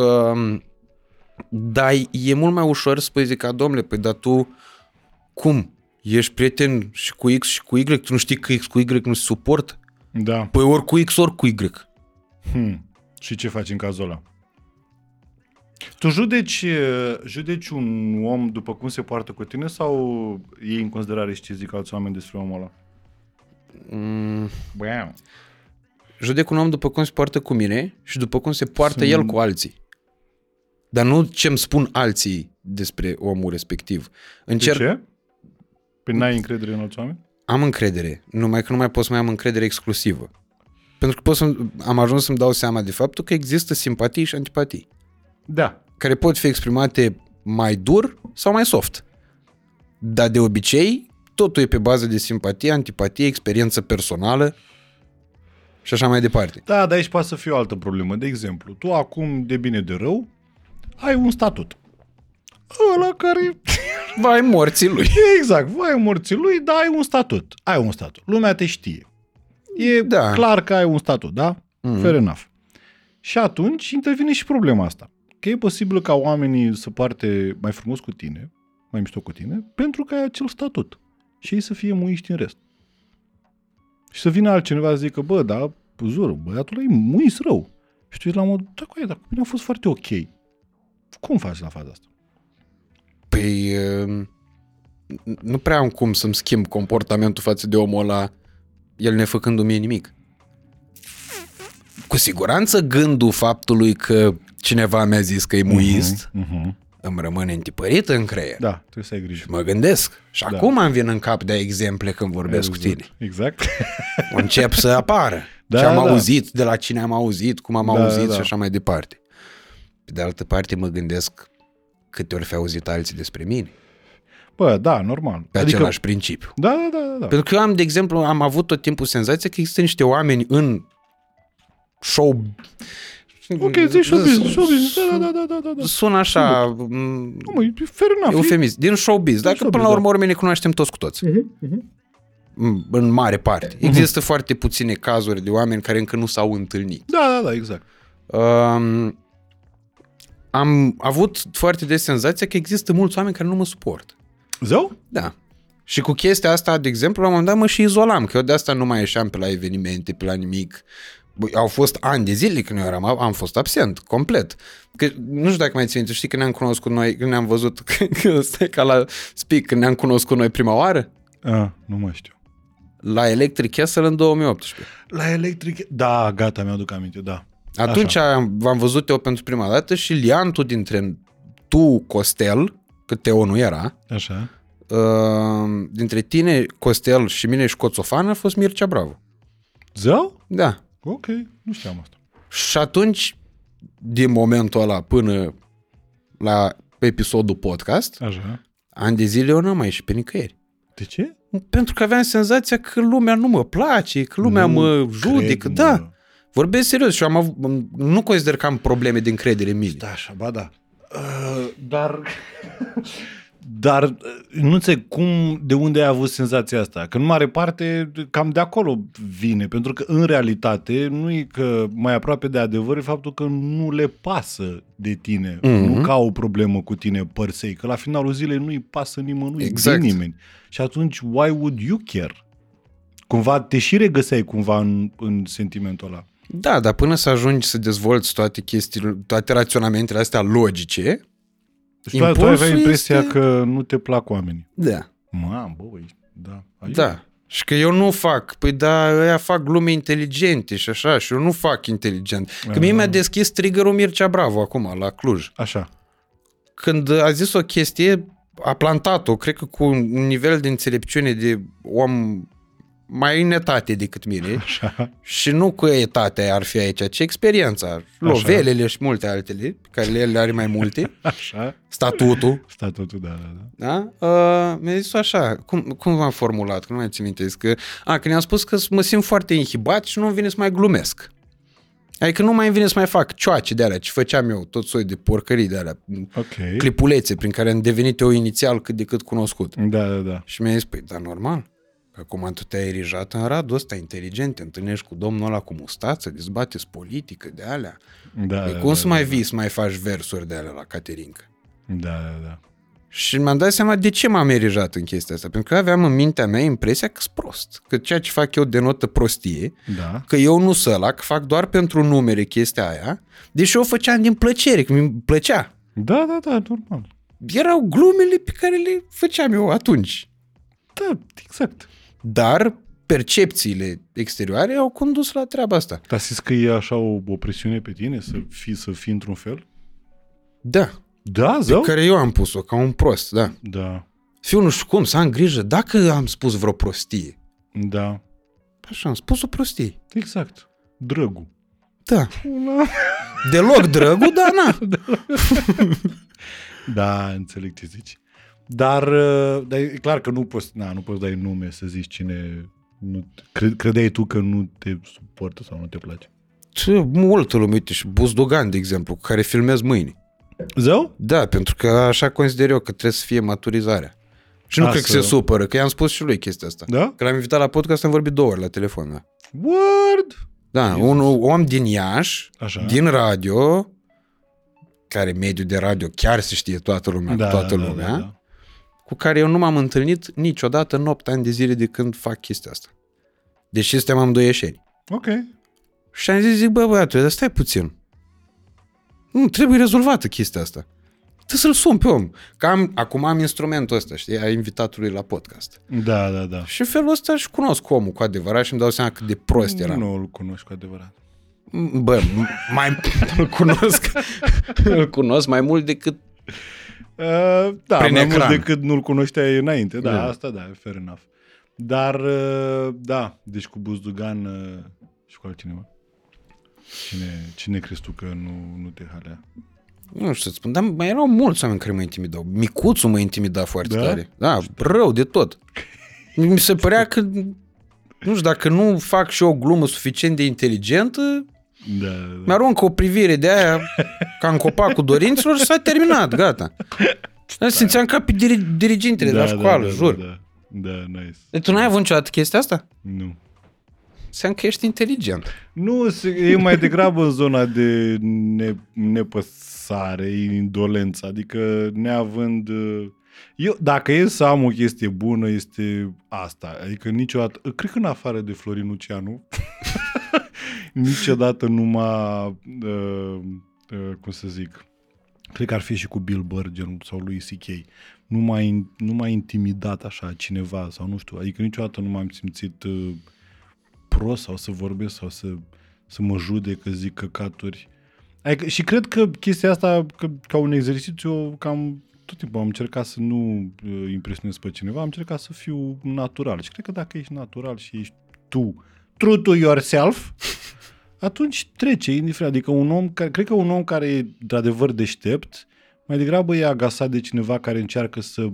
Um, dar e mult mai ușor să spui zic, ca domnule, păi dar tu cum ești prieten și cu X și cu Y, tu nu știi că X cu Y nu se suportă? Da. Păi ori cu X, ori cu Y. Hmm. Și ce faci în cazul ăla? Tu judeci, uh, judeci un om după cum se poartă cu tine sau iei în considerare și ce zic alți oameni despre omul ăla? Mm, Bam. judec un om după cum se poartă cu mine și după cum se poartă el cu alții. Dar nu ce îmi spun alții despre omul respectiv. De Încerc, ce? Păi n-ai încredere în alți oameni? Am încredere, numai că nu mai pot să mai am încredere exclusivă. Pentru că pot să, am ajuns să-mi dau seama de faptul că există simpatii și antipatii, Da. care pot fi exprimate mai dur sau mai soft. Dar de obicei, totul e pe bază de simpatie, antipatie, experiență personală și așa mai departe. Da, dar aici poate să fie o altă problemă. De exemplu, tu acum, de bine de rău, ai un statut. Ăla care... Vai morții lui. Exact, vai morții lui, dar ai un statut. Ai un statut. Lumea te știe. E Da. da. clar că ai un statut, da? Mm-hmm. Fair enough. Și atunci intervine și problema asta. Că e posibil ca oamenii să poarte mai frumos cu tine, mai mișto cu tine, pentru că ai acel statut. Și ei să fie muiști în rest. Și să vină altcineva să zică, bă, da, zură, băiatul ăla e muis rău. Și tu ești la mod, da, cu dar cu mine a fost foarte ok. Cum faci la faza asta? Păi, uh, nu prea am cum să-mi schimb comportamentul față de omul ăla, el nefăcându-mi mie nimic. Cu siguranță gândul faptului că cineva mi-a zis că e muist Uh-huh. îmi rămâne întipărit în creier. Da, trebuie să ai grijă. Mă gândesc. Și Da. acum îmi vin în cap de exemple când vorbesc cu tine. Exact. Încep să apară. *laughs* Da, ce am da. auzit, de la cine am auzit, cum am Da, auzit da. și așa mai departe. Pe de altă parte mă gândesc câte ori fi auzit alții despre mine. Bă, da, normal. Pe adică, același principiu. Da, da, da, da, da. Pentru că eu am, de exemplu, am avut tot timpul senzația că există niște oameni în show... Ok, zici showbiz, showbiz, da, da, da, da, da, da. Sună așa, m, Nu, mă, e fair enough. e- eufemist, din showbiz. Dacă showbiz, până la da. urmă urmă ne cunoaștem toți cu toți. M, În mare parte. Există foarte puține cazuri de oameni care încă nu s-au întâlnit. Da, da, da, exact. Um, am avut foarte des senzația că există mulți oameni care nu mă suportă. Zău? Da. Și cu chestia asta, de exemplu, la un moment dat mă și izolam, că eu de asta nu mai ieșeam pe la evenimente, pe la nimic. Băi, au fost ani de zile când eu eram, am fost absent, complet. Că, nu știu dacă mai ții minte, știi când ne-am cunoscut noi, când ne-am văzut, *laughs* că stai ca la speak, când ne-am cunoscut noi prima oară? A, nu mai știu. La Electric Castle în 2018. La electric... Da, gata, mi-aduc aminte, da. Atunci am, v-am văzut eu pentru prima dată și liantul dintre tu, Costel, că Teo nu era, Așa. uh, dintre tine, Costel și mine și Coțofan a fost Mircea Bravo. Zău? Da. Ok, nu știam asta. Și atunci, din momentul ăla până la episodul podcast, Așa. ani de zile eu n-am mai ieșit pe nicăieri. De ce? Pentru că aveam senzația că lumea nu mă place, că lumea Nu mă judecă. cred, Da, mă. Vorbesc serios și eu am avut, nu consider că am probleme de încredere în mine. Da, așa, ba da. Uh, dar... Dar uh, nu înțeleg cum, de unde ai avut senzația asta? Că în mare parte cam de acolo vine, pentru că în realitate nu e că mai aproape de adevăr e faptul că nu le pasă de tine, Mhm. mm-hmm. nu ca o problemă cu tine părsei, că la finalul zilei nu-i pasă nimănui Exact. de nimeni. Și atunci, why would you care? Cumva te și regăseai cumva în, în sentimentul ăla. Da, dar până să ajungi să dezvolți toate chestiile, toate raționamentele astea logice, Și tu, tu Impulsul aveai impresia este- că nu te plac oamenii. da, Mamă, bă, ești- da. Aici- da. Și că eu nu fac, păi da, ăia fac glume inteligente și așa, și eu nu fac inteligent. Că mie mi-a deschis triggerul Mircea Bravo acum, la Cluj. Așa. Când a zis o chestie, a plantat-o, cred că cu un nivel de înțelepciune de om mai în etate decât mine Așa. și nu cu etatea ar fi aici, ci experiența, lovelele și multe altele, pe care le ele are mai multe, *laughs* Așa. statutul, Statutul, da, da, da. da? Uh, mi-a zis așa, cum, cum v-am formulat, că nu mai țin minte, că, a, că ne-am spus că mă simt foarte inhibat și nu-mi vine să mai glumesc. Adică nu mai vine să mai fac cioace de alea, ce făceam eu, tot soi de porcării de alea, Ok. clipulețe prin care am devenit eu inițial cât de cât cunoscut. Da, da, da. Și mi-a zis, păi, da, normal. Că Acum tu te-ai erijat în radul ăsta inteligent, te întâlnești cu domnul ăla cu mustață, dezbateți politică de alea. Da, Păi da, cum da, să mai vii să mai faci versuri de alea la Caterinca? Da, da, da. Și mi-am dat seama de ce m-am erijat în chestia asta. Pentru că aveam în mintea mea impresia că sunt prost. Că ceea ce fac eu denotă prostie. Da. Că eu nu sunt ăla, că fac doar pentru numere chestia aia. Deși eu o făceam din plăcere, că mi plăcea. Da, da, da, normal. Erau glumele pe care le făceam eu atunci. Da, exact. Dar percepțiile exterioare au condus la treaba asta. Dar simți că e așa o, o presiune pe tine să fii, să fii într-un fel? Da, Da, pe zău? care eu am pus-o ca un prost, da. Da, Fiu nu știu cum, să am grijă dacă am spus vreo prostie. da, Așa, am spus o prostie. exact. Drăgu. Da. Deloc drăgu, dar na. *laughs* Da, înțeleg ce zici. Dar, uh, dar e clar că nu poți, na, nu poți dai nume să zici cine nu, cre, credeai tu că nu te suportă sau nu te place. Ce multă lume, uite, și Buzdogan, de exemplu, cu care filmez mâine. Zău? Da, pentru că așa consider eu că trebuie să fie maturizarea. Și nu A, cred că să- se supără, că i-am spus și lui chestia asta. Da? Că l-am invitat la podcast, am vorbit două ori la telefon. Da, Word! da un om din Iași, Așa. din radio, care mediul de radio chiar se știe toată lumea, da, toată lumea, da, da. Cu care eu nu m-am întâlnit niciodată în 8 ani de zile de când fac chestia asta. Deși suntem amândoi Ok. Și am zis, zic, bă, băiatul, dar stai puțin. Nu, trebuie rezolvată chestia asta. Trebuie să-l sun pe om. Că am, acum am instrumentul ăsta, știi, a invitatului la podcast. Da, da, da. Și în felul ăsta și cunosc omul cu adevărat și îmi dau seama cât de prost era. Nu îl cunoști cu adevărat. Bă, mai *laughs* îl cunosc, îl cunosc mai mult decât Uh, da, Prin mai ecran. mult decât nu-l cunoșteai înainte. Da, Da. asta da, fair enough. Dar, uh, da, deci cu Buzdugan uh, și cu altcineva. Cine, cine crezi tu că nu, nu te halea? nu știu să spun, dar mai erau mulți oameni care mă intimidau. Micuțul mă intimida foarte Da? tare. Da, rău de tot. Mi se părea că, nu știu, dacă nu fac și o glumă suficient de inteligentă, Da, da, da. mi-aruncă o privire de aia ca în copacul dorinților și s-a terminat, gata. Da, simțeam ca pe diri- dirigintele de la școală, da, jur. Da, da, da, nice. Deci tu n-ai avut niciodată chestia asta? Nu. Înseamnă că ești inteligent. Nu, se- e mai degrabă în zona de ne, nepăsare, indolență, adică neavând... uh, Eu, dacă e să am o chestie bună, este asta. Adică niciodată, cred că în afară de Florin Lucianu, *laughs* niciodată nu m-a, uh, uh, cum să zic, cred că ar fi și cu Bill Burr gen, sau lui C.K. Nu m-a, in- nu m-a intimidat așa cineva sau nu știu, adică niciodată nu m-am simțit uh, prost sau să vorbesc sau să, să mă judec că zic căcaturi. Adică, și cred că chestia asta, că, ca un exercițiu, cam tot timpul am încercat să nu uh, impresionez pe cineva, am încercat să fiu natural. Și cred că dacă ești natural și ești tu, true to yourself, atunci trece, indiferent. Adică un om, care, cred că un om care e de-adevăr deștept, mai degrabă e agasat de cineva care încearcă să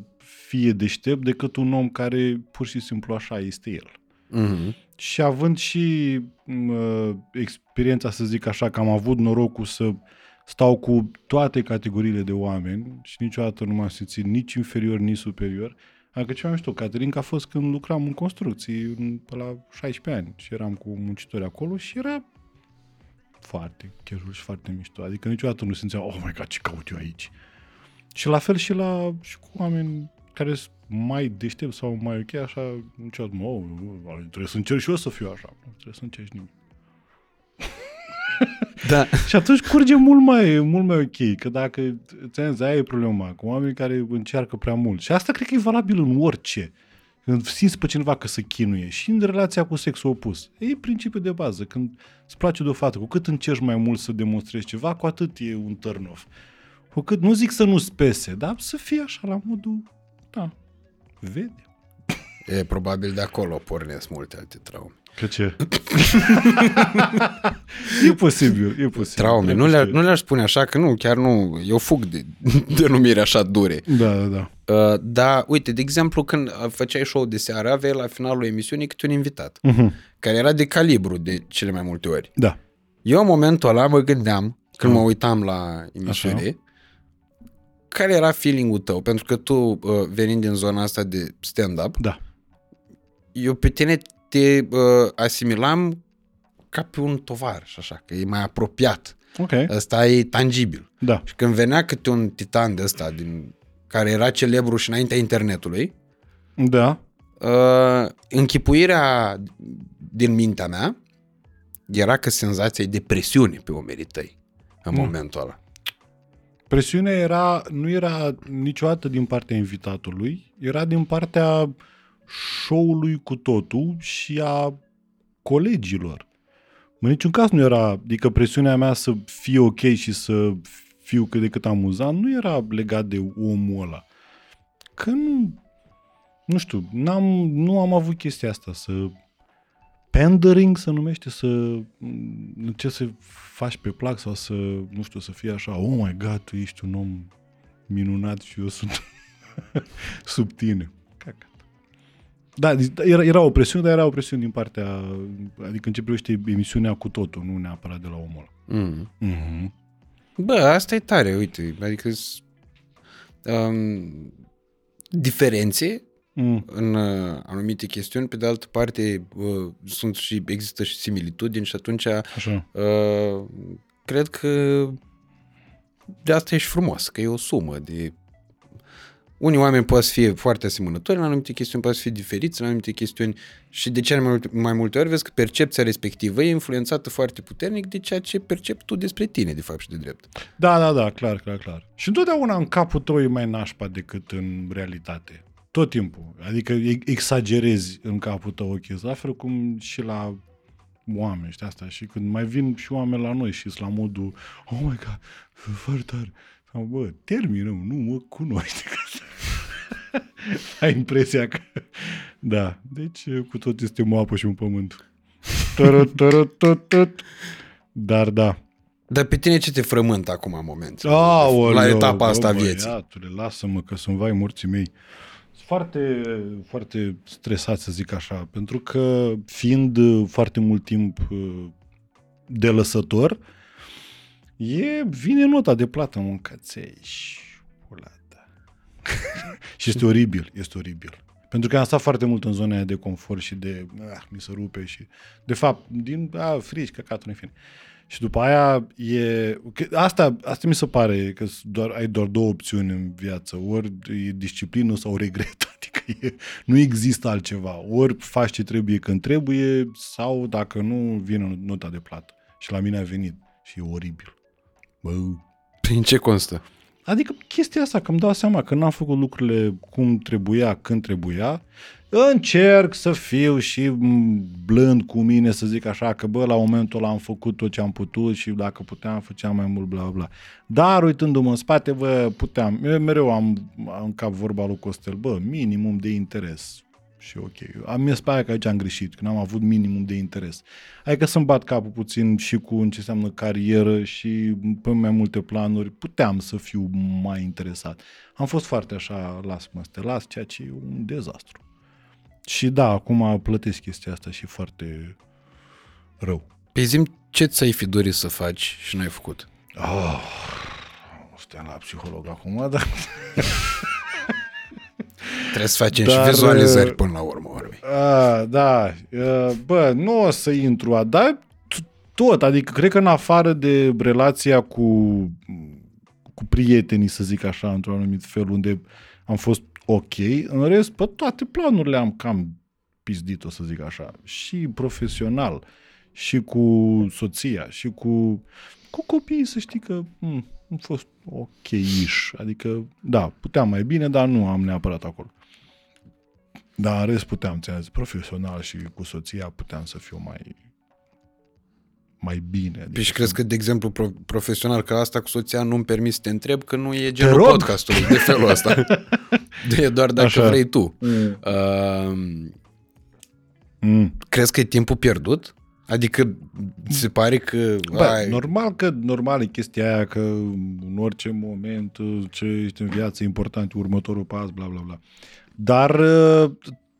fie deștept decât un om care pur și simplu așa este el. Mhm. Și având și uh, experiența, să zic așa, că am avut norocul să stau cu toate categoriile de oameni și niciodată nu m-am simțit nici inferior, nici superior. Adică ce mai știu, Caterinca a fost când lucram în construcții în, pe la 16 ani și eram cu muncitori acolo și era foarte casual și foarte mișto. Adică niciodată nu simțeam, oh my god, ce caut eu aici. Și la fel și, la, și cu oameni care sunt mai deștept sau mai ok, așa, niciodată, mă, oh, trebuie să încerc și eu să fiu așa. Nu trebuie să încerci nimic. *laughs* Da. *laughs* Și atunci curge mult mai, mult mai ok, că dacă, ți-am zis, aia e problema, cu oamenii care încearcă prea mult. Și asta cred că e valabil în orice. Când simți pe cineva că se chinuie și în relația cu sexul opus. E principiul de bază. Când îți place de o fată, cu cât încerci mai mult să demonstrezi ceva, cu atât e un turn off. Cu cât, nu zic să nu spese, dar să fie așa la modul, da, vede. E probabil de acolo pornesc multe alte traume. Că ce? *laughs* e posibil, e posibil. Traume. E Nu, le, posibil. nu le-aș spune așa, că nu, chiar nu. Eu fug de *laughs* denumiri așa dure. Da, da, da. Uh, dar, uite, de exemplu, când uh, făceai show de seară, aveai la finalul emisiunii câte un invitat, Mhm. care era de calibru de cele mai multe ori. Da. Eu în momentul ăla mă gândeam, când Mm. mă uitam la emisiune, care era feeling-ul tău? Pentru că tu, uh, venind din zona asta de stand-up, Da. eu pe tine te uh, asimilam ca pe un tovar și așa, că e mai apropiat. Ok. Ăsta e tangibil. Da. Și când venea câte un titan de ăsta din care era celebru și înaintea internetului, Da. uh, închipuirea din mintea mea era că senzația e de presiune pe umerii tăi în Mm. momentul ăla. Presiunea era, nu era niciodată din partea invitatului, era din partea show-ului cu totul și a colegilor. În niciun caz nu era, adică presiunea mea să fie ok și să fiu cât de cât amuzant, nu era legat de omul ăla. Că nu, nu știu, n-am, nu am avut chestia asta, să pandering se numește, să mm, ce să faci pe plac sau să, nu știu, să fie așa, oh my god, tu ești un om minunat și eu sunt *laughs* sub tine. Cacat. Da, era, era o presiune, dar era o presiune din partea, adică în ce privește emisiunea cu totul, nu neapărat de la omul ăla. Mm. Mm-hmm. Bă, asta e tare, uite, adică um, diferențe Mm. în uh, anumite chestiuni, pe de altă parte uh, sunt și există și similitudini și atunci Așa. uh, cred că de asta e și frumos, că e o sumă de unii oameni pot să fie foarte asemănători în anumite chestiuni, pot să fie diferiți în anumite chestiuni și de cele mai multe, mai multe ori vezi că percepția respectivă e influențată foarte puternic de ceea ce percepi tu despre tine, de fapt și de drept. Da, da, da, clar, clar, clar. Și întotdeauna în capul tău e mai nașpa decât în realitate. Tot timpul. Adică e- exagerezi în capul tău o chestie, la fel cum și la oameni, știi asta? Și când mai vin și oameni la noi și sunt la modul, oh my god, foarte tare. Sau, bă, terminăm, nu mă cunoști. *laughs* Ai impresia că... Da, deci cu tot este o apă și un pământ. Tărăt, tărăt, tărăt, tărăt. Dar da, Dar pe tine ce te frământă acum în moment? Aoleu, la etapa bă, asta a vieții. Băiatule, lasă-mă că sunt vai morții mei. Sunt foarte, foarte stresat să zic așa, pentru că fiind uh, foarte mult timp uh, de lăsător, e, vine nota de plată, mă, căței și pulata. *laughs* și este oribil, este oribil. Pentru că am stat foarte mult în zona aia de confort și de, ah, mi se rupe și, de fapt, din, ah, frici, căcatul, în fine. Și după aia e... că Asta, asta mi se pare că doar, ai doar două opțiuni în viață. Ori e disciplină sau regret. *laughs* Adică e, nu există altceva. Ori faci ce trebuie când trebuie sau dacă nu, vine nota de plată. Și la mine a venit. Și e oribil. Bă. Prin ce constă? Adică chestia asta, că îmi dau seama că n-am făcut lucrurile cum trebuia, când trebuia, încerc să fiu și m, blând cu mine, să zic așa, că bă, la momentul ăla am făcut tot ce am putut și dacă puteam, făceam mai mult, bla, bla. Dar uitându-mă în spate, bă, puteam, eu mereu am, am în cap vorba lui Costel, bă, minimum de interes. Și ok. Am mi se pare că aici am greșit, că n-am avut minimum de interes. Adică să-mi bat capul puțin și cu în ce înseamnă carieră și pe mai multe planuri. Puteam să fiu mai interesat. Am fost foarte așa, las-mă să te las, ceea ce e un dezastru. Și da, acum plătesc chestia asta și foarte rău. Pe zi ce ți-ai fi dorit să faci și n-ai făcut? Oh, stai la psiholog acum, dar... *laughs* Trebuie să facem Dar, și vizualizări uh, până la urmă. urmei. A, da, uh, bă, nu o să intru, a, dar t- tot, adică cred că în afară de relația cu, cu prietenii, să zic așa, într-un anumit fel, unde am fost ok, în rest, pe toate planurile am cam pizdit, o să zic așa, și profesional, și cu soția, și cu, cu copiii, să știi că m, am fost ok-ish, adică, da, puteam mai bine, dar nu am neapărat acolo. Dar în rest puteam, ți-am zis, profesional și cu soția puteam să fiu mai mai bine. Adică Păi și să- crezi că, de exemplu, pro- profesional, că asta cu soția nu-mi permis să te întreb, că nu e genul rog! podcastului de felul ăsta. *laughs* e doar dacă Așa. vrei tu. Mm. Uh, Mm. crezi că e timpul pierdut? Adică ți se pare că... Bă, ai, normal că normal e chestia aia că în orice moment ce ești în viață e important, următorul pas, bla bla bla. Dar uh,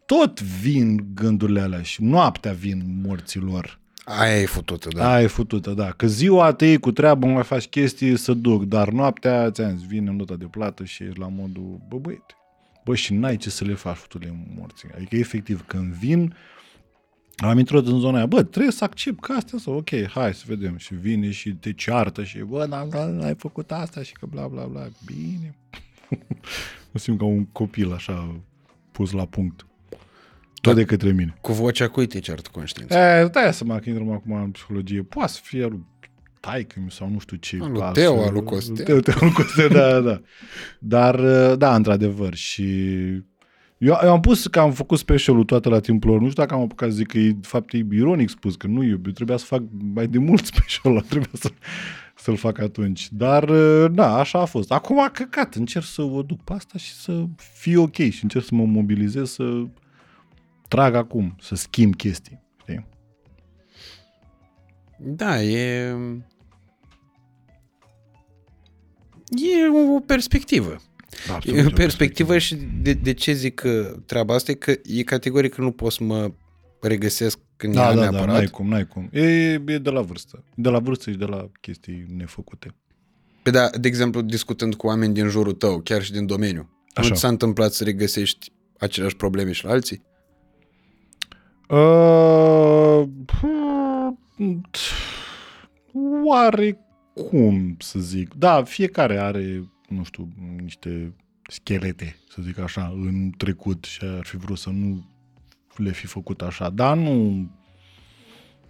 tot vin gândurile alea și noaptea vin morților. aia e futută, da. Da. Aia e futută, da. Că ziua te iei cu treabă, mai faci chestii să duc, dar noaptea, ți-am zis, vine nota de plată și ești la modul, bă băiete, bă și n-ai ce să le faci futule morții. Adică efectiv când vin, am intrat în zona aia, bă, trebuie să accept că astea sau ok, hai să vedem. Și vine și te ceartă și, bă, n-am, n-ai făcut asta și că bla bla bla. Bine. Mă simt ca un copil așa pus la punct. Tot Da. de către mine. Cu vocea cui te cert conștiință? E, stai să mă că intrăm acum în psihologie. Poate să fie al lui taică sau nu știu ce. Al lui clasă. Teo, al lui Costel. Teo, Teo, al lui Costel, da, da. Dar, uh, da, într-adevăr. Și eu, eu am pus că am făcut specialul toată la timpul lor. Nu știu dacă am apucat să zic că e, de fapt, e ironic spus, că nu eu. Eu trebuia să fac mai de mult *laughs* specialul, trebuia să, să-l fac atunci. Dar, uh, da, așa a fost. Acum, a căcat, încerc să o duc pe asta și să fie ok și încerc să mă mobilizez, să trag acum, să schimb chestii. Știi? Da, e... E o perspectivă. Absolut, E o o perspectivă și de, de ce zic că treaba asta e că e categoric că nu pot să mă regăsesc în Da, ea da, da, neapărat. n-ai cum, n-ai cum. E, e de la vârstă. De la vârstă și de la chestii nefăcute. Pe da, de exemplu, discutând cu oameni din jurul tău, chiar și din domeniu, Așa. nu ți s-a întâmplat să regăsești aceleași probleme și la alții? Uh, oarecum să zic. Da, fiecare are, nu știu, niște schelete, să zic așa, în trecut și ar fi vrut să nu le fi făcut așa. Dar nu,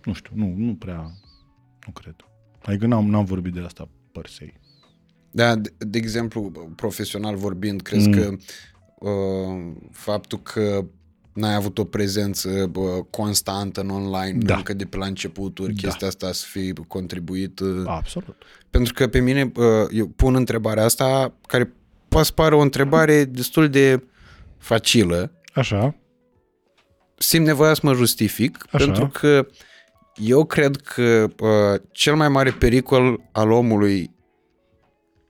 nu știu, nu, nu prea, nu cred. Adică n-am, n-am vorbit de asta per se. Da, de, de exemplu, profesional vorbind, crezi Mm. că uh, faptul că n-ai avut o prezență bă, constantă în online Da. încă de pe la începuturi, Da. chestia asta să fi contribuit? Uh, Absolut. Pentru că pe mine, uh, eu pun întrebarea asta, care poate să pară o întrebare destul de facilă, Așa. Simt nevoia să mă justific, Așa. pentru că eu cred că uh, cel mai mare pericol al omului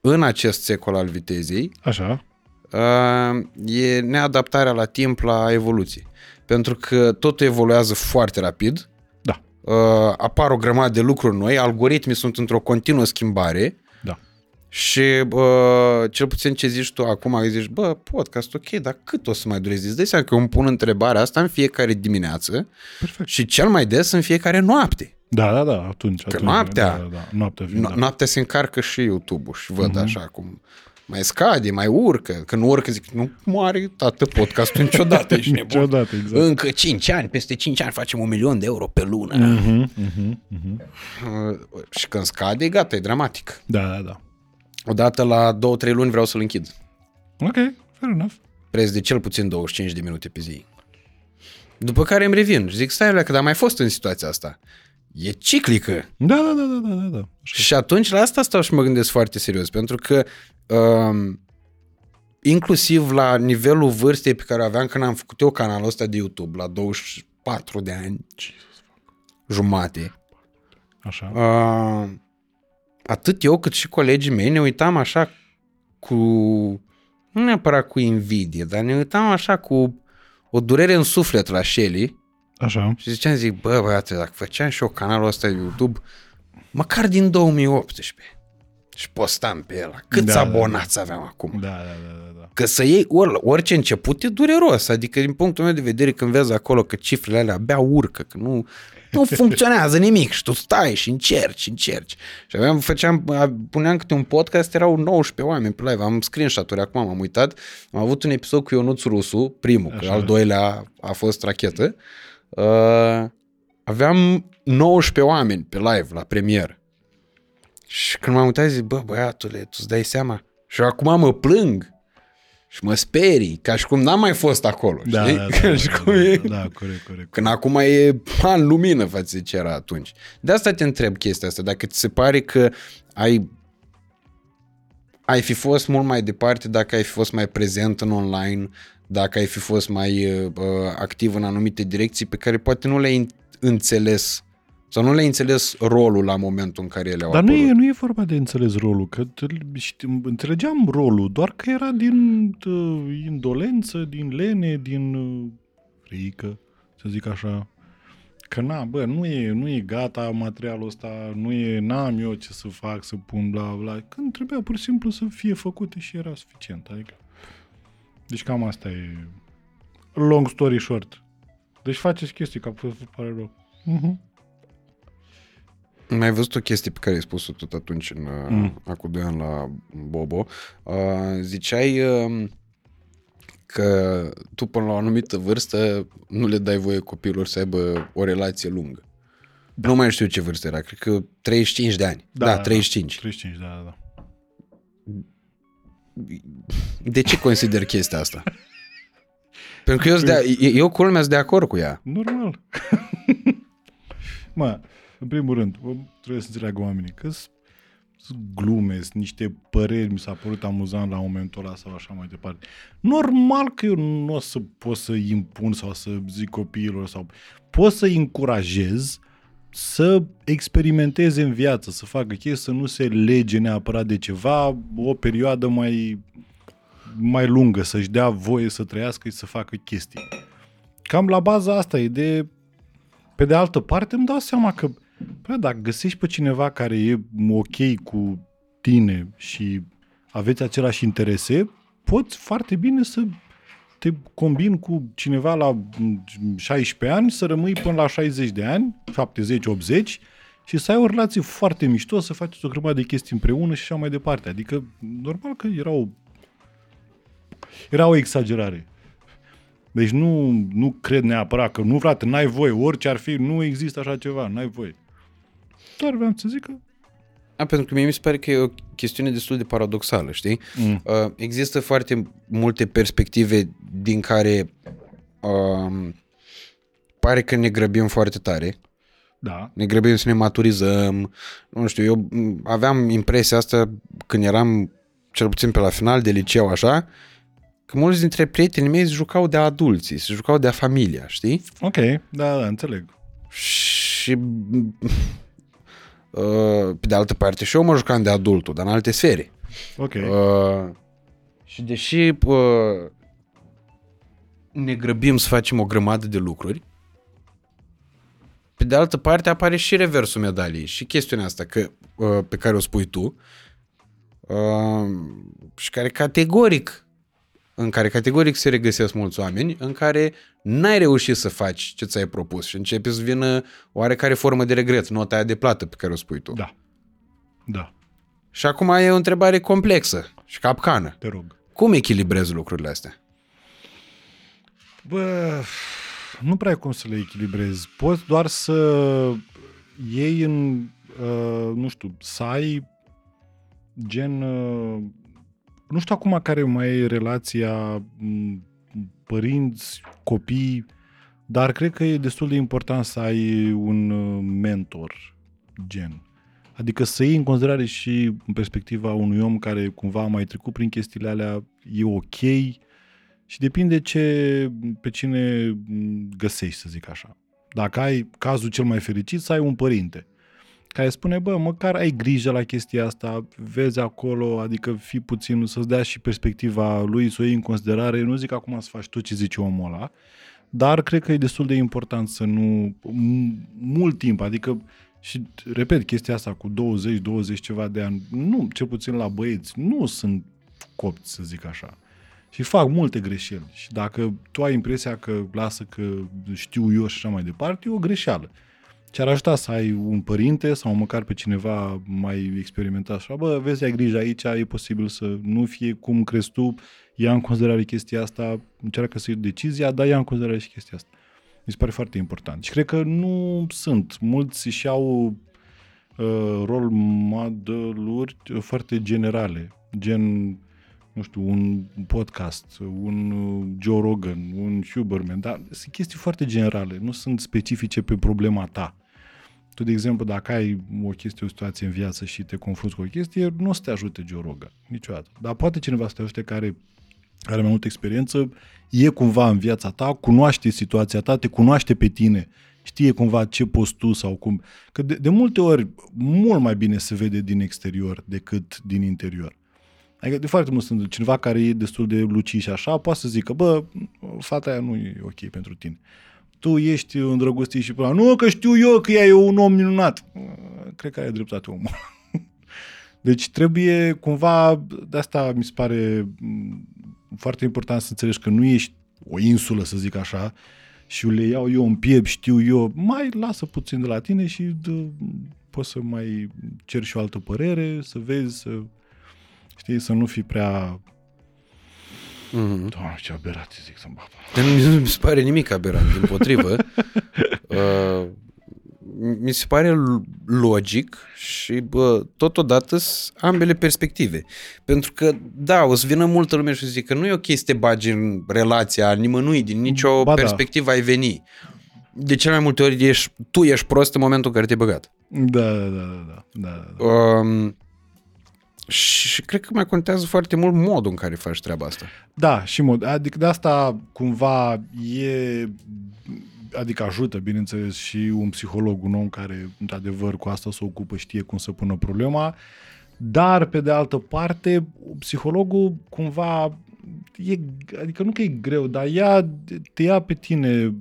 în acest secol al vitezei Așa. uh, e neadaptarea la timp, la evoluție. Pentru că totul evoluează foarte rapid, Da. uh, apar o grămadă de lucruri noi, algoritmii sunt într-o continuă schimbare Da. Și bă, cel puțin ce zici tu acum, zici, bă, podcast, ok, dar cât o să mai durezi? Îți dai seama că eu îmi pun întrebarea asta în fiecare dimineață Perfect. și cel mai des în fiecare noapte. Da, da, da, atunci. atunci noaptea- Da, da, da. Noaptea fiind, No- da. Noaptea se încarcă și YouTube-ul și Mhm. văd așa cum mai scade, mai urcă. Când urcă zic, nu moare tată podcastul niciodată, ești *laughs* nebun. Niciodată, exact. Încă 5 ani, peste 5 ani facem un milion de euro pe lună. Mhm, mhm, mhm. Uh, Și când scade, gata, e dramatic. Da, da, da. Odată la 2-3 luni vreau să-l închid. Ok, fair enough. Preț de cel puțin 25 de minute pe zi. După care îmi revin și zic, stai la că am mai fost în situația asta. E ciclică. Da, da, da, da, da, da, da. Așa. Și atunci la asta stau și mă gândesc foarte serios, pentru că um, inclusiv la nivelul vârstei pe care o aveam când am făcut eu canalul ăsta de YouTube, la 24 de ani, jumate, Așa. uh, atât eu cât și colegii mei ne uitam așa cu, nu neapărat cu invidie, dar ne uitam așa cu o durere în suflet la Shelly Așa. și ziceam, zic, bă, băiate, dacă făceam și eu canalul ăsta de YouTube, măcar din 2018 și postam pe el, câți Da, da, abonați aveam acum? Da, da, da, da, da. Că să iei or, orice început e dureros, adică din punctul meu de vedere când vezi acolo că cifrele alea abia urcă, că nu, *laughs* nu funcționează nimic și tu stai și încerci și încerci. Și aveam, făceam, puneam câte un podcast, erau 19 oameni pe live, am screenshot-uri acum, m-am uitat, am avut un episod cu Ionuț Rusu, primul, că Așa. al doilea a fost rachetă, uh, aveam 19 oameni pe live la premieră. Și când m-am uitat zic, bă, băiatule, tu îți dai seama? Și eu acum mă plâng și mă sperii, ca și cum n-am mai fost acolo, Da, știi? *laughs* da, Ca da, și da, cum da, e... da, corect, corect. Când acum e în lumină față de ce era atunci. De asta te întreb chestia asta, dacă ți se pare că ai ai fi fost mult mai departe dacă ai fi fost mai prezent în online, dacă ai fi fost mai uh, activ în anumite direcții pe care poate nu le-ai înțeles sau nu le-ai înțeles rolul la momentul în care ele au Dar nu apărut. e, nu e vorba de înțeles rolul, că t- știm, înțelegeam rolul, doar că era din uh, indolență, din lene, din uh, frică, să zic așa. Că na, bă, nu e, nu e gata materialul ăsta, nu e, n-am eu ce să fac, să pun bla bla, când trebuia pur și simplu să fie făcute și era suficient, adică. Deci cam asta e long story short. Deci faceți chestii, că vă pare rău. Uh-huh. Mai ai văzut o chestie pe care ai spus-o tot atunci, în, mm. Mm. acum 2 ani la Bobo. Uh, ziceai uh, că tu până la o anumită vârstă nu le dai voie copilor să aibă o relație lungă. Da. Nu mai știu ce vârstă era, cred că 35 de ani. Da, da 35. 35, da, da, da. De ce consider chestia asta? *laughs* Pentru că eu, de, eu culmea sunt de acord cu ea. Normal. *laughs* mă, în primul rând, trebuie să înțeleagă oamenii că sunt glume, sunt niște păreri, mi s-a părut amuzant la momentul ăla sau așa mai departe. Normal că eu nu o să pot să impun sau să zic copiilor sau pot să încurajez să experimenteze în viață, să facă chestii, să nu se lege neapărat de ceva, o perioadă mai, mai lungă, să-și dea voie să trăiască și să facă chestii. Cam la baza asta e de... Pe de altă parte îmi dau seama că Păi, dacă găsești pe cineva care e ok cu tine și aveți același interese, poți foarte bine să te combini cu cineva la 16 ani, să rămâi până la 60 de ani, 70-80, și să ai o relație foarte mișto, să faceți o grămadă de chestii împreună și așa mai departe. Adică, normal că era o, era o exagerare. Deci nu, nu cred neapărat că nu, frate, n-ai voie, orice ar fi, nu există așa ceva, n-ai voie. Doar vreau să zic că... A, pentru că mie mi se pare că e o chestiune destul de paradoxală, știi? Mm. Uh, există foarte multe perspective din care uh, pare că ne grăbim foarte tare. Da. Ne grăbim să ne maturizăm. Nu știu, eu aveam impresia asta când eram cel puțin pe la final de liceu, așa, că mulți dintre prietenii mei se jucau de adulții, se jucau de familia, știi? Ok, da, da, înțeleg. Și Uh, pe de altă parte și eu mă jucam de adultul, dar în alte sfere. Ok. Uh, și deși uh, ne grăbim să facem o grămadă de lucruri, pe de altă parte apare și reversul medaliei și chestiunea asta că, uh, pe care o spui tu uh, și care categoric în care categoric se regăsesc mulți oameni, în care n-ai reușit să faci ce ți-ai propus și începe să vină oarecare formă de regret, nota aia de plată pe care o spui tu. Da. Da. Și acum e o întrebare complexă și capcană. Te rog. Cum echilibrezi lucrurile astea? Bă, nu prea ai cum să le echilibrezi. Poți doar să iei în, uh, nu știu, să ai gen uh, nu știu acum care mai e relația părinți, copii, dar cred că e destul de important să ai un uh, mentor gen. Adică să iei în considerare și în perspectiva unui om care cumva a mai trecut prin chestiile alea, e ok și depinde ce, pe cine găsești, să zic așa. Dacă ai cazul cel mai fericit, să ai un părinte care spune, bă, măcar ai grijă la chestia asta, vezi acolo, adică fi puțin, să-ți dea și perspectiva lui, să o iei în considerare. Nu zic acum să faci tot ce zice omul ăla, dar cred că e destul de important să nu, mult timp, adică și, repet, chestia asta cu 20-20 ceva de ani, nu, cel puțin la băieți, nu sunt copți, să zic așa. Și fac multe greșeli. Și dacă tu ai impresia că lasă că știu eu și așa mai departe, e o greșeală. Ce ar ajuta să ai un părinte sau măcar pe cineva mai experimentat așa, bă, vezi, ai grijă aici, e posibil să nu fie cum crezi tu, ia în considerare chestia asta, încearcă să iei decizia, dar ia în considerare și chestia asta. Mi se pare foarte important. Și cred că nu sunt. Mulți și au uh, rol model foarte generale, gen, nu știu, un podcast, un uh, Joe Rogan, un Huberman, dar sunt chestii foarte generale, nu sunt specifice pe problema ta. Tu, de exemplu, dacă ai o chestie, o situație în viață și te confrunți cu o chestie, nu o să te ajute Joe Rogan, niciodată. Dar poate cineva să te ajute care are mai multă experiență, e cumva în viața ta, cunoaște situația ta, te cunoaște pe tine, știe cumva ce poți tu sau cum. Că de, de multe ori, mult mai bine se vede din exterior decât din interior. Adică de foarte mult sunt cineva care e destul de lucis și așa, poate să zică, bă, fata aia nu e ok pentru tine tu ești îndrăgostit și până nu că știu eu că ea e un om minunat. Cred că ai dreptate omul. *laughs* Deci trebuie cumva, de asta mi se pare mm, foarte important să înțelegi că nu ești o insulă, să zic așa, și le iau eu în piept, știu eu, mai lasă puțin de la tine și de, poți să mai cer și o altă părere, să vezi, să, știi, să nu fii prea Mhm. Doamne, ce aberație zic să-mi bapă. Dar nu mi se pare nimic aberant, din potrivă. *laughs* uh, mi se pare l- logic și bă, totodată sunt ambele perspective. Pentru că, da, o să vină multă lume și să zică că nu e ok să te bagi în relația nimănui, din nicio Ba da. perspectivă ai veni. De cele mai multe ori ești, tu ești prost în momentul în care te-ai băgat. Da, da, da, da, da, da, da. Um, și cred că mai contează foarte mult modul în care faci treaba asta. Da, și mod. Adică de asta cumva e adică ajută, bineînțeles, și un psiholog, un om care, într-adevăr, cu asta se ocupă, știe cum să pună problema, dar, pe de altă parte, psihologul cumva e, adică nu că e greu, dar ia, te ia pe tine,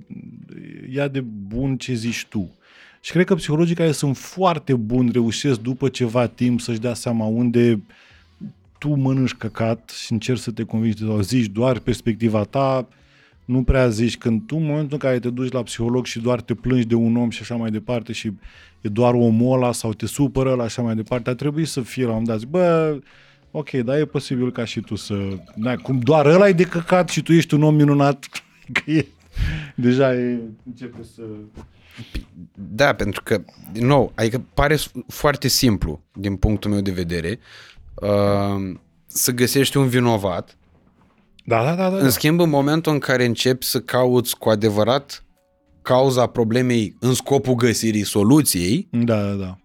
ia de bun ce zici tu. Și cred că psihologii care sunt foarte buni reușesc după ceva timp să-și dea seama unde tu mănânci căcat și încerci să te convingi sau zici doar perspectiva ta, nu prea zici. Când tu în momentul în care te duci la psiholog și doar te plângi de un om și așa mai departe și e doar omul ăla sau te supără la așa mai departe, ar trebui să fie la un moment dat, zic, bă, ok, dar e posibil ca și tu să... Na, cum doar ăla e de căcat și tu ești un om minunat, *laughs* că e, deja e, începe să... Da, pentru că, din nou, adică pare s- foarte simplu, din punctul meu de vedere, uh, să găsești un vinovat. Da, da, da, da. În schimb, în momentul în care începi să cauți cu adevărat cauza problemei în scopul găsirii soluției, Da, da, da.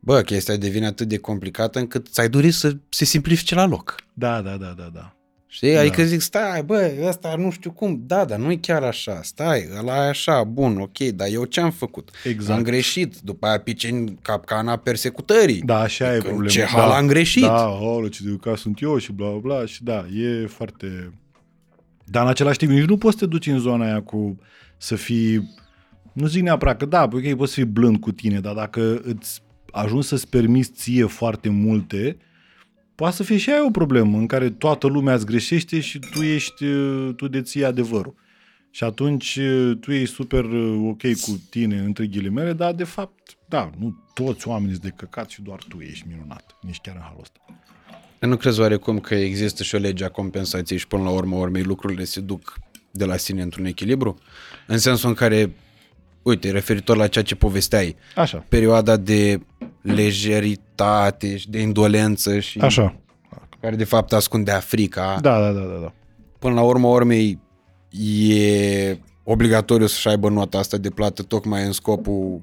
bă, chestia devine atât de complicată încât ți-ai dori să se simplifice la loc. Da, da, da, da, da. Știi? Da. Adică zic, stai, bă, ăsta nu știu cum, da, dar nu e chiar așa, stai, ăla e așa, bun, ok, dar eu ce am făcut? Exact. Am greșit, după aia pice în capcana persecutării. Da, așa e Că în problema. ce hal da. am greșit. Da, oh, ce de ca sunt eu și bla, bla, bla. Și da, e foarte... Dar în același timp, nici nu poți să te duci în zona aia cu să fii... Nu zic neapărat că da, ok, poți să fii blând cu tine, dar dacă îți ajungi să-ți permiți ție foarte multe, poate să fie și aia o problemă în care toată lumea îți greșește și tu ești, uh, tu deții adevărul. Și atunci uh, tu ești super uh, ok cu tine, între ghilimele, dar de fapt, da, nu toți oamenii sunt de căcat și doar tu ești minunat, nici chiar în halul ăsta. Nu crezi oarecum că există și o lege a compensației și până la urmă urmei lucrurile se duc de la sine într-un echilibru? În sensul în care, uite, referitor la ceea ce povesteai, Așa. perioada de lejeritate și de indolență și Așa. care de fapt ascundea frica, Da, da, da, da. da. până la urmă urmei e obligatoriu să-și aibă nota asta de plată tocmai în scopul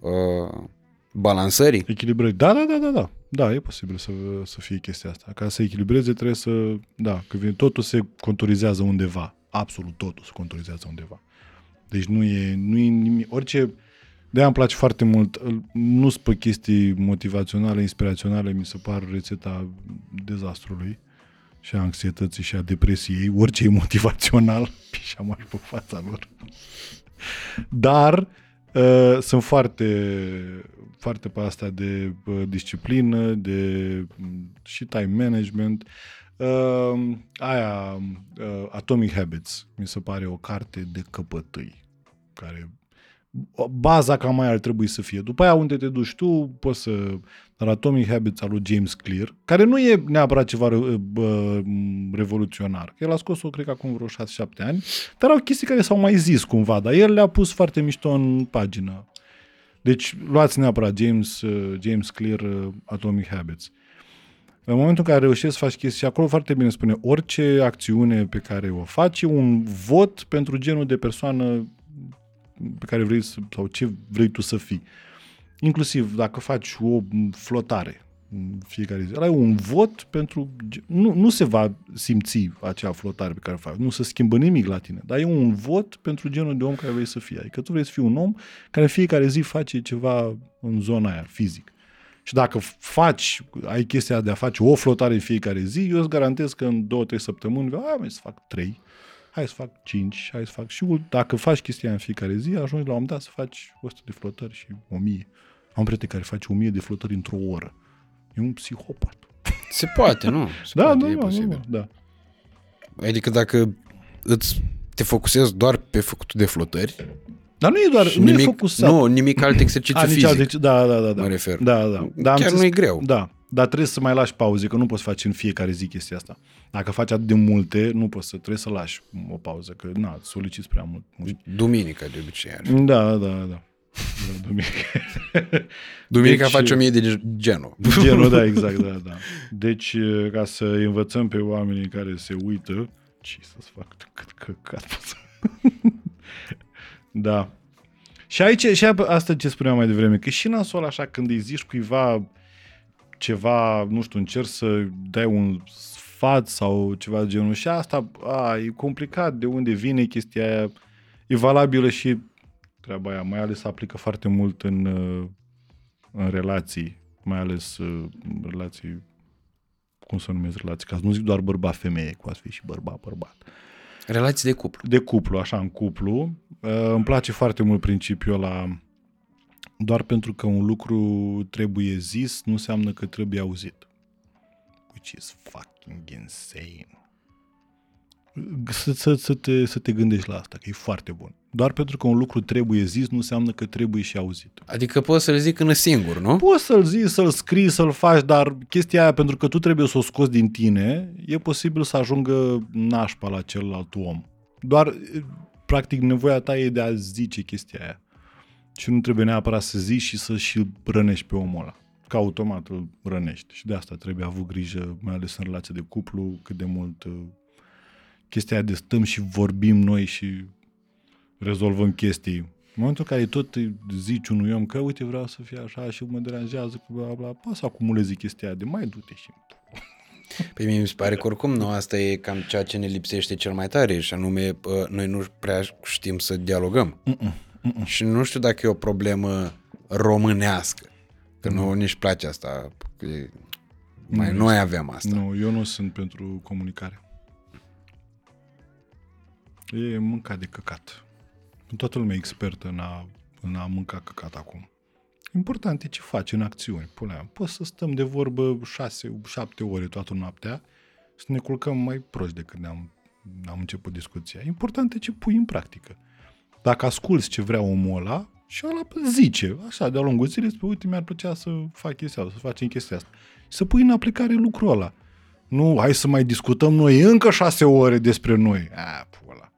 uh, balansării. Echilibrări. Da, da, da, da, da. Da, e posibil să, să fie chestia asta. Ca să echilibreze trebuie să... Da, că vine, totul se contorizează undeva. Absolut totul se contorizează undeva. Deci nu e, nu e nimic... Orice... de îmi place foarte mult. îl- Nu sunt pe chestii motivaționale, inspiraționale, mi se par rețeta dezastrului și a anxietății și a depresiei. Orice e motivațional, *laughs* și am mai pe fața lor. Dar uh, sunt foarte, foarte pe asta de uh, disciplină, de mm, și time management. Uh, aia, uh, Atomic Habits, mi se pare o carte de căpătâi, care baza cam mai ar trebui să fie. După aia unde te duci tu, poți să... Dar Atomic Habits al lui James Clear, care nu e neapărat ceva re- bă, revoluționar, că el a scos-o, cred că acum vreo 6-7 ani, dar au chestii care s-au mai zis cumva, dar el le-a pus foarte mișto în pagină. Deci luați neapărat James, uh, James Clear uh, Atomic Habits. În momentul în care reușești să faci chestii, și acolo foarte bine spune, orice acțiune pe care o faci e un vot pentru genul de persoană pe care vrei să, sau ce vrei tu să fii. Inclusiv dacă faci o flotare în fiecare zi, ăla e un vot pentru... Nu, nu se va simți acea flotare pe care o faci, nu se schimbă nimic la tine, dar e un vot pentru genul de om care vrei să fii. Adică tu vrei să fii un om care în fiecare zi face ceva în zona aia, fizic. Și dacă faci, ai chestia de a face o flotare în fiecare zi, eu îți garantez că în două, trei săptămâni, hai mai să fac trei, hai să fac 5, hai să fac și ul- dacă faci chestia în fiecare zi, ajungi la un moment dat să faci 100 de flotări și 1000. Am un prieten care face 1000 de flotări într-o oră. E un psihopat. Se poate, nu? *laughs* Se Da, poate, da, e da, posibil. da, da. Adică dacă îți te focusezi doar pe făcutul de flotări, Dar nu e doar, și nu e nimic, focusat. nu, nimic alt exercițiu A, nici fizic. alte- da, da, da, da. mă refer. Da, da. da am Chiar înțeles- nu e greu. Da. Dar trebuie să mai lași pauze, că nu poți face în fiecare zi chestia asta. Dacă faci atât de multe, nu poți să, trebuie să lași o pauză, că na, soliciți prea mult. Nu știu. Duminică de obicei are. Da, da, da. da duminică. *laughs* Duminica Deci- face o mie de genul. Genul, da, *laughs* exact, da, da. Deci, ca să învățăm pe oamenii care se uită, ce să-ți fac cât căcat. *laughs* da. Și aici, și asta ce spuneam mai devreme, că și nasol așa când îi zici cuiva ceva, nu știu, încerci să dai un sfat sau ceva de genul și asta, a, e complicat de unde vine chestia aia, e valabilă și treaba aia, mai ales se aplică foarte mult în, uh, în relații, mai ales uh, relații, cum să numesc relații, ca să nu zic doar bărbat-femeie, cu a fi și bărbat-bărbat. Relații de cuplu. De cuplu, așa, în cuplu. Uh, îmi place foarte mult principiul ăla, doar pentru că un lucru trebuie zis, nu înseamnă că trebuie auzit. Which is fucking insane. Să, să, să, te, să te gândești la asta, că e foarte bun. Doar pentru că un lucru trebuie zis, nu înseamnă că trebuie și auzit. Adică poți să-l zic când singur, nu? Poți să-l zici, să-l scrii, să-l faci, dar chestia aia, pentru că tu trebuie să o scoți din tine, e posibil să ajungă nașpa la celălalt om. Doar, practic, nevoia ta e de a zice chestia aia. Și nu trebuie neapărat să zici și să și rănești pe omul ăla. Ca automat îl rănești. Și de asta trebuie avut grijă, mai ales în relație de cuplu, cât de mult uh, chestia aia de stăm și vorbim noi și rezolvăm chestii. În momentul în care tot îi zici unui om că uite vreau să fie așa și mă deranjează cu bla bla, poți să acumulezi chestia aia de mai du-te și Pe mine mi se pare că oricum nu, asta e cam ceea ce ne lipsește cel mai tare și anume uh, noi nu prea știm să dialogăm. Și nu știu dacă e o problemă românească, că nu nici place asta. că e- Mai noi avem asta. Nu, eu nu sunt pentru comunicare. E mâncat de căcat. Toată lumea e expertă în a, în a mânca căcat acum. Important e ce faci în acțiuni. Pune, poți să stăm de vorbă șase, șapte ore toată noaptea, să ne culcăm mai proști decât ne-am, am început discuția. Important e ce pui în practică. Dacă asculți ce vrea omul ăla, și ăla zice, așa, de-a lungul zilei, spune, uite, mi-ar plăcea să fac chestia asta, să facem chestia asta. Și să pui în aplicare lucrul ăla. Nu, hai să mai discutăm noi încă șase ore despre noi. A, pula.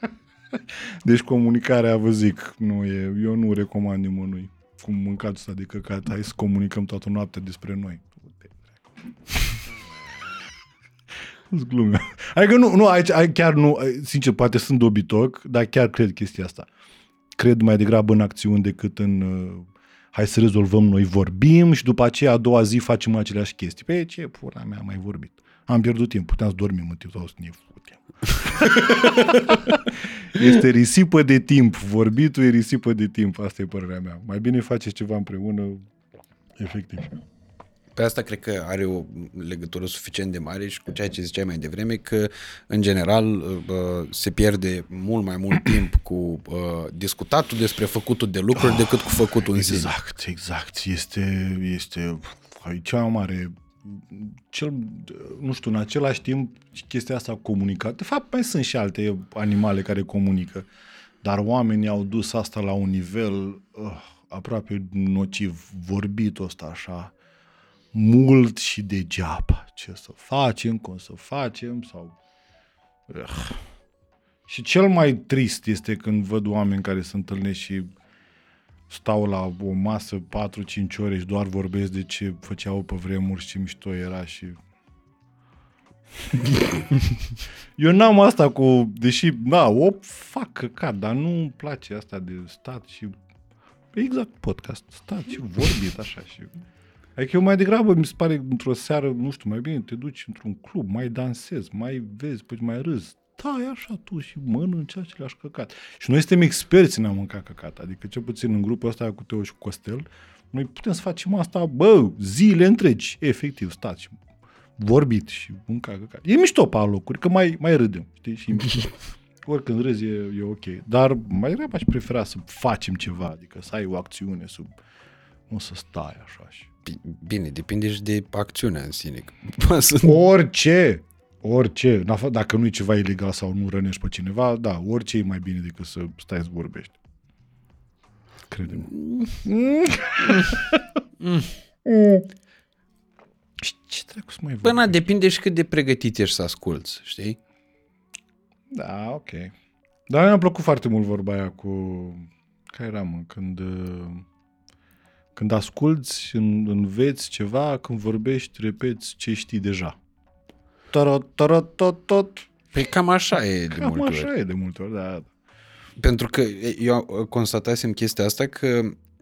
*laughs* deci comunicarea, vă zic, nu e, eu nu recomand nimănui cum mâncatul ăsta de căcat. Hai să comunicăm toată noaptea despre noi. *laughs* Îți glume. Adică nu, nu, aici, aici chiar nu, sincer, poate sunt dobitoc, dar chiar cred chestia asta. Cred mai degrabă în acțiuni decât în uh, hai să rezolvăm, noi vorbim și după aceea a doua zi facem aceleași chestii. Pe ce pula mea am mai vorbit? Am pierdut timp, puteam să dormim în timp sau să ne futem. *laughs* este risipă de timp. Vorbitul e risipă de timp. Asta e părerea mea. Mai bine faceți ceva împreună, efectiv. Pe asta cred că are o legătură suficient de mare și cu ceea ce ziceai mai devreme, că în general uh, se pierde mult mai mult timp cu uh, discutatul despre făcutul de lucruri decât cu făcutul în sine. Exact, exact. Este, este e cea mai mare cel, nu știu, în același timp chestia asta comunicat. De fapt, mai sunt și alte animale care comunică, dar oamenii au dus asta la un nivel uh, aproape nociv, vorbit ăsta așa, mult și degeaba. Ce să facem, cum să facem, sau... Uh. Și cel mai trist este când văd oameni care se întâlnesc și stau la o masă 4-5 ore și doar vorbesc de ce făceau pe vremuri și ce mișto era și... *laughs* Eu n-am asta cu, deși, da, o fac căcat, dar nu îmi place asta de stat și exact podcast, stat și vorbit așa și... Adică eu mai degrabă mi se pare într-o seară, nu știu, mai bine te duci într-un club, mai dansezi, mai vezi, păi mai râzi, stai așa tu și mănânci aceleași căcat. Și noi suntem experți în a mânca căcat. Adică cel puțin în grupul ăsta cu Teo și cu Costel, noi putem să facem asta, bă, zile întregi, efectiv, stați și vorbit și mânca căcat. E mișto pe locuri, că mai, mai râdem, știi, și e *laughs* mișto. Oricând râzi e, e ok. Dar mai degrabă aș prefera să facem ceva, adică să ai o acțiune sub... Nu să stai așa și... Bine, depinde și de acțiunea în sine. *laughs* Sunt Orice, orice, în afa- dacă nu e ceva ilegal sau nu rănești pe cineva, da, orice e mai bine decât să stai să vorbești. Crede-mă. Mm. *laughs* Și ce dracu să mai Bă, na, depinde și cât de pregătit ești să asculți, știi? Da, ok. Dar mi-a plăcut foarte mult vorba aia cu... Care era, mă? Când... uh, Când asculți, în, înveți ceva, când vorbești, repeți ce știi deja. Tarot, tarot, tot, tot. Păi cam așa e de Cam multe așa ori. e de multe ori, da. Pentru că eu constatasem chestia asta că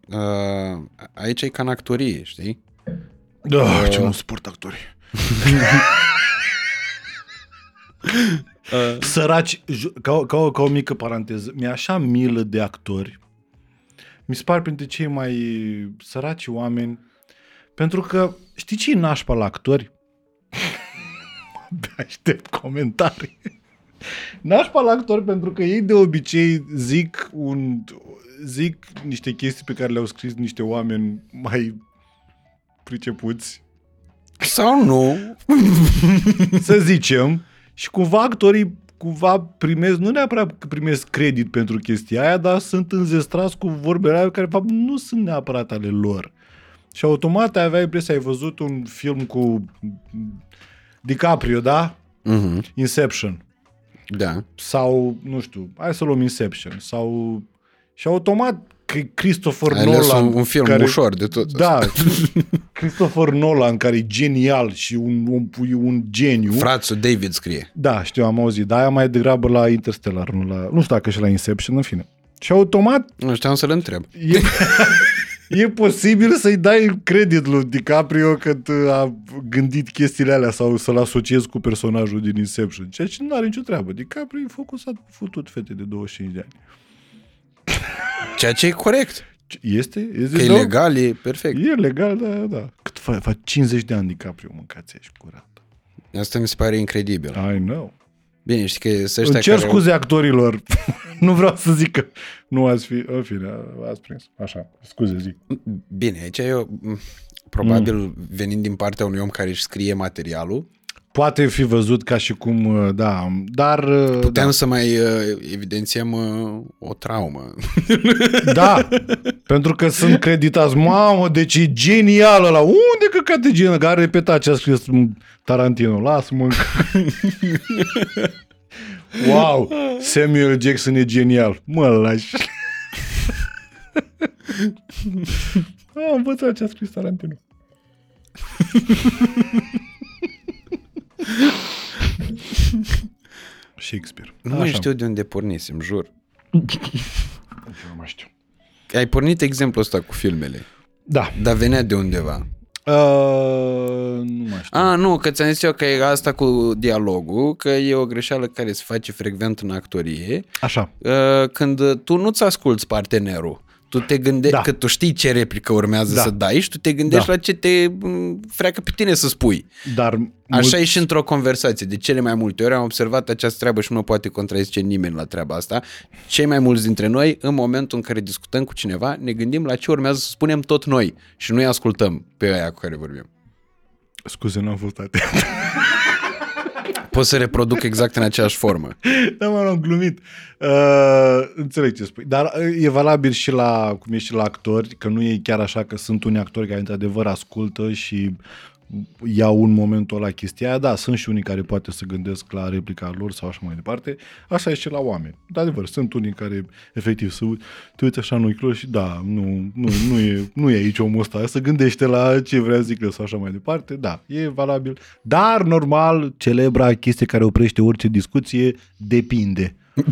uh, aici e ca în actorie, știi? Da, ce nu suport actorii. *laughs* Săraci, ju- ca, o- ca, o, ca o mică paranteză, mi-e așa milă de actori. Mi se par printre cei mai săraci oameni. Pentru că, știi ce e nașpa la actori? Abia *laughs* aștept comentarii. Nașpa la actori pentru că ei de obicei zic, un, zic niște chestii pe care le-au scris niște oameni mai pricepuți Sau nu? să zicem, și cumva actorii cumva primesc, nu neapărat că primesc credit pentru chestia aia, dar sunt înzestrați cu vorbele alea care, de fapt, nu sunt neapărat ale lor. Și automat ai avea impresia, ai văzut un film cu DiCaprio, da? Mhm, Inception. Da. Sau, nu știu, hai să luăm Inception. sau Și automat că Christopher Ai ales Nolan... un, un film care, ușor de tot. Da, *laughs* Christopher Nolan, care e genial și un, un, un geniu. Frațul David scrie. Da, știu, am auzit, dar aia mai degrabă la Interstellar, nu, la, nu știu dacă și la Inception, în fine. Și automat Nu știam să-l întreb. e, *laughs* e posibil să-i dai credit lui DiCaprio că a gândit chestiile alea sau să-l asociezi cu personajul din Inception, ceea ce nu are nicio treabă. DiCaprio e focusat pe futut fete de 25 de ani. Ceea ce e corect. Ce- Este? Este Că e da? legal, e perfect. E legal, da, da. Cât fa, fa 50 de ani DiCaprio, mâncați ești curat. Asta mi se pare incredibil. I know. Bine, știi că sunt Îmi ăștia cer care... scuze actorilor. *laughs* nu vreau să zic că nu ați fi... În fine, ați prins. Așa, scuze, zic. Bine, aici eu, m, probabil mm. venind din partea unui om care își scrie materialul, Poate fi văzut ca și cum, uh, da, dar... uh, puteam da. să mai uh, evidențiem uh, o traumă. *laughs* Da, pentru că sunt creditați. Mamă, deci e genială la Unde căcat de genială? Că a repetat ce a scris Tarantino. Lasă-mă. *laughs* wow, Samuel Jackson e genial. Mă lași. *laughs* Am învățat ce a scris Tarantino. Shakespeare. Nu mai știu de unde pornisem, jur. Nu mai știu. Ai pornit exemplul ăsta cu filmele, Da. dar venea de undeva. Uh, nu mai știu. A, nu, că ți-am zis eu că e asta cu dialogul, că e o greșeală care se face frecvent în actorie, Așa. uh, când tu nu-ți asculți partenerul. Tu te gândești, Da. da. că tu știi ce replică urmează Da. să dai și tu te gândești Da. la ce te m, freacă pe tine să spui. Dar Așa mulți- e și într-o conversație. De cele mai multe ori am observat această treabă și nu poate contrazice nimeni la treaba asta. Cei mai mulți dintre noi, în momentul în care discutăm cu cineva, ne gândim la ce urmează să spunem tot noi și nu-i ascultăm pe aia cu care vorbim. Scuze, nu am fost atent. *laughs* Pot să reproduc exact în aceeași formă. *laughs* da, mă, am glumit. Uh, înțeleg ce spui. Dar uh, e valabil și la, cum e și la actori, că nu e chiar așa că sunt unii actori care într-adevăr ascultă și iau un momentul la chestia aia. Da, sunt și unii care poate să gândesc la replica lor sau așa mai departe. Așa e și la oameni. De adevăr, sunt unii care efectiv să uit- te uiți așa în ochi lor și da, nu, nu, nu, e, nu e aici omul ăsta, să gândește la ce vrea să zică sau așa mai departe. Da, e valabil. Dar, normal, celebra chestie care oprește orice discuție, depinde. *laughs*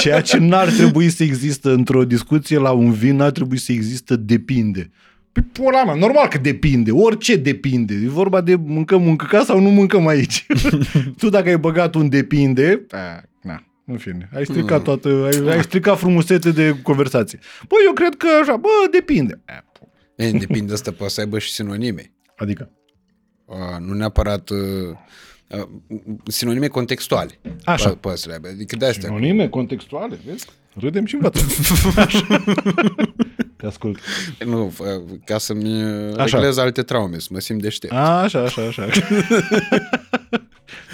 Ceea ce n-ar trebui să există într-o discuție la un vin, n-ar trebui să există depinde. Păi, pula mea, normal că depinde, orice depinde. E vorba de mâncăm, mâncăca sau nu mâncăm aici. *laughs* tu dacă ai băgat un depinde, a, na, în fine, ai stricat toată, ai, ai stricat frumusețe de conversație. Bă, eu cred că așa, bă, depinde. A, pu- E, depinde, asta poate să aibă și sinonime. Adică, Uh, nu neapărat uh, uh, sinonime contextuale. Așa. Po- Poate să le aibă. Adică de astea. sinonime contextuale, vezi? Râdem și învățăm. *laughs* Așa. Te ascult. Nu, uh, ca să-mi uh, Așa. reglez alte traume, să mă simt deștept. A, așa, așa, așa. *laughs*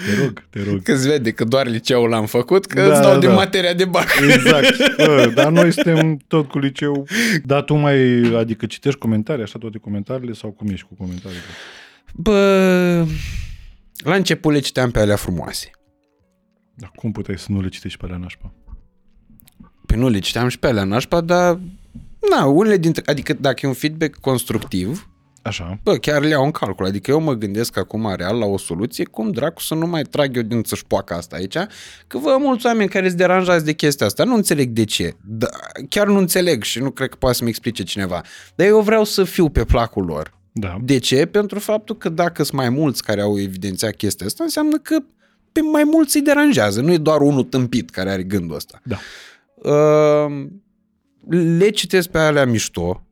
Te rog, te rog. Că îți vede că doar liceul l-am făcut, că Da, îți dau da, din da. materia de bac. Exact. *laughs* Bă, dar noi suntem tot cu liceu. Dar tu mai, adică citești comentarii, așa toate comentariile sau cum ești cu comentariile? Bă, la început le citeam pe alea frumoase. Dar cum puteai să nu le citești pe alea nașpa? Păi nu le citeam și pe alea nașpa, dar na, unele dintre, adică dacă e un feedback constructiv, Așa. bă, chiar le iau în calcul. Adică eu mă gândesc acum real la o soluție, cum dracu să nu mai trag eu din țășpoaca asta aici, că vă mulți oameni care se deranjați de chestia asta, nu înțeleg de ce. Da, chiar nu înțeleg și nu cred că poate să-mi explice cineva. Dar eu vreau să fiu pe placul lor. Da. De ce? Pentru faptul că dacă sunt mai mulți care au evidențiat chestia asta, înseamnă că pe mai mulți îi deranjează. Nu e doar unul tâmpit care are gândul ăsta. Da. Uh, le citesc pe alea mișto.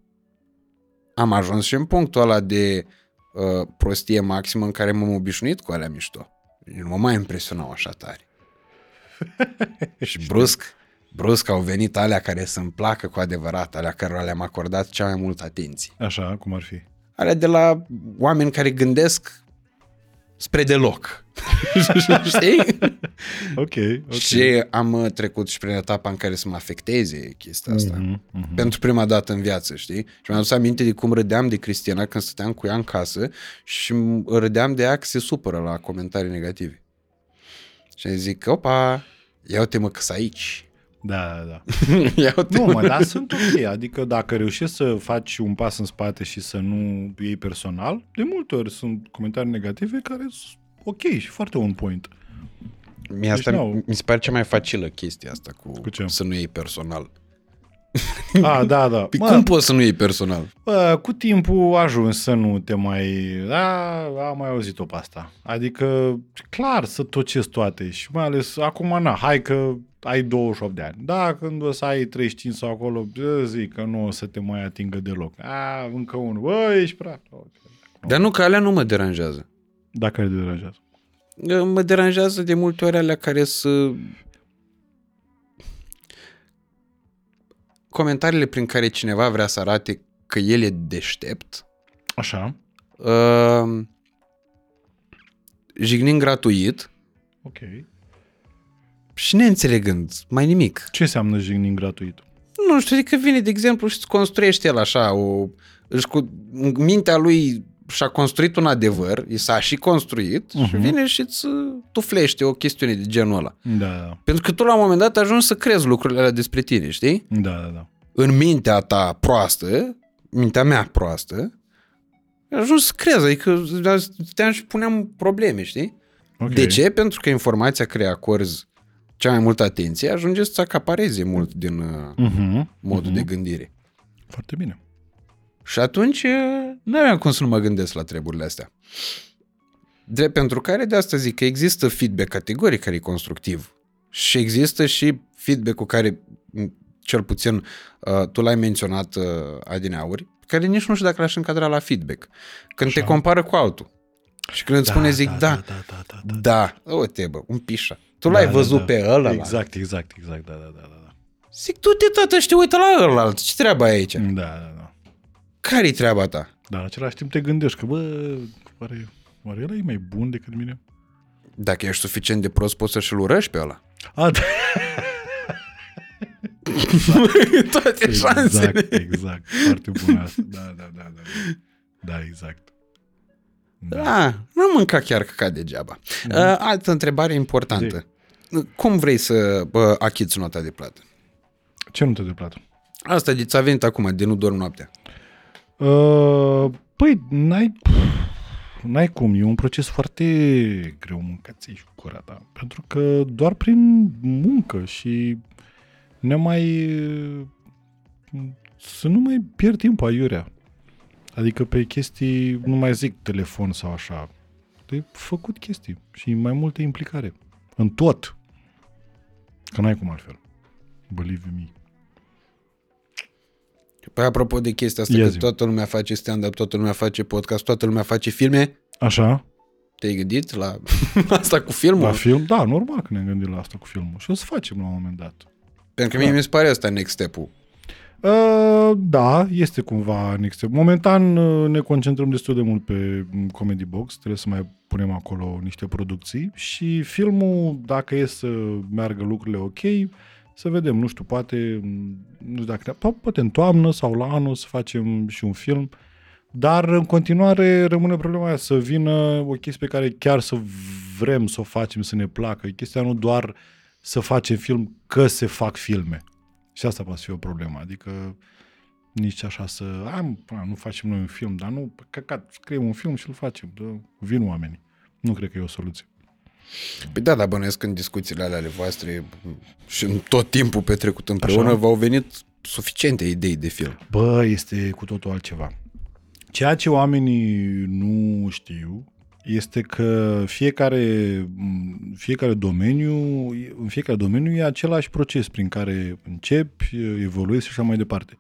Am ajuns și în punctul ăla de uh, prostie maximă în care m-am obișnuit cu alea mișto. Nu mă mai impresionau așa tare. *laughs* și brusc, brusc au venit alea care să-mi placă cu adevărat, alea care le-am acordat cea mai multă atenție. Așa, cum ar fi. Alea de la oameni care gândesc spre deloc. Știi? *laughs* Ok, ok. Și am uh, trecut și prin etapa în care să mă afecteze chestia asta. Mhm, mhm. Pentru prima dată în viață, știi? Și mi-am adus aminte de cum râdeam de Cristina când stăteam cu ea în casă și m- râdeam de ea că se supără la comentarii negative. Și îi zic, opa, ia uite mă că aici. Da, da, da. *laughs* ia uite Nu, mă, dar sunt ok. Adică dacă reușești să faci un pas în spate și să nu iei personal, de multe ori sunt comentarii negative care sunt ok și foarte on point. Mie asta Deci, nu. mi se pare cea mai facilă chestia asta cu, Cu ce? să nu iei personal. *laughs* Ah, da, da. Păi Mă, cum poți să nu iei personal? Bă, cu timpul ajungi să nu te mai... Da, am mai auzit-o pe asta. Adică, clar, să tocesc toate și mai ales acum, na, hai că ai 28 de ani. Da, când o să ai 35 sau acolo, bă, zic că nu o să te mai atingă deloc. A, încă unul. Bă, ești prea... Ok. Dar nu că alea nu mă deranjează. Dacă îl deranjează. Mă deranjează de multe ori alea care să... Comentariile prin care cineva vrea să arate că el e deștept, Așa. uh, jignind gratuit Ok. și neînțelegând mai nimic. Ce înseamnă jignind gratuit? Nu știu, adică vine, de exemplu, și îți construiește el așa, o, își cu, în mintea lui și-a construit un adevăr, i s-a și construit uh-huh. și Mhm. vine și îți tuflește o chestiune de genul ăla. Da, da, Pentru că tu la un moment dat ajungi să crezi lucrurile alea despre tine, știi? da, da, da. În mintea ta proastă, mintea mea proastă, ajungi să crezi, adică stăteam și puneam probleme, știi? Ok. De ce? Pentru că informația care acorzi cea mai multă atenție ajunge să acapareze mult din uh, Uh-huh. modul de gândire. Foarte bine. Și atunci nu aveam cum să nu mă gândesc la treburile astea. Drept pentru care de asta zic că există feedback categoric care e constructiv și există și feedback-ul care, m, cel puțin uh, tu l-ai menționat uh, adineauri, care nici nu știu dacă l-aș încadra la feedback. Când te compară cu altul și când îți spune zic da, da, da, da, da, da. da, uite bă, un pișa. Tu l-ai văzut pe ăla. Exact, exact, exact, da, da, da, da. da. Zic, tu te tată și te uită la ăla, ce treaba e aici? Da, da, da. Care-i treaba ta? Dar în același timp te gândești că, bă, oare, oare ăla e mai bun decât mine? Dacă ești suficient de prost, poți să-și-l urăști pe ăla. A, da. *laughs* Toate Exact, șansele. exact. Foarte bun asta. Da, da, da, da. Da, exact. Da. Da, nu am mâncat chiar căcat degeaba. Uh, altă întrebare importantă. Cum vrei să bă, achiți nota de plată? Ce nu te de plată? Asta de ți-a venit acum, de nu dorm noaptea. Uh, păi, n-ai, n-ai cum. E un proces foarte greu mâncați și cu gura ta. Pentru că doar prin muncă și ne mai... Să nu mai pierd timp aiurea. Adică pe chestii, nu mai zic telefon sau așa. De făcut chestii și mai multă implicare. În tot. Că n-ai cum altfel. Believe me. Păi apropo de chestia asta, Ia că zi. toată lumea face stand-up, toată lumea face podcast, toată lumea face filme, Așa? te-ai gândit la *laughs* asta cu filmul? La film? Da, normal că ne-am gândit la asta cu filmul. Și o să facem la un moment dat. Pentru că mie mi se pare asta next step-ul. Uh, da, este cumva în extrem. Momentan uh, ne concentrăm destul de mult pe mm, Comedy Box, trebuie să mai punem acolo niște producții și filmul, dacă e să meargă lucrurile ok, să vedem, nu știu, poate, mm, nu știu dacă, po- poate în toamnă sau la anul să facem și un film, dar în continuare rămâne problema aia, să vină o chestie pe care chiar să vrem să o facem, să ne placă. E chestia nu doar să facem film că se fac filme. Și asta poate fi o problemă. Adică nici așa să... Am, nu facem noi un film, dar nu, căcat, scriem un film și îl facem. Dă, vin oamenii. Nu cred că e o soluție. Păi da, dar bănuiesc în discuțiile alea ale voastre și în tot timpul petrecut împreună Așa. v-au venit suficiente idei de film. Bă, este cu totul altceva. Ceea ce oamenii nu știu este că fiecare, fiecare domeniu, în fiecare domeniu e același proces prin care începi, evoluezi și așa mai departe.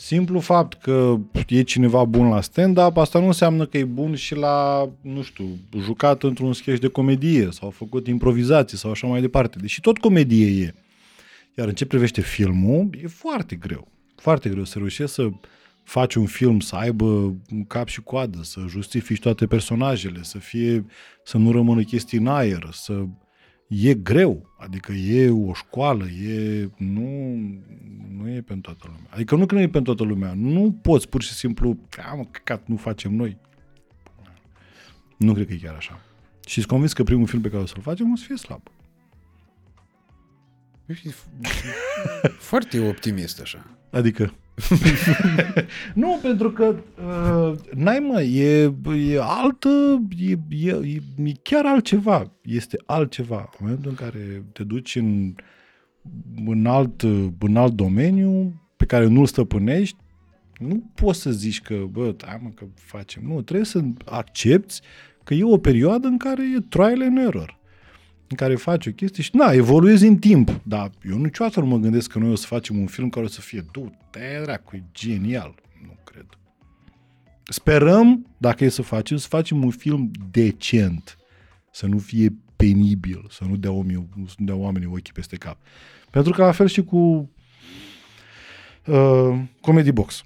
Simplu fapt că e cineva bun la stand-up, asta nu înseamnă că e bun și la, nu știu, jucat într-un sketch de comedie sau făcut improvizații sau așa mai departe. Deși tot comedie e. Iar în ce privește filmul, e foarte greu. Foarte greu să reușești să faci un film, să aibă un cap și coadă, să justifici toate personajele, să fie, să nu rămână chestii în aer, să... E greu, adică e o școală, e... Nu, nu e pentru toată lumea. Adică nu că nu e pentru toată lumea, nu poți pur și simplu, a, mă, căcat, nu facem noi. Nu cred că e chiar așa. Și sunt convins că primul film pe care o să-l facem o să fie slab. *laughs* Foarte optimist așa. Adică? *laughs* nu, pentru că uh, n-ai mă, e, e altă, e, e, e, e chiar altceva. Este altceva. În momentul în care te duci în, în, alt, în alt domeniu pe care nu-l stăpânești, nu poți să zici că, bă, hai mă, că facem. Nu, trebuie să accepti că e o perioadă în care e trial and error în care faci o chestie și, na, evoluezi în timp. Dar eu niciodată nu mă gândesc că noi o să facem un film care o să fie, du, te dracu, e genial. Nu cred. Sperăm, dacă e să facem, să facem un film decent. Să nu fie penibil, să nu dea, oamenii, să nu dea oamenii ochii peste cap. Pentru că la fel și cu uh, Comedy Box.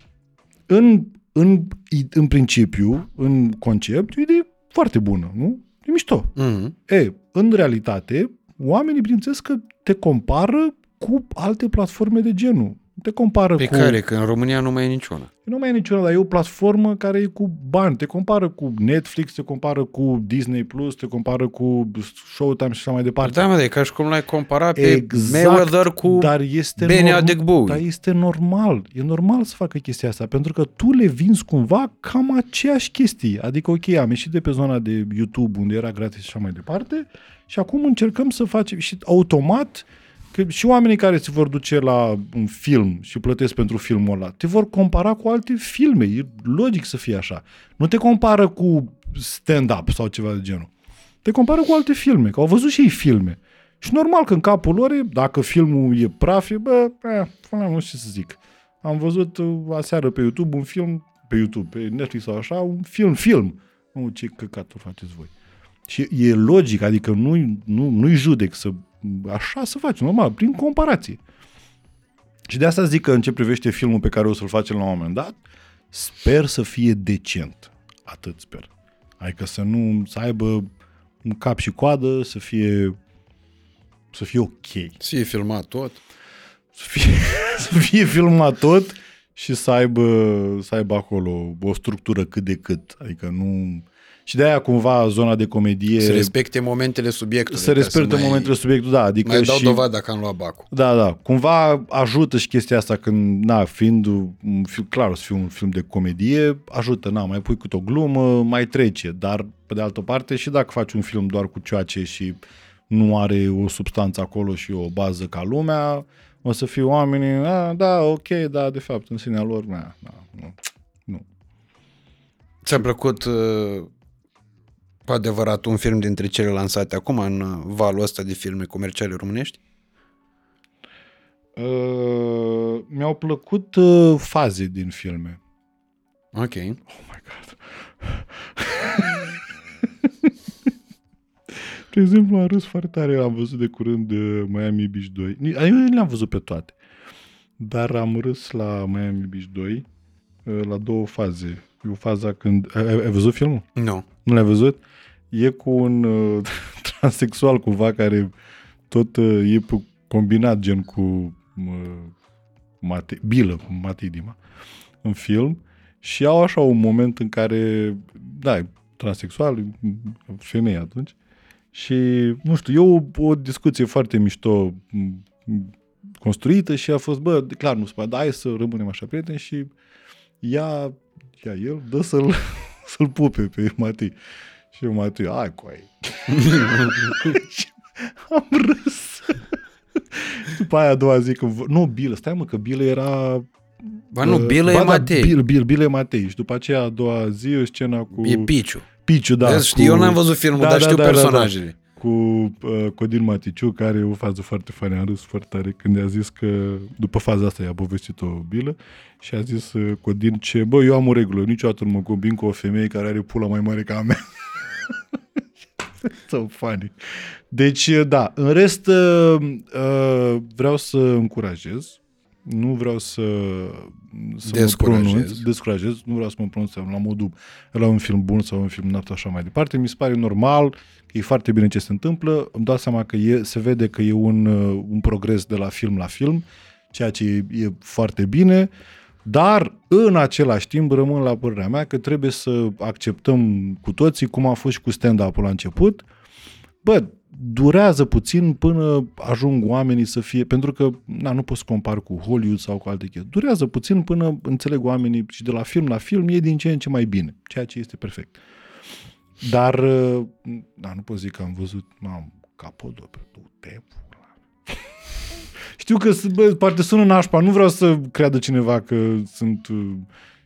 În, în, în principiu, în concept, e o idee foarte bună, nu? E mișto. Mm-hmm. E, în realitate, oamenii, bineînțeles că te compară cu alte platforme de genul. Te compară Pe cu... care? Că în România nu mai e niciuna. Nu mai e niciuna, dar e o platformă care e cu bani. Te compară cu Netflix, te compară cu Disney+, Plus, te compară cu Showtime și așa mai departe. Da, mă, de ca și cum l-ai comparat pe Exact, Mayweather cu dar este Benny norm- Adegbowi. Dar este normal. E normal să facă chestia asta, pentru că tu le vinzi cumva cam aceeași chestii. Adică, ok, am ieșit de pe zona de YouTube, unde era gratis și așa mai departe, și acum încercăm să facem și automat că și oamenii care se vor duce la un film și plătesc pentru filmul ăla, te vor compara cu alte filme. E logic să fie așa. Nu te compară cu stand-up sau ceva de genul. Te compară cu alte filme, că au văzut și ei filme. Și normal că în capul lor, e, dacă filmul e praf, e, bă, eh, nu știu ce să zic. Am văzut uh, aseară pe YouTube un film, pe YouTube, pe Netflix sau așa, un film, film. Nu, ce căcaturi faceți voi. Și e logic, adică nu-i, nu, nu-i judec să așa să faci, normal, prin comparație. Și de asta zic că în ce privește filmul pe care o să-l facem la un moment dat, sper să fie decent. Atât sper. Adică să nu, să aibă un cap și coadă, să fie să fie ok. Să fie filmat tot. Să fie, *laughs* să fie filmat tot și să aibă, să aibă acolo o structură cât de cât. Adică nu... Și de aia cumva zona de comedie... Să respecte momentele subiectului. să ca respecte mai- momentele subiectului, da. Adică Mai dau și, dovadă dacă am luat bacul. Da, da. Cumva ajută și chestia asta când, na, fiind un film, clar, o să fie un film de comedie, ajută, na, mai pui câte o glumă, mai trece. Dar, pe de altă parte, și dacă faci un film doar cu cioace și nu are o substanță acolo și o bază ca lumea, o să fie oamenii, a, da, ok, da, de fapt, în sinea lor, na, na, nu, nu. Ți-a plăcut uh, cu adevărat un film dintre cele lansate acum în uh, valul ăsta de filme comerciale românești? Uh, mi-au plăcut uh, faze din filme. Ok. Oh my god. *laughs* De exemplu, am râs foarte tare, am văzut de curând uh, Miami Beach 2. Ni- Eu nu le-am văzut pe toate. Dar am râs la Miami Beach 2 uh, la două faze. E o faza când... Ai, ai văzut filmul? Nu. Nu l-ai văzut? E cu un uh, *laughs* transexual cumva care tot uh, e pe- combinat gen cu uh, Mate, Bilă, cu Matei Dima în film și au așa un moment în care, da, e transexual, e femeie atunci și, nu știu, e o, o discuție foarte mișto m, construită și a fost, bă, clar, nu se poate, dar hai să rămânem așa prieteni și ia, ia el, dă să-l, *laughs* să-l pupe pe Matei. Și eu Matei, hai cu ai. Și *laughs* am râs. După aia a doua zi, că, v- nu, Bilă, stai mă, că Bilă era... Ba nu, uh, Bilă e ba da, Matei. Bil, Bil, Bilă e Matei. Și după aceea a doua zi, o scena cu E Piciu. Piciu, da. Da, cu, știu, eu n-am văzut filmul, Da, dar da, știu da, da, da. personajele. cu uh, Codin Maticiu, care e o fază foarte faină, am râs foarte tare când i-a zis că, după faza asta i-a povestit-o Bilă și a zis uh, Codin ce, bă, eu am o regulă, niciodată nu mă combin cu o femeie care are pula mai mare ca a mea. *laughs* so funny. Deci, uh, da, în rest uh, uh, vreau să încurajez, nu vreau să, să mă Descurajez. pronunț, descurajez, nu vreau să mă pronunț la modul la un film bun sau un film napt așa mai departe. Mi se pare normal, că e foarte bine ce se întâmplă. Îmi dau seama că e, se vede că e un, uh, un progres de la film la film, ceea ce e, e foarte bine, dar în același timp rămân la părerea mea că trebuie să acceptăm cu toții, cum a fost și cu stand-up-ul la început, bă, durează puțin până ajung oamenii să fie, pentru că na, nu pot să compar cu Hollywood sau cu alte chestii. Durează puțin până înțeleg oamenii și de la film la film e din ce în ce mai bine, ceea ce este perfect. Dar, uh, da, nu pot zic că am văzut, am capodopere, du-te, pula. Știu că bă, poate sună nașpa, nu vreau să creadă cineva că sunt uh,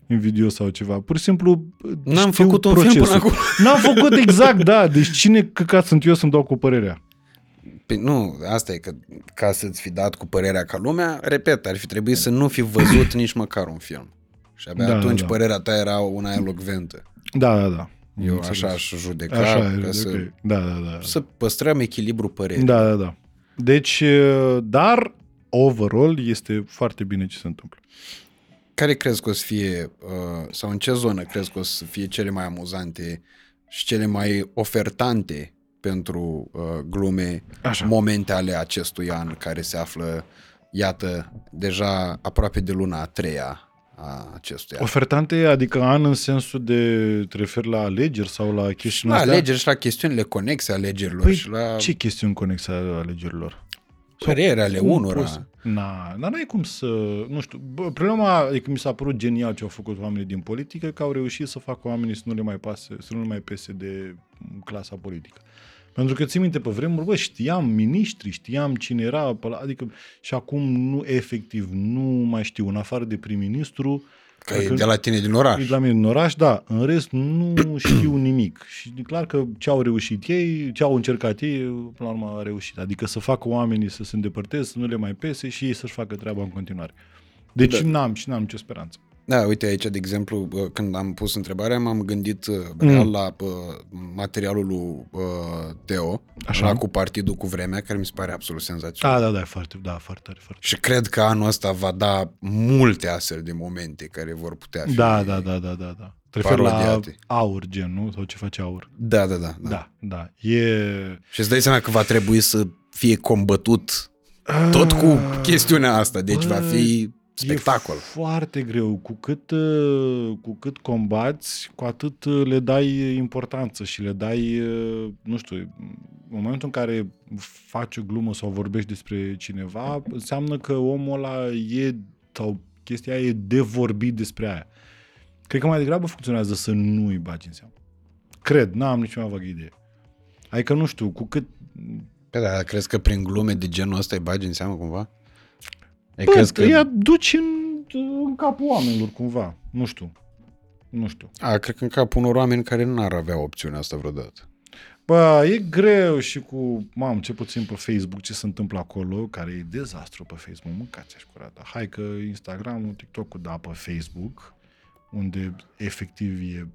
invidios sau ceva. Pur și simplu uh, N-am știu făcut un film procesul. până acum. *laughs* N-am făcut *laughs* exact, da. Deci cine căcat sunt eu să-mi dau cu părerea? Păi nu, asta e că ca să-ți fi dat cu părerea ca lumea, repet, ar fi trebuit să nu fi văzut nici măcar un film. Și abia Da, atunci da. părerea ta era una elocventă. Da, da, da. Eu Înțeles. așa aș judeca, Așa ca e, să, ok. Da, da, da. să păstrăm echilibru părerii. Da, da, da. Deci, uh, dar, overall, este foarte bine ce se întâmplă. Care crezi că o să fie, uh, sau în ce zonă crezi că o să fie cele mai amuzante și cele mai ofertante pentru uh, glume Așa. momente ale acestui an care se află, iată, deja aproape de luna a treia a acestui an. Ofertante, adică an în sensul de te referi la alegeri sau la chestiuni La astea? alegeri și la chestiunile conexe alegerilor Păi, și la ce chestiuni conexe ale alegerilor? Părere ale Cum unora. poți- Na, dar n-ai cum să... Nu știu, bă, problema e că mi s-a părut genial ce au făcut oamenii din politică, că au reușit să facă oamenii să nu le mai pase, să nu le mai pese de clasa politică. Pentru că ții minte pe vremuri, bă, știam miniștri, știam cine era, pe la, adică și acum nu, efectiv, nu mai știu, în afară de prim-ministru, Că e Dacă- de la tine din oraș. E de la mine în oraș, da. În rest, nu *clears throat* știu nimic. Și e clar că ce au reușit ei, ce au încercat ei, până la urmă a reușit. Adică să facă oamenii să se îndepărteze, să nu le mai pese și ei să-și facă treaba în continuare. Deci da. n-am și n-am nicio speranță. Da, uite aici, de exemplu, bă, când am pus întrebarea, m-am gândit uh, real la bă, materialul lui bă, Teo, Așa. Așa. cu partidul cu vremea, care mi se pare absolut senzațional. Da, da, da, foarte, da, foarte tare, foarte. Și cred că anul ăsta va da multe astfel de momente care vor putea fi... Da, da, da, da, da, da. Te referi la Parodiate. aur, gen, nu? Sau ce face aur? Da, da, da. da. Da, da. E... Și îți dai seama că va trebui să fie combătut tot cu chestiunea asta, deci Bă, va fi spectacol. E foarte greu. Cu cât, uh, cu cât combați, cu atât uh, le dai importanță și le dai, uh, nu știu, în momentul în care faci o glumă sau vorbești despre cineva, înseamnă că omul ăla e, sau chestia aia e de vorbit despre aia. Cred că mai degrabă funcționează să nu îi bagi în seamă. Cred, n-am nici mai vagă idee. Adică, nu știu, cu cât Pe da, crezi că prin glume de genul ăsta îi bagi în seamă cumva? Ai Bă, crezi că... îi aduci în, în capul oamenilor, cumva. Nu știu. Nu știu. A, cred că în capul unor oameni care n-ar avea opțiunea asta vreodată. Bă, e greu și cu, mam, ce puțin pe Facebook, ce se întâmplă acolo, care e dezastru pe Facebook, mâncați-aș curată. Hai că Instagram-ul, TikTok-ul, da, pe Facebook, unde efectiv e,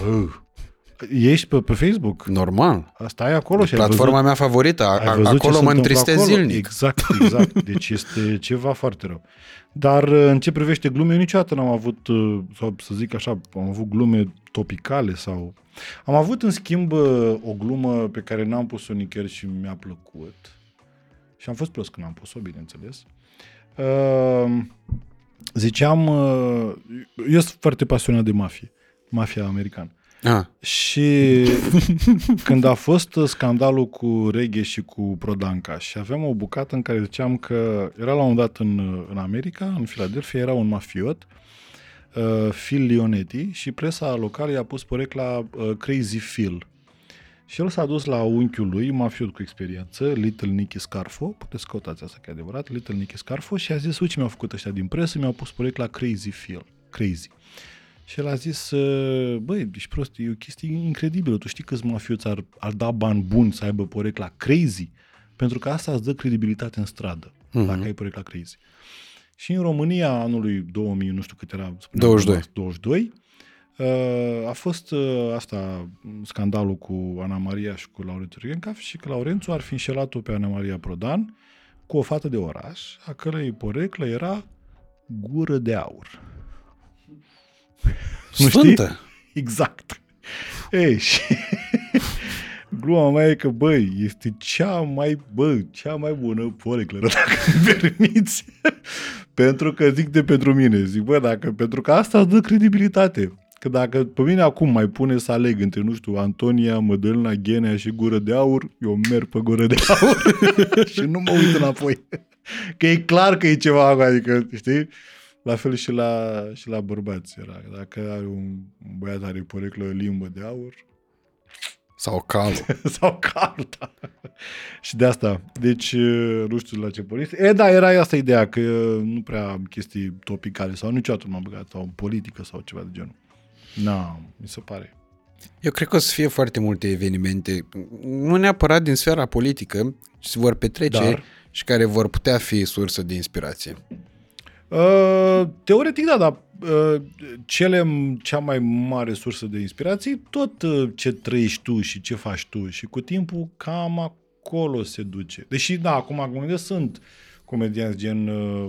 bă, Ești pe, pe Facebook? Normal. Asta e acolo și ai Platforma văzut, mea favorită. A- ai a- văzut ce Acolo se mă întâmplă întristez acolo? zilnic. Exact, *laughs* exact. Deci este ceva foarte rău. Dar uh, în ce privește glume, eu niciodată n-am avut, uh, sau să zic așa, am avut glume topicale sau... Am avut, în schimb, uh, o glumă pe care n-am pus-o nicăieri și mi-a plăcut. Și am fost plus când am pus-o, bineînțeles. Uh, ziceam, uh, eu sunt foarte pasionat de mafie, mafia americană. Ah, Și *laughs* când a fost scandalul cu Reghe și cu Prodanca și aveam o bucată în care ziceam că era la un moment dat în, în America, în Philadelphia, era un mafiot, uh, Phil Leonetti, și presa locală i-a pus porecla uh, Crazy Phil. Și el s-a dus la unchiul lui, mafiot cu experiență, Little Nicky Scarfo, puteți căutați asta că e adevărat, Little Nicky Scarfo, și a zis, uite ce mi-au făcut ăștia din presă, mi-au pus porecla Crazy Phil. Crazy. Și el a zis, uh, băi, ești prost, e o chestie incredibilă. Tu știi câți mafioți ar, ar da bani buni să aibă porecla crazy? Pentru că asta îți dă credibilitate în stradă, Mhm. dacă ai porecla crazy. Și în România, anului 2000, nu știu cât era, spuneam, 22. 22 uh, a fost uh, asta, scandalul cu Ana Maria și cu Laurențiu Riencav și că Laurențiu ar fi înșelat-o pe Ana Maria Prodan cu o fată de oraș, a cărei poreclă era gură de aur. *laughs* Nu știi? Sfântă. *laughs* Exact. Ei, *laughs* și gluma mea e că, băi, este cea mai, bă, cea mai bună poreclă, dacă îmi permiți. pentru că zic de pentru mine, zic, bă, dacă, pentru că asta îți dă credibilitate. Că dacă pe mine acum mai pune să aleg între, nu știu, Antonia, Mădălina, Ghenea și Gură de Aur, eu merg pe Gură de Aur și nu mă uit înapoi. Că e clar că e ceva, adică, știi? La fel și la, și la bărbați era. Dacă ai un un băiat are poreclă limbă de aur Sau calul. *laughs* sau carta. și de asta. Deci, nu știu la ce pornit. E, da, era asta ideea, că nu prea am chestii topicale sau niciodată nu m-am băgat sau în politică sau ceva de genul. Nu, mi se pare. Eu cred că o să fie foarte multe evenimente, nu neapărat din sfera politică, ci se vor petrece Dar? și care vor putea fi sursă de inspirație. Uh, teoretic, da, dar uh, cele, cea mai mare sursă de inspirație, tot uh, ce trăiești tu și ce faci tu și cu timpul cam acolo se duce. Deși, da, acum mă gândesc, sunt comedianți gen uh,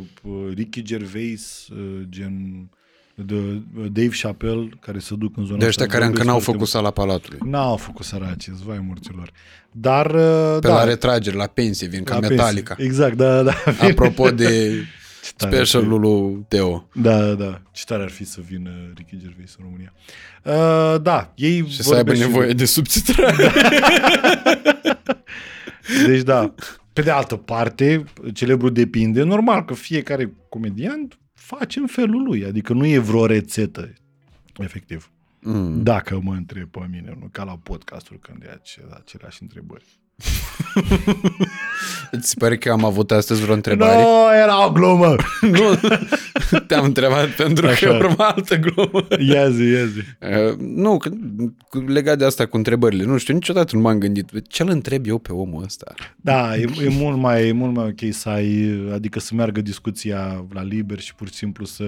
Ricky Gervais, uh, gen de, uh, Dave Chappelle, care se duc în zona De ăștia asta, care încă vorbesc n-au foarte făcut sala palatului. mult. N-au făcut săraci, vai morților. Dar, uh, Pe da, la retrageri, la pensie, vin ca la Metallica. pensie. Exact, da, da. Apropo de *laughs* Ce tare ar fi. specialul lui Teo. Da, da, da. Ce tare ar fi să vină Ricky Gervais în România. Uh, da, ei Și să aibă vorbesc nevoie de subțitrare. *laughs* Deci da. Pe de altă parte, celebrul depinde. Normal că fiecare comedian face în felul lui. Adică nu e vreo rețetă. Efectiv. Mm. Dacă mă întreb pe mine, nu ca la podcasturi când e ace- aceleași întrebări. *laughs* Îți pare că am avut astăzi vreo întrebare? Nu, era o glumă! *laughs* Nu, te-am întrebat pentru Așa. că urma altă glumă. Ia zi, ia zi. Uh, nu, că- cu- legat de asta cu întrebările, nu știu, niciodată nu m-am gândit ce-l întreb eu pe omul ăsta. Da, e, e, mult mai, e mult mai ok să ai, adică să meargă discuția la liber și pur și simplu să...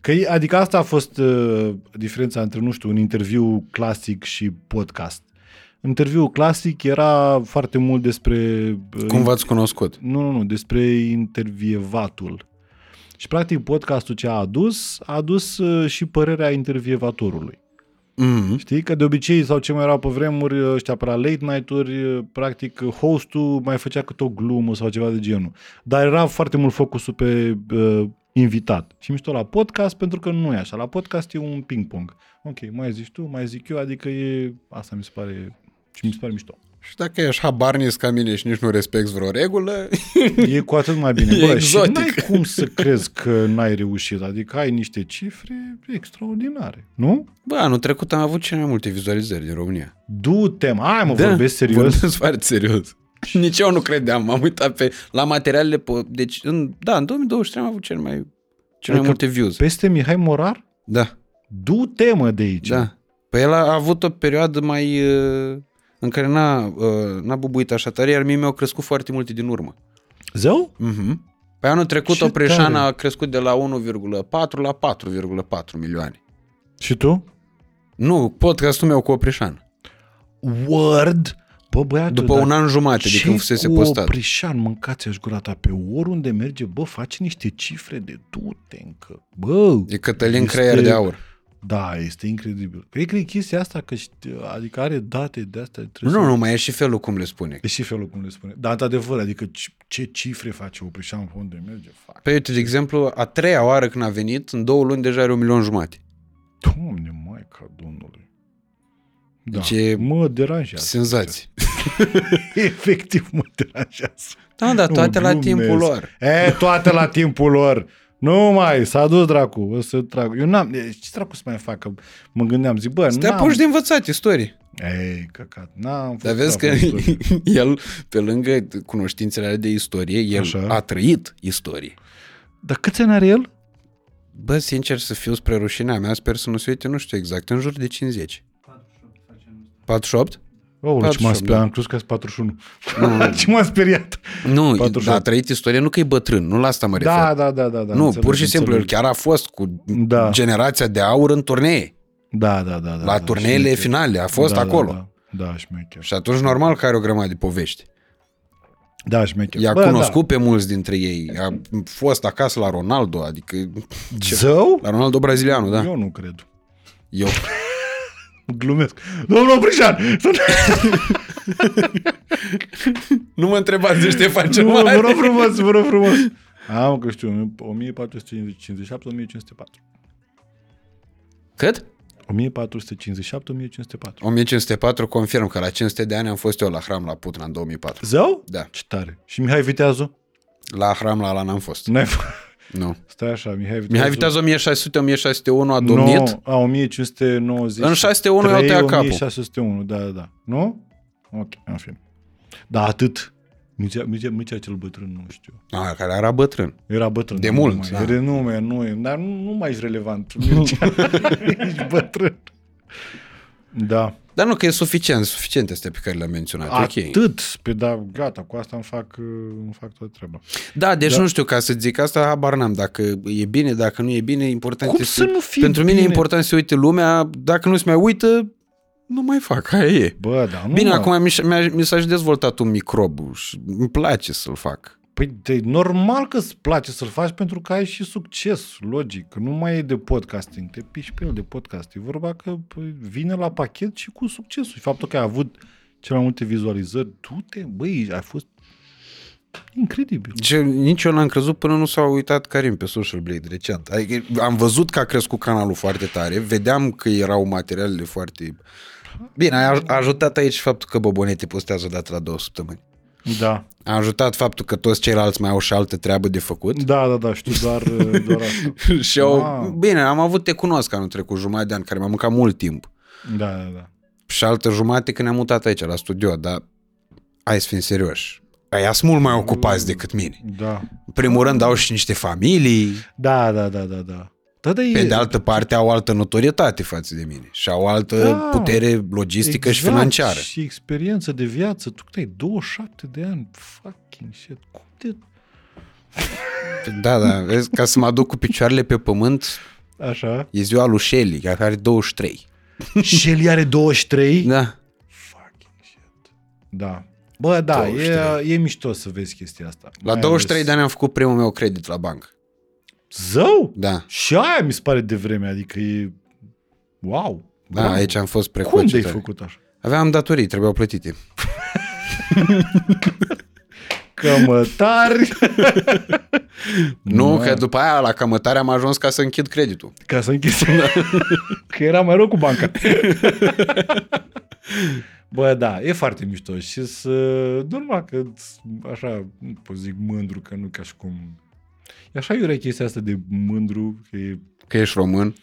Că, e- adică asta a fost uh, diferența între, nu știu, un interviu clasic și podcast. Interviul clasic era foarte mult despre... uh, Cum v-ați cunoscut? Nu, nu, nu, despre intervievatul. Și practic podcastul ce a adus, a adus uh, și părerea intervievatorului. Mm. Știi? Că de obicei, sau ce mai erau pe vremuri, ăștia pe la late night-uri, practic, hostul mai făcea câte o glumă sau ceva de genul. Dar era foarte mult focusul pe uh, invitat. Și mișto la podcast, pentru că nu e așa. La podcast e un ping-pong. Ok, mai zici tu, mai zic eu, adică e... Asta mi se pare... Și mi se pare mișto. Și dacă ești habarnis ca mine și nici nu respecti vreo regulă, E cu atât mai bine. *laughs* E Bă, exotic. Și n-ai cum să crezi că n-ai reușit. Adică ai niște cifre extraordinare. Nu? bă, anul trecut am avut cele mai multe vizualizări din România. Du-te, mă. Hai mă, vorbesc serios. Vorbesc foarte serios. *laughs* Nici eu nu credeam, m-am uitat pe, la materialele, pe, deci, în, da, în 2023 am avut cele mai, cele mai Adică multe views. Peste Mihai Morar? Da, Du-te, mă, de aici. da. Păi el a avut o perioadă mai, uh, în care n-a, uh, n-a bubuit așa tare, iar mie mi-au crescut foarte multe din urmă. Zău? Mhm. Pe anul trecut Ce Opreșan tare. a crescut de la 1,4 la 4,4 milioane. Și tu? Nu, podcastul meu cu Oprișan. Word? Bă, băiatul, După dar un an jumate de ce când fusese cu postat. Oprișan, mâncați aș gura ta pe oriunde merge, bă, face niște cifre de du-te încă. Bă, E Cătălin Este- Creier de Aur. Da, este incredibil. Cred că e chestia asta, că știi, adică are date de astea. trebuie Nu, să- nu, mai e și felul cum le spune. E și felul cum le spune. Dar, într-adevăr, adică ce, ce cifre face Oprișan pe unde merge? Fac. Pe uite, de exemplu, a treia oară când a venit, în două luni deja are un milion jumate. Doamne, Maica Domnului. Da, Deci e mă deranjează. Senzații. *laughs* Efectiv mă deranjează. Da, dar Nu, toate la glumesc. timpul lor. E, toate la timpul lor. Nu mai, s-a dus dracu, o să trag. Eu n-am, e, ce dracu să mai facă? Mă gândeam, zic, bă, Să te n-am. apuci de învățat istorie. Ei, căcat, n-am fost Dar vezi că la istorie. *laughs* el, pe lângă cunoștințele alea de istorie, el Așa. a trăit istorie. Dar câți ani are el? Bă, sincer să fiu spre rușinea mea, sper să nu se uite, nu știu exact, în jur de 50. 48? Oh, ce m-a 48, speriat, da. am crezut că sunt 41. *laughs* ce m-a speriat. Nu, 48. dar a trăit istorie, nu că e bătrân, nu la asta mă refer. Da, da, da, da. da nu, înțeleg, pur și simplu, el înțeleg. chiar a fost cu Da. generația de aur în turnee. Da, da, da. da la da, turneele șmecher. finale, a fost da, acolo. Da, da, da șmecher. Și atunci normal că are o grămadă de povești. Da, șmecher. I-a Bă, cunoscut pe mulți dintre ei. A fost acasă la Ronaldo, adică... Da. Zău? La Ronaldo brazilianu, da. Eu nu cred. Eu. *laughs* Glumesc. Domnul Oprișan! *laughs* Nu mă întrebați de Ștefan cel Nu, vă Mare. rog frumos, vă rog frumos. Am că știu, 1457-1504. Cât? 1457-1504. 1504 confirm că la 500 de ani am fost eu la hram la Putna în 2004. Zău? Da. Ce tare. Și Mihai Viteazu? La hram la Alan am fost. N-ai Nu. Stai așa, Mihai Viteazu. Mihai Viteazu 1600-1601 a domnit. No, a, 1590. În 601 i-au tăiat capul. 1601, da, da, da. Nu? Ok, în fine. Da, atât. Mircea, Mircea, Mircea cel bătrân, nu știu. A, care era bătrân. Era bătrân. De nu mult, Mai, da. E renume, nu e. Dar nu, nu mai ești relevant. *laughs* Mircea, ești *laughs* bătrân. Da. Dar nu, că e suficient, suficient este pe care le-am menționat. e Ok. Atât. Pe da, gata, cu asta îmi fac, uh, îmi fac toată treaba. Da, deci Da. nu știu, ca să zic asta, habar n-am. Dacă e bine, dacă nu e bine, important Cum este... să nu fie Pentru mine e bine? important să se uite lumea, dacă nu se mai uită, nu mai fac, aia e. Bă, da, nu Bine, mă. acum mi, mi, mi s-a și dezvoltat un microb și îmi place să-l fac. Păi de normal că îți place să-l faci pentru că ai și succes, logic. Că nu mai e de podcasting, te piși pe el de podcast. E vorba că păi, vine la pachet și cu succesul. Și faptul că ai avut cele mai multe vizualizări, du-te, băi, ai fost incredibil. Ce, nici eu n-am crezut până nu s-a uitat Karim pe Social Blade recent. Adică am văzut că a crescut canalul foarte tare, vedeam că erau materialele foarte... Bine, a a ajutat aici faptul că Bobonete postează o dată la două săptămâni. Da. A ajutat faptul că toți ceilalți mai au și altă treabă de făcut. Da, da, da, știu doar, *laughs* doar asta. și au... Wow. Bine, am avut Te Cunosc anul trecut, jumătate de an, care m-a mâncat mult timp. Da, da, da. Și altă jumătate când ne-am mutat aici, la studio, dar hai să fim serioși. Aia sunt mult mai ocupați decât mine. Da. În primul rând au și niște familii, Da, da, da, da, da. Da, da, pe e, de altă parte au altă notorietate față de mine și au altă Da. putere logistică și exact, financiară. Și experiență de viață. Tu cât ai 27 de ani. Fucking shit. Cum te... Da, da, vezi, ca să mă aduc cu picioarele pe pământ, Așa. e ziua lui Shelly, care are 23. și el are 23? Da. Fucking shit. Da. Bă, da, 23. e, e mișto să vezi chestia asta. La Mai 23 ales- de ani am făcut primul meu credit la bancă. Zău? Da. Și aia mi se pare de vreme, adică e... Wow. Da, Bravo. aici am fost precoce. Cum de-ai tare. făcut așa? Aveam datorii, trebuiau plătite. *laughs* Cămătari! *laughs* Nu, Da. că după aia la cămătare am ajuns ca să închid creditul. Ca să închis. *laughs* că era mai rău cu banca. Bă, da, e foarte mișto și să... Normal că așa, nu pot zic mândru, că nu ca și cum... E așa iurea chestia asta de mândru, că e... Că ești român.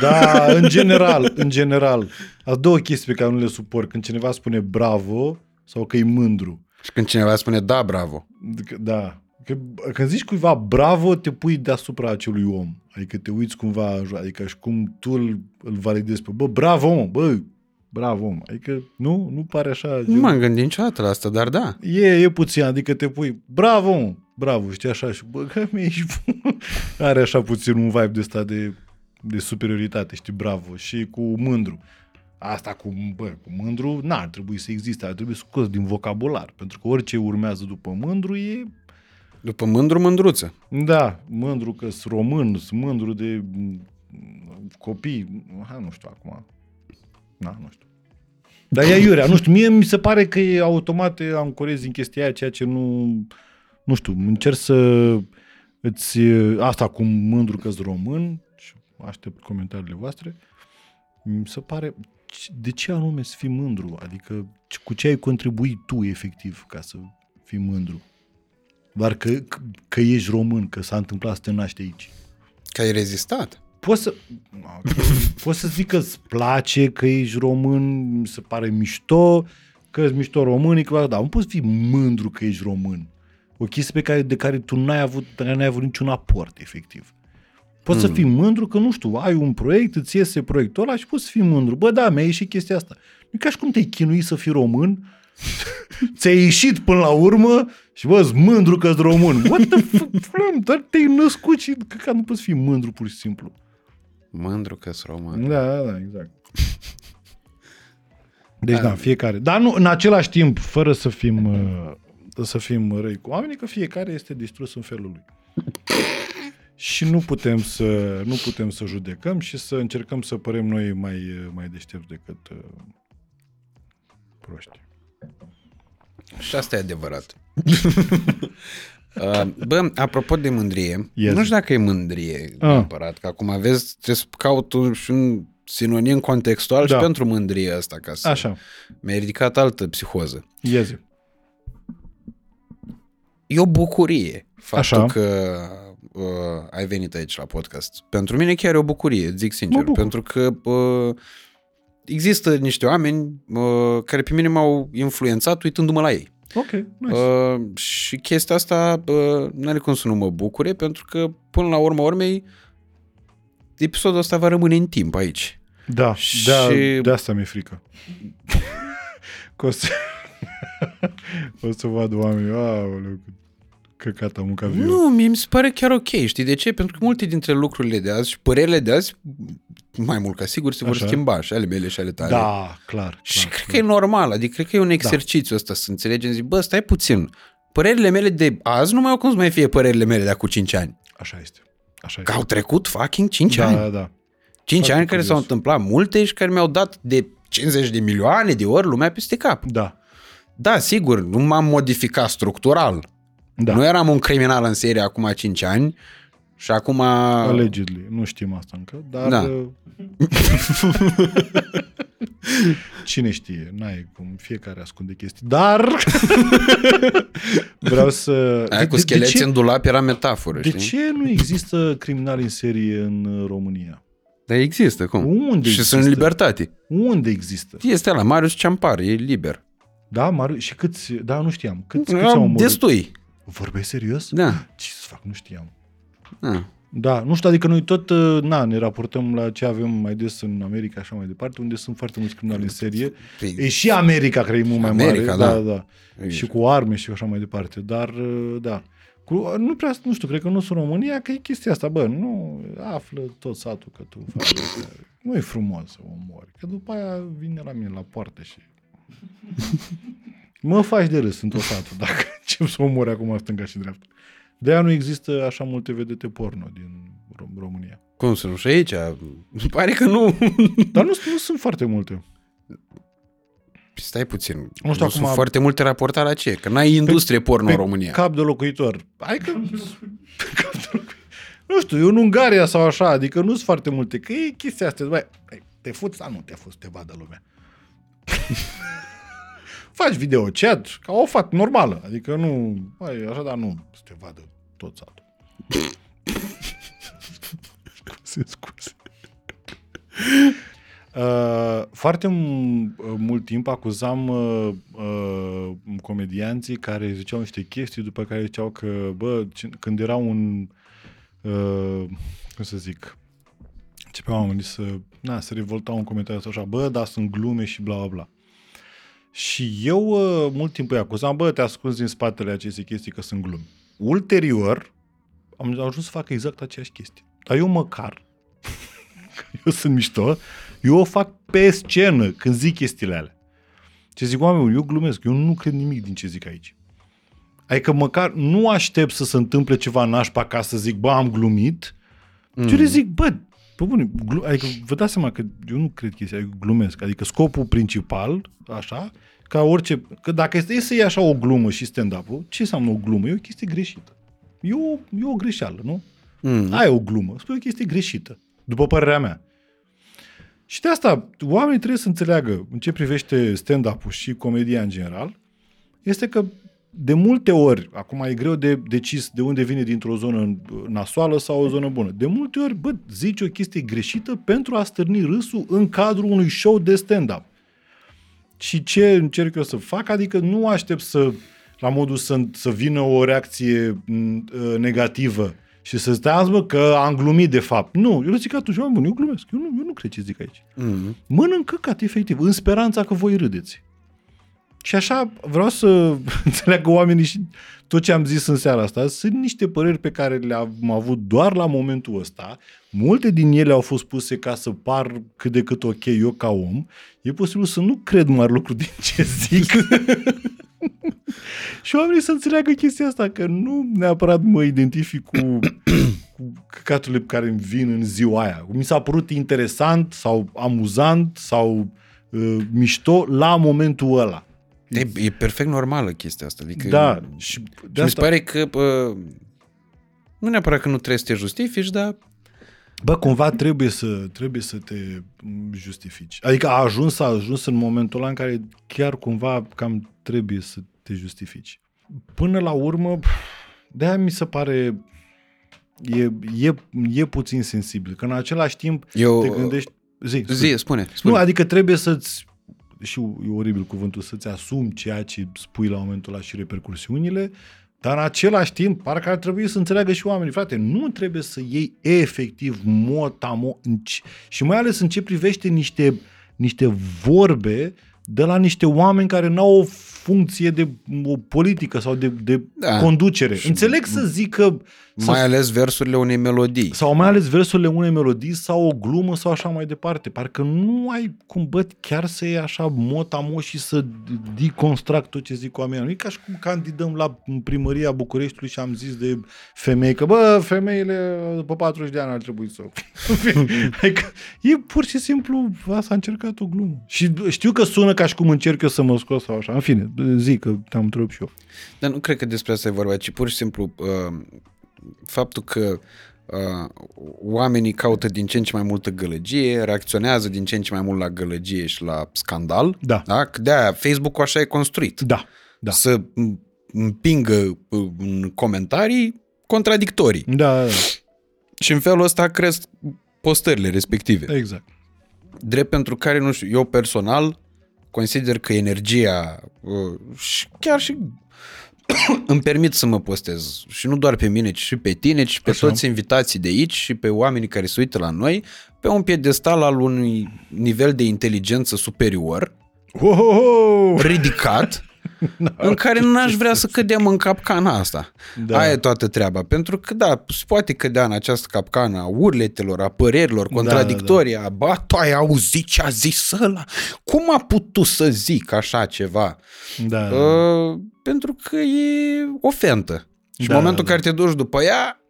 Da, în general, în general. Sunt două chestii pe care nu le suport. Când cineva spune bravo sau că e mândru. Și când cineva spune da, bravo. Că- Da. Că, când zici cuiva bravo, te pui deasupra acelui om. Adică te uiți cumva, în jur, adică și cum tu îl, îl validezi pe, bă, bravo, om, bă, bravo, om. Adică nu, nu pare așa. Nu m-am gândit niciodată la asta, dar da. E, e puțin, adică te pui, bravo, om, bravo, știi așa, și bă, că mi ești *laughs* Are așa puțin un vibe de ăsta de, de superioritate, știi, bravo, și cu mândru. Asta cu, bă, cu mândru n-ar trebui să existe, ar trebui scos din vocabular, pentru că orice urmează după mândru e După mândru, mândruță. da, mândru că sunt român, sunt mândru de m, copii, ha, nu știu acum. Na, nu știu. Dar e iurea, nu știu, mie mi se pare că e automat ancorezi în chestia aia, ceea ce nu, nu știu, încerc să îți, asta cu mândru că român și aștept comentariile voastre, mi se pare, de ce anume să fii mândru? Adică cu ce ai contribuit tu efectiv ca să fii mândru? Doar că, că ești român, că s-a întâmplat să te naști aici. Că ai rezistat. Poți să, *laughs* poți să zic că îți place că ești român, mi se pare mișto, că ești mișto român, că, da, nu poți fi mândru că ești român. O chestie pe care, de care tu n-ai avut, de care n-ai avut niciun aport, efectiv. Poți mm. să fii mândru că, nu știu, ai un proiect, îți iese proiectul ăla și poți să fii mândru. Bă, da, mi-a ieșit chestia asta. Nu e ca și cum te-ai chinuit să fii român, *laughs* ți-a ieșit până la urmă și bă, mândru că-s român. What the *laughs* fuck, dar te-ai născut și că nu poți fi mândru pur și simplu. Mândru că român. Da, da, da, exact. *laughs* Deci, da, fiecare. Dar nu, în același timp, fără să fim, *clears throat* uh, să fim răi cu oamenii, că fiecare este distrus în felul lui. și nu putem să, nu putem să judecăm și să încercăm să părem noi mai, mai deștepți decât uh, proști. Și asta e adevărat. *laughs* Uh, Bă, apropo de mândrie, Yes. nu știu dacă e mândrie Ah. neapărat, că acum aveți, trebuie să caut un, și un sinonim contextual Da. și pentru mândrie asta, ca să... Așa, Mi-a ridicat altă psihoză. iezi. E o bucurie faptul Așa. că uh, ai venit aici la podcast. Pentru mine chiar e o bucurie, zic Mă sincer, bucur. pentru că uh, există niște oameni uh, care pe mine m-au influențat uitându-mă la ei. Ok, nice. Uh, și chestia asta uh, nu are cum să nu mă bucure, pentru că până la urma urmei episodul ăsta va rămâne în timp aici. Da, și- de, de asta mi-e frică. *laughs* că o să, *laughs* o să vad oamenii, aoleu, căcat am mâncat viu. Nu, mie mi se pare chiar ok, știi de ce? Pentru că multe dintre lucrurile de azi și părerile de azi, mai mult ca sigur, se vor Așa. schimba și ale mele și ale tale. Da, clar. Și clar, cred clar. că e normal, adică cred că e un exercițiu ăsta să înțelegem, zic, bă, stai puțin, părerile mele de azi nu mai au cum să mai fie părerile mele de acum 5 ani. Așa este. Așa Că este. au trecut fucking 5 Da, ani. da, da. 5 foarte ani care s-au curios. întâmplat multe și care mi-au dat de 50 de milioane de ori lumea peste cap. Da. Da, sigur, nu m-am modificat structural. Da. Nu eram un criminal în serie acum 5 ani și acum... Allegedly. Nu știm asta încă, dar... Da. uh, *laughs* Cine știe? N-ai cum. Fiecare ascunde chestii. Dar... *laughs* Vreau să... Aia cu de, de, scheleți ce, în dulap era metaforă, de știi? ce nu există criminali în serie în uh, România? Dar există, cum? Unde și există? sunt în libertate. Unde există? Este la Marius Ceampar, e liber. Da, Maru... și câți... Da, nu știam. Câți, câți au omorât? Destui. Vorbeai serios? Da. Ce să fac? Nu știam. da. Da, nu știu, adică noi tot, uh, na, ne raportăm la ce avem mai des în America, așa mai departe, unde sunt foarte mulți criminali în serie. Păi, E și America, cred, e mult mai America, mare. da. da, da. Și cu arme și așa mai departe. Dar, uh, da. Cu, nu prea, nu știu, cred că nu sunt România, că e chestia asta, bă, nu află tot satul că tu faci asta. *laughs* Nu e frumos să omori, că după aia vine la mine la poartă și... *laughs* mă faci de râs în tot satul dacă încep să omori acum stânga și dreapta. De aia nu există așa multe vedete porno din Rom- România. Cum să nu? Și aici? *laughs* Pare că nu. *laughs* Dar nu, nu sunt foarte multe. Stai puțin. Nu, știu nu acum- sunt foarte multe raportare la ce? Că n-ai industrie porno în România. Cap de locuitor. Hai că... cap de locuitor. Nu știu, eu în Ungaria sau așa, adică nu sunt foarte multe. Că e chestia asta. Băi, băi, te fuți sau nu te fuți, te vadă lumea. *laughs* Faci video chat, ca o fac normală. Adică nu... Băi, așa, dar nu să te vadă tot satul. scuze, scuze. *laughs* Uh, foarte m- mult timp acuzam uh, uh, comedianții care ziceau niște chestii după care ziceau că, bă, ce- când era un, uh, cum să zic, începeau oamenii să, na, să revoltau un comentariu așa, bă, dar sunt glume și bla, bla, bla. Și eu uh, mult timp îi acuzam, bă, te ascunzi din spatele acestei chestii că sunt glume. Ulterior, am ajuns să fac exact aceeași chestie. Dar eu măcar *laughs* eu sunt mișto, eu o fac pe scenă când zic chestiile alea. Ce zic oamenii, eu glumesc, eu nu cred nimic din ce zic aici. Adică măcar nu aștept să se întâmple ceva nașpa ca să zic, bă, am glumit. Mm. Eu le zic, bă, pe bune, glu- adică vă dați seama că eu nu cred chestia, eu glumesc. Adică scopul principal, așa, ca orice, că dacă este să iei așa o glumă și stand-up-ul, ce înseamnă o glumă? E o chestie greșită. E o, e o greșeală, nu? Mm. Ai o glumă, spui o chestie greșită, după părerea mea. Și de asta, oamenii trebuie să înțeleagă în ce privește stand-up-ul și comedia în general, este că de multe ori, acum e greu de decis de unde vine dintr-o zonă nasoală sau o zonă bună. De multe ori, bă, zici o chestie greșită pentru a stârni râsul în cadrul unui show de stand-up. Și ce încerc eu să fac? Adică nu aștept să, la modul să, să vină o reacție m, uh, negativă și să stați mă, că am glumit de fapt. Nu, eu le zic atunci, oameni buni, eu glumesc. Eu nu, eu nu cred ce zic aici. Mm. Mănânc căcat, efectiv, în speranța că voi râdeți. Și așa vreau să *laughs* înțeleagă oamenii și tot ce am zis în seara asta sunt niște păreri pe care le-am avut doar la momentul ăsta. Multe din ele au fost puse ca să par cât de cât ok eu ca om. E posibil să nu cred mari lucruri din ce zic. *laughs* și oamenii să înțeleagă chestia asta, că nu neapărat mă identific cu, cu căcaturile pe care îmi vin în ziua aia. Mi s-a părut interesant sau amuzant sau uh, mișto la momentul ăla. E, e perfect normală chestia asta. Adică Da, și Și de mi se asta, pare că uh, nu neapărat că nu trebuie să te justifici, dar bă, cumva trebuie să, trebuie să te m, justifici. Adică a ajuns, a ajuns în momentul ăla în care chiar cumva cam trebuie să te justifici. Până la urmă, de-aia mi se pare e, e, e puțin sensibil, că în același timp eu... te gândești... Zi, Zi, spune. spune, spune. Nu, adică trebuie să-ți și e oribil cuvântul, să-ți asumi ceea ce spui la momentul ăla și repercursiunile, dar în același timp, parcă ar trebui să înțeleagă și oamenii, frate, nu trebuie să iei efectiv motamo și mai ales în ce privește niște, niște vorbe de la niște oameni care n-au o funcție de o politică sau de, de Da. conducere. Înțeleg să zică să Mai ales versurile unei melodii. sau mai ales versurile unei melodii sau o glumă sau așa mai departe. Parcă nu ai cum, bă, chiar să iei așa motamo și să deconstruct tot ce zic oamenii. Nu e ca și cum candidăm la primăria Bucureștiului și am zis de femei că, bă, femeile după 40 de ani ar trebui să... *laughs* adică, e pur și simplu, asta a încercat o glumă. Și știu că sună ca și cum încerc eu să mă scos sau așa. În fine, zic că te-am întrebat și eu. Dar nu cred că despre asta e vorba, ci pur și simplu uh, faptul că uh, oamenii caută din ce în ce mai multă gălăgie, reacționează din ce în ce mai mult la gălăgie și la scandal. Da. da? Că De-aia Facebook-ul așa e construit. Da, da. Să m- împingă uh, în comentarii contradictorii. Da, da, da. Și în felul ăsta cresc postările respective. exact. Drept pentru care, nu știu, eu personal consider că energia uh, și chiar și *coughs* îmi permit să mă postez și nu doar pe mine, ci și pe tine, ci pe Așa. toți invitații de aici și pe oamenii care se uită la noi pe un piedestal al unui nivel de inteligență superior, Wow! ridicat, *laughs* în care n-aș vrea să cădem în capcana asta. Da. Da. Aia e toată treaba. Pentru că, da, se poate cădea în această capcană a urletelor, a părerilor contradictorii, a ba, tu ai auzit ce a zis ăla? Cum a putut să zic așa ceva? Da. Uh, pentru că e ofentă. Și Da, în momentul da. în care te duci după ea,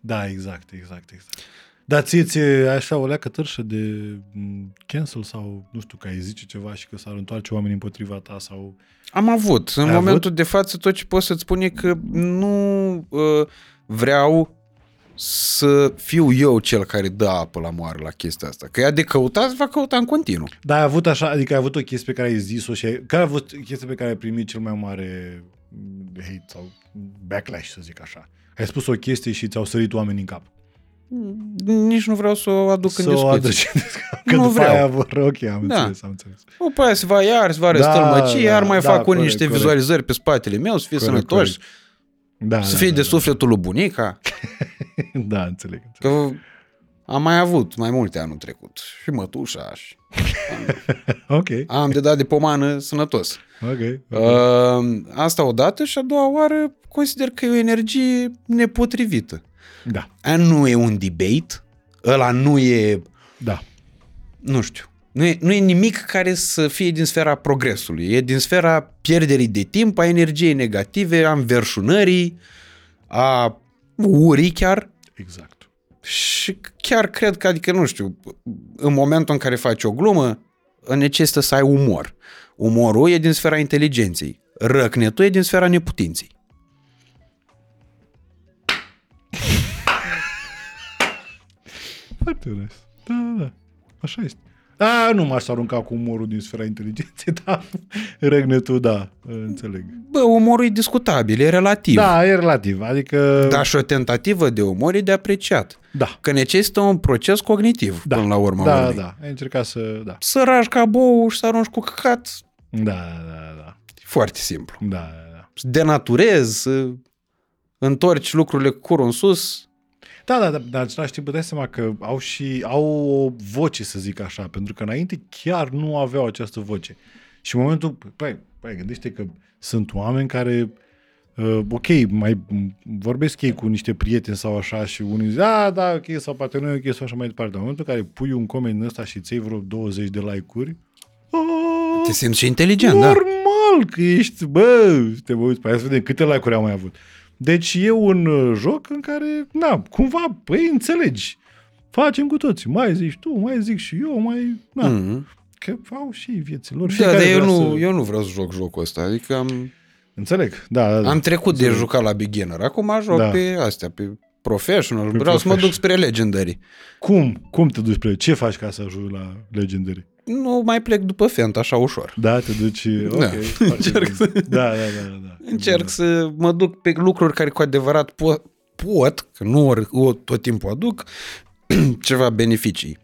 Da, exact, exact, exact. Dar ție ți așa o leacă târșă de m, cancel sau, nu știu, că ai zice ceva și că s-ar întoarce oamenii împotriva ta sau... am avut. În Ai momentul de față, tot ce pot să-ți spun e că nu uh, vreau să fiu eu cel care dă apă la moară la chestia asta. Că ea de căutat, va căuta în continuu. Dar ai avut așa, adică ai avut o chestie pe care ai zis-o și ai, care a fost chestia pe care ai primit cel mai mare m, hate sau backlash, să zic așa? Ai spus o chestie și ți-au sărit oamenii în cap. Nici nu vreau să o aduc în Să o discuție. aduci. *laughs* Că Nu după vreau. aia vor, ok, am Da. înțeles, am înțeles. După aia se va iar, se va Da, răstălmăci, da, iar mai da, fac unii corect, niște corect. vizualizări pe spatele meu, să fie Corect, sănătoși, Da, să da, fie da, de da. sufletul lui bunica. *laughs* Da, înțeleg. înțeleg. Că am mai avut mai multe anul trecut. Și mătușa și *laughs* Ok, am de dat de pomană sănătos. ok. Uh, asta odată și a doua oară consider că e o energie nepotrivită. Da. Aia nu e un debate, ăla nu e Da. Nu știu. Nu e, nu e nimic care să fie din sfera progresului. E din sfera pierderii de timp, a energiei negative, a înverșunării, a urii chiar. Exact. Și chiar cred că, adică, nu știu, în momentul în care faci o glumă, necesită să ai umor. Umorul e din sfera inteligenței. Răcnetul e din sfera neputinței. Foarte onest. Da, da, da. Așa este. Da, nu m-aș arunca cu umorul din sfera inteligenței, *laughs* da. Regnetul, da, înțeleg. Bă, umorul e discutabil, e relativ. Da, e relativ, adică... Dar și o tentativă de umor e de apreciat. Da. Că necesită un proces cognitiv Da. până la urmă. Da, da. Ai încercat să... Da. Să ragi ca bou și să arunci cu căcat, Da, da, da. e foarte simplu. Da, da, da. Să denaturezi, să întorci lucrurile cu curul în sus. Da, da, da, dar în același timp îți dați seama că au și au o voce, să zic așa, pentru că înainte chiar nu aveau această voce. Și în momentul, păi, păi gândește că sunt oameni care, uh, ok, mai vorbesc ei cu niște prieteni sau așa și unii zic, da, da, ok, sau poate nu e ok, sau așa mai departe. Dar în momentul în care pui un coment în ăsta și ți vreo 20 de like-uri, Te simți și inteligent, da. Normal că ești, bă, te mă uiți pe aia să vedem câte like-uri am mai avut. Deci e un uh, joc în care, na, cumva, păi înțelegi. Facem cu toții. Mai zici tu, mai zic și eu, mai... Na, mm. Mm. Că au și ei vieții lor. Da, Fiecare dar eu vrea nu, Să... eu nu vreau să joc jocul ăsta. Adică am, Înțeleg, da, da, da. am trecut de jucat la beginner. Acum joc Da. pe astea, pe professional. Pe vreau să mă professional. duc spre legendary. Cum? Cum te duci pe Ce faci ca să ajungi la Legendary? Nu mai plec după Fent așa ușor. Da, te duci... Ok, Da. *laughs* foarte Încerc bine. să- Da, da, da, da, da. Încerc da. să mă duc pe lucruri care cu adevărat pot, pot că nu ori, o, tot timpul aduc, *clears throat* ceva beneficii.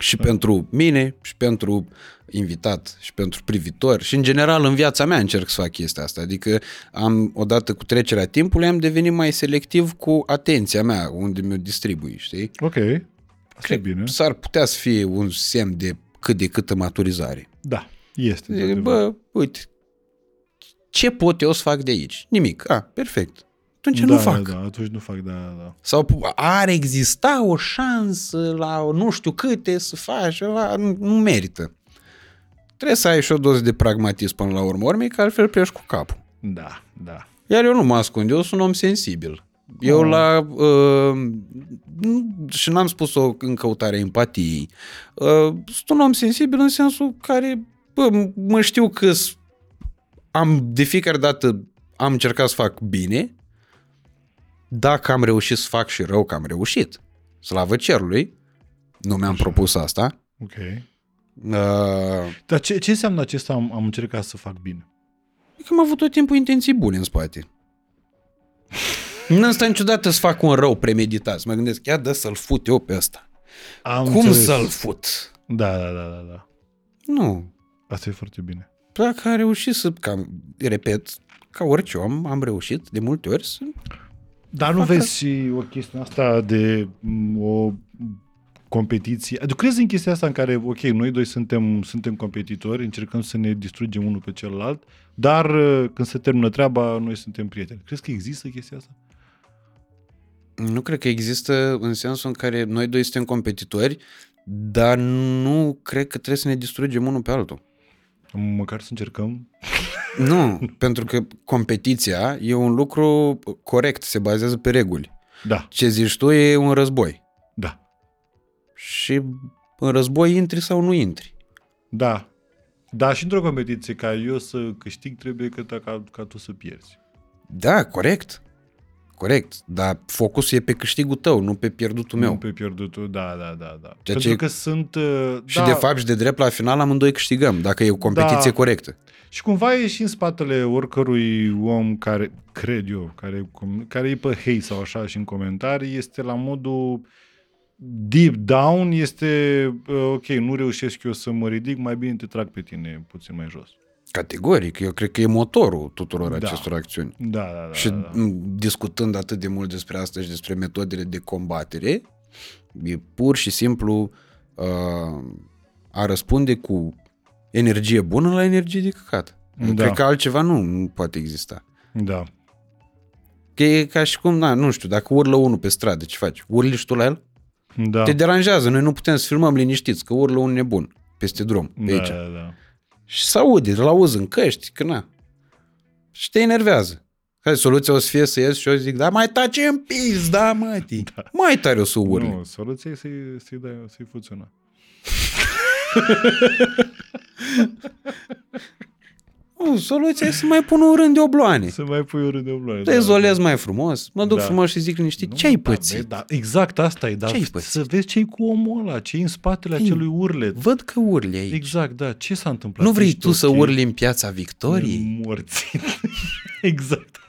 Și Da. pentru mine, și pentru invitat, și pentru privitor, și în general în viața mea încerc să fac chestia asta. Adică am, odată cu trecerea timpului, am devenit mai selectiv cu atenția mea, unde mi-o distribui, știi? Ok, asta e Cred bine. S-ar putea să fie un semn de cât de câtă maturizare. Da, este. Zic, într-adevăr. bă, uite, ce pot eu să fac de aici? Nimic. A, perfect. Atunci da, nu fac. Da, atunci nu fac, da, da. Sau ar exista o șansă la nu știu câte să faci ceva, nu, nu merită. Trebuie să ai și o doză de pragmatism până la urmă, urmei, că altfel pleci cu capul. Da, da. Iar eu nu mă ascund, eu sunt un om sensibil. Eu Oh. la... Uh, nu- și n-am spus-o în căutarea empatiei. Uh, sunt un om sensibil în sensul care bă, m- mă știu că s- am de fiecare dată am încercat să fac bine. Dacă am reușit să fac și rău, că am reușit. Slavă cerului. Nu mi-am propus asta. Ok. Uh, Dar ce, ce înseamnă acesta am, am încercat să fac bine? că am avut tot timpul intenții bune în spate. *laughs* Nu stă niciodată să fac un rău premeditat. Să mă gândesc, ia dă să-l fut eu pe ăsta. Am Cum înțeles. să-l fut? Da, da, da, da, da. Nu. Asta e foarte bine. Dacă a reușit să, cam, repet, ca orice om, am reușit de multe ori să... Dar nu vezi și o chestie asta de m, o competiție. Adică crezi în chestia asta în care, ok, noi doi suntem, suntem competitori, încercăm să ne distrugem unul pe celălalt, dar uh, când se termină treaba, noi suntem prieteni. Crezi că există chestia asta? Nu cred că există în sensul în care noi doi suntem competitori, dar nu cred că trebuie să ne distrugem unul pe altul. Măcar să încercăm. *laughs* Nu, pentru că competiția e un lucru corect, se bazează pe reguli. Da, Ce zici tu e un război. da, Și în război intri sau nu intri. da. Da, și într-o competiție, ca eu să câștig, trebuie că ta, ca, ca tu să pierzi. Da, corect. Corect, dar focusul e pe câștigul tău, nu pe pierdutul meu. Nu pe pierdutul, da, da, da. da. Ceea Pentru ce- că sunt... uh, Și da, de fapt și de drept la final amândoi câștigăm, dacă e o competiție Da. corectă. Și cumva e și în spatele oricărui om care, cred eu, care, care e pe hate sau așa și în comentarii, este la modul deep down, este uh, ok, nu reușesc eu să mă ridic, mai bine te trag pe tine puțin mai jos. Categoric, eu cred că e motorul tuturor Da. acestor acțiuni. Da, da, da. și da, da. m, discutând atât de mult despre asta și despre metodele de combatere, e pur și simplu uh, a răspunde cu energie bună la energie de căcat. Da. Cred că altceva nu, nu poate exista. da. Că e ca și cum, na, nu știu, dacă urlă unul pe stradă, ce faci? Urli și tu la el? Da. Te deranjează, noi nu putem să filmăm liniștiți, că urlă un nebun peste drum, pe da, aici. da, da. Și să aude, îl auzi în căști, că na. Și te enervează. Hai, soluția o să fie să ies și eu zic, da, mai tace în pis, da, măti. Da. Mai tare o să urli. Nu, soluția e să-i, să-i, dai, să-i fuți una. *laughs* Nu, soluția e să mai pun un rând de obloane. Să mai pui o rând de obloane. Te izolez mai frumos, mă duc Da. frumos și zic liniștit, Nu, ce-ai da, pățit? băi, Da, exact asta e, dar Ce-ai pățit? să vezi ce-i cu omul ăla, ce în spatele Ei, acelui urlet. Văd că urli aici. Exact, da, ce s-a întâmplat? Nu vrei Ești tu să ok? urli în piața Victoriei? Morți. *laughs* exact.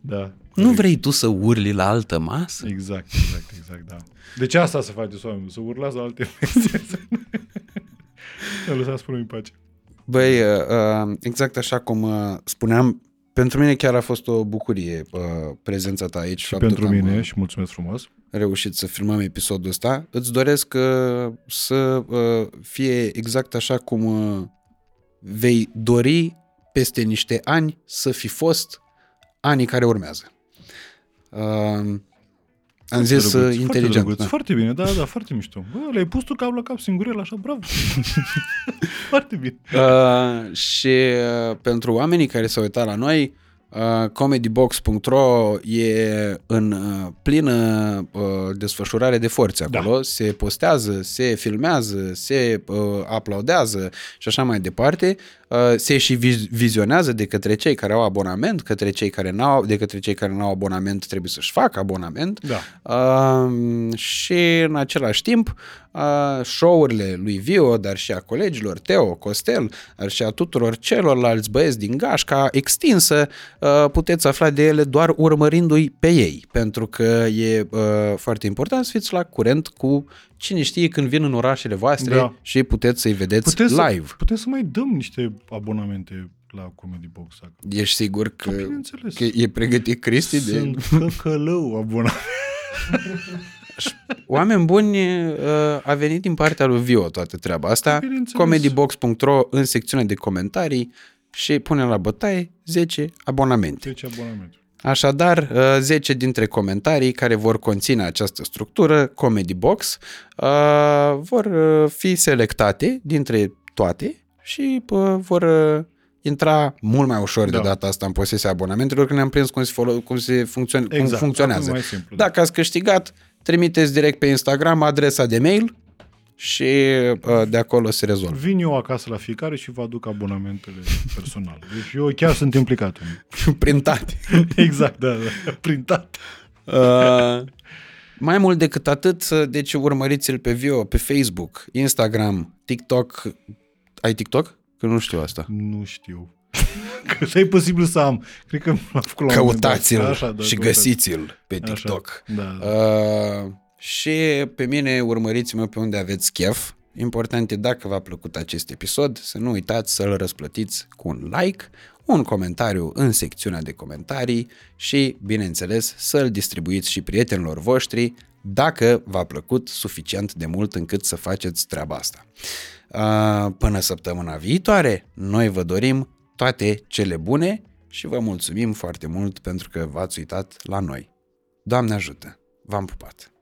da. Nu vrei tu să urli la altă masă? Exact, exact, exact, da. Deci asta să faceți oameni, să urlați la alte *laughs* mesele. Nu lăsați până în pace. Băi, uh, uh, exact așa cum uh, spuneam, pentru mine chiar a fost o bucurie uh, prezența ta aici. Și faptul pentru că am, mine uh, și mulțumesc frumos. reușit să filmăm episodul ăsta. Îți doresc uh, să uh, fie exact așa cum uh, vei dori peste niște ani să fi fost anii care urmează. Uh, am zis Foarte uh, drăguț, inteligent. Foarte, drăguț, da. foarte bine, da, da, foarte mișto. Bă, le-ai pus tu cap la cap singurel, așa, bravo. *laughs* foarte bine. Uh, și uh, pentru oamenii care se uitat la noi, uh, comedybox.ro e în uh, plină uh, desfășurare de forțe Da. acolo. Se postează, se filmează, se uh, aplaudează și așa mai departe. Uh, se și viz- vizionează de către cei care au abonament, către cei care n-au, de către cei care nu au abonament trebuie să-și facă abonament. Da. Uh, și în același timp uh, show-urile lui Vio, dar și a colegilor Teo, Costel, dar și a tuturor celorlalți băieți din gașca extinsă, uh, puteți afla de ele doar urmărindu-i pe ei, pentru că e uh, foarte important să fiți la curent cu cine știe când vin în orașele voastre Da. și puteți să-i vedeți Putem să, live. putem să mai dăm niște abonamente la Comedy Box. Dacă... Ești sigur că, Da, bineînțeles. că e pregătit Cristi de... Sunt căcălău abonament. Oameni buni, uh, a venit din partea lui Vio toată treaba asta. Bineînțeles. Comedybox.ro în secțiunea de comentarii și pune la bătaie 10 abonamente. 10 abonamente. Așadar, uh, 10 dintre comentarii care vor conține această structură, Comedy Box, uh, vor uh, fi selectate dintre toate și uh, vor uh, intra mult mai ușor de Da. data asta în posesia abonamentelor, că ne-am prins cum se, folo- cum se funcțion- cum Exact, funcționează. acum e mai simplu, da. Dacă ați câștigat, trimiteți direct pe Instagram adresa de mail și uh, de acolo se rezolvă. Vin eu acasă la fiecare și vă aduc abonamentele personale. Deci eu chiar sunt implicat în *laughs* Printate. *laughs* Exact, da, da. Printat. Uh, mai mult decât atât, deci urmăriți-l pe Vio, pe Facebook, Instagram, TikTok. Ai TikTok? Că nu știu asta. Nu știu. Că să e posibil să am. Cred că l-am făcut la un moment dat. Căutați-l Așa, da, și căutați. găsiți-l pe Așa, TikTok. Da, da. Uh, și pe mine urmăriți-mă pe unde aveți chef. Important e dacă v-a plăcut acest episod, să nu uitați să-l răsplătiți cu un like, un comentariu în secțiunea de comentarii și, bineînțeles, să-l distribuiți și prietenilor voștri dacă v-a plăcut suficient de mult încât să faceți treaba asta. Uh, Până săptămâna viitoare, noi vă dorim toate cele bune și vă mulțumim foarte mult pentru că v-ați uitat la noi. Doamne ajută! V-am pupat!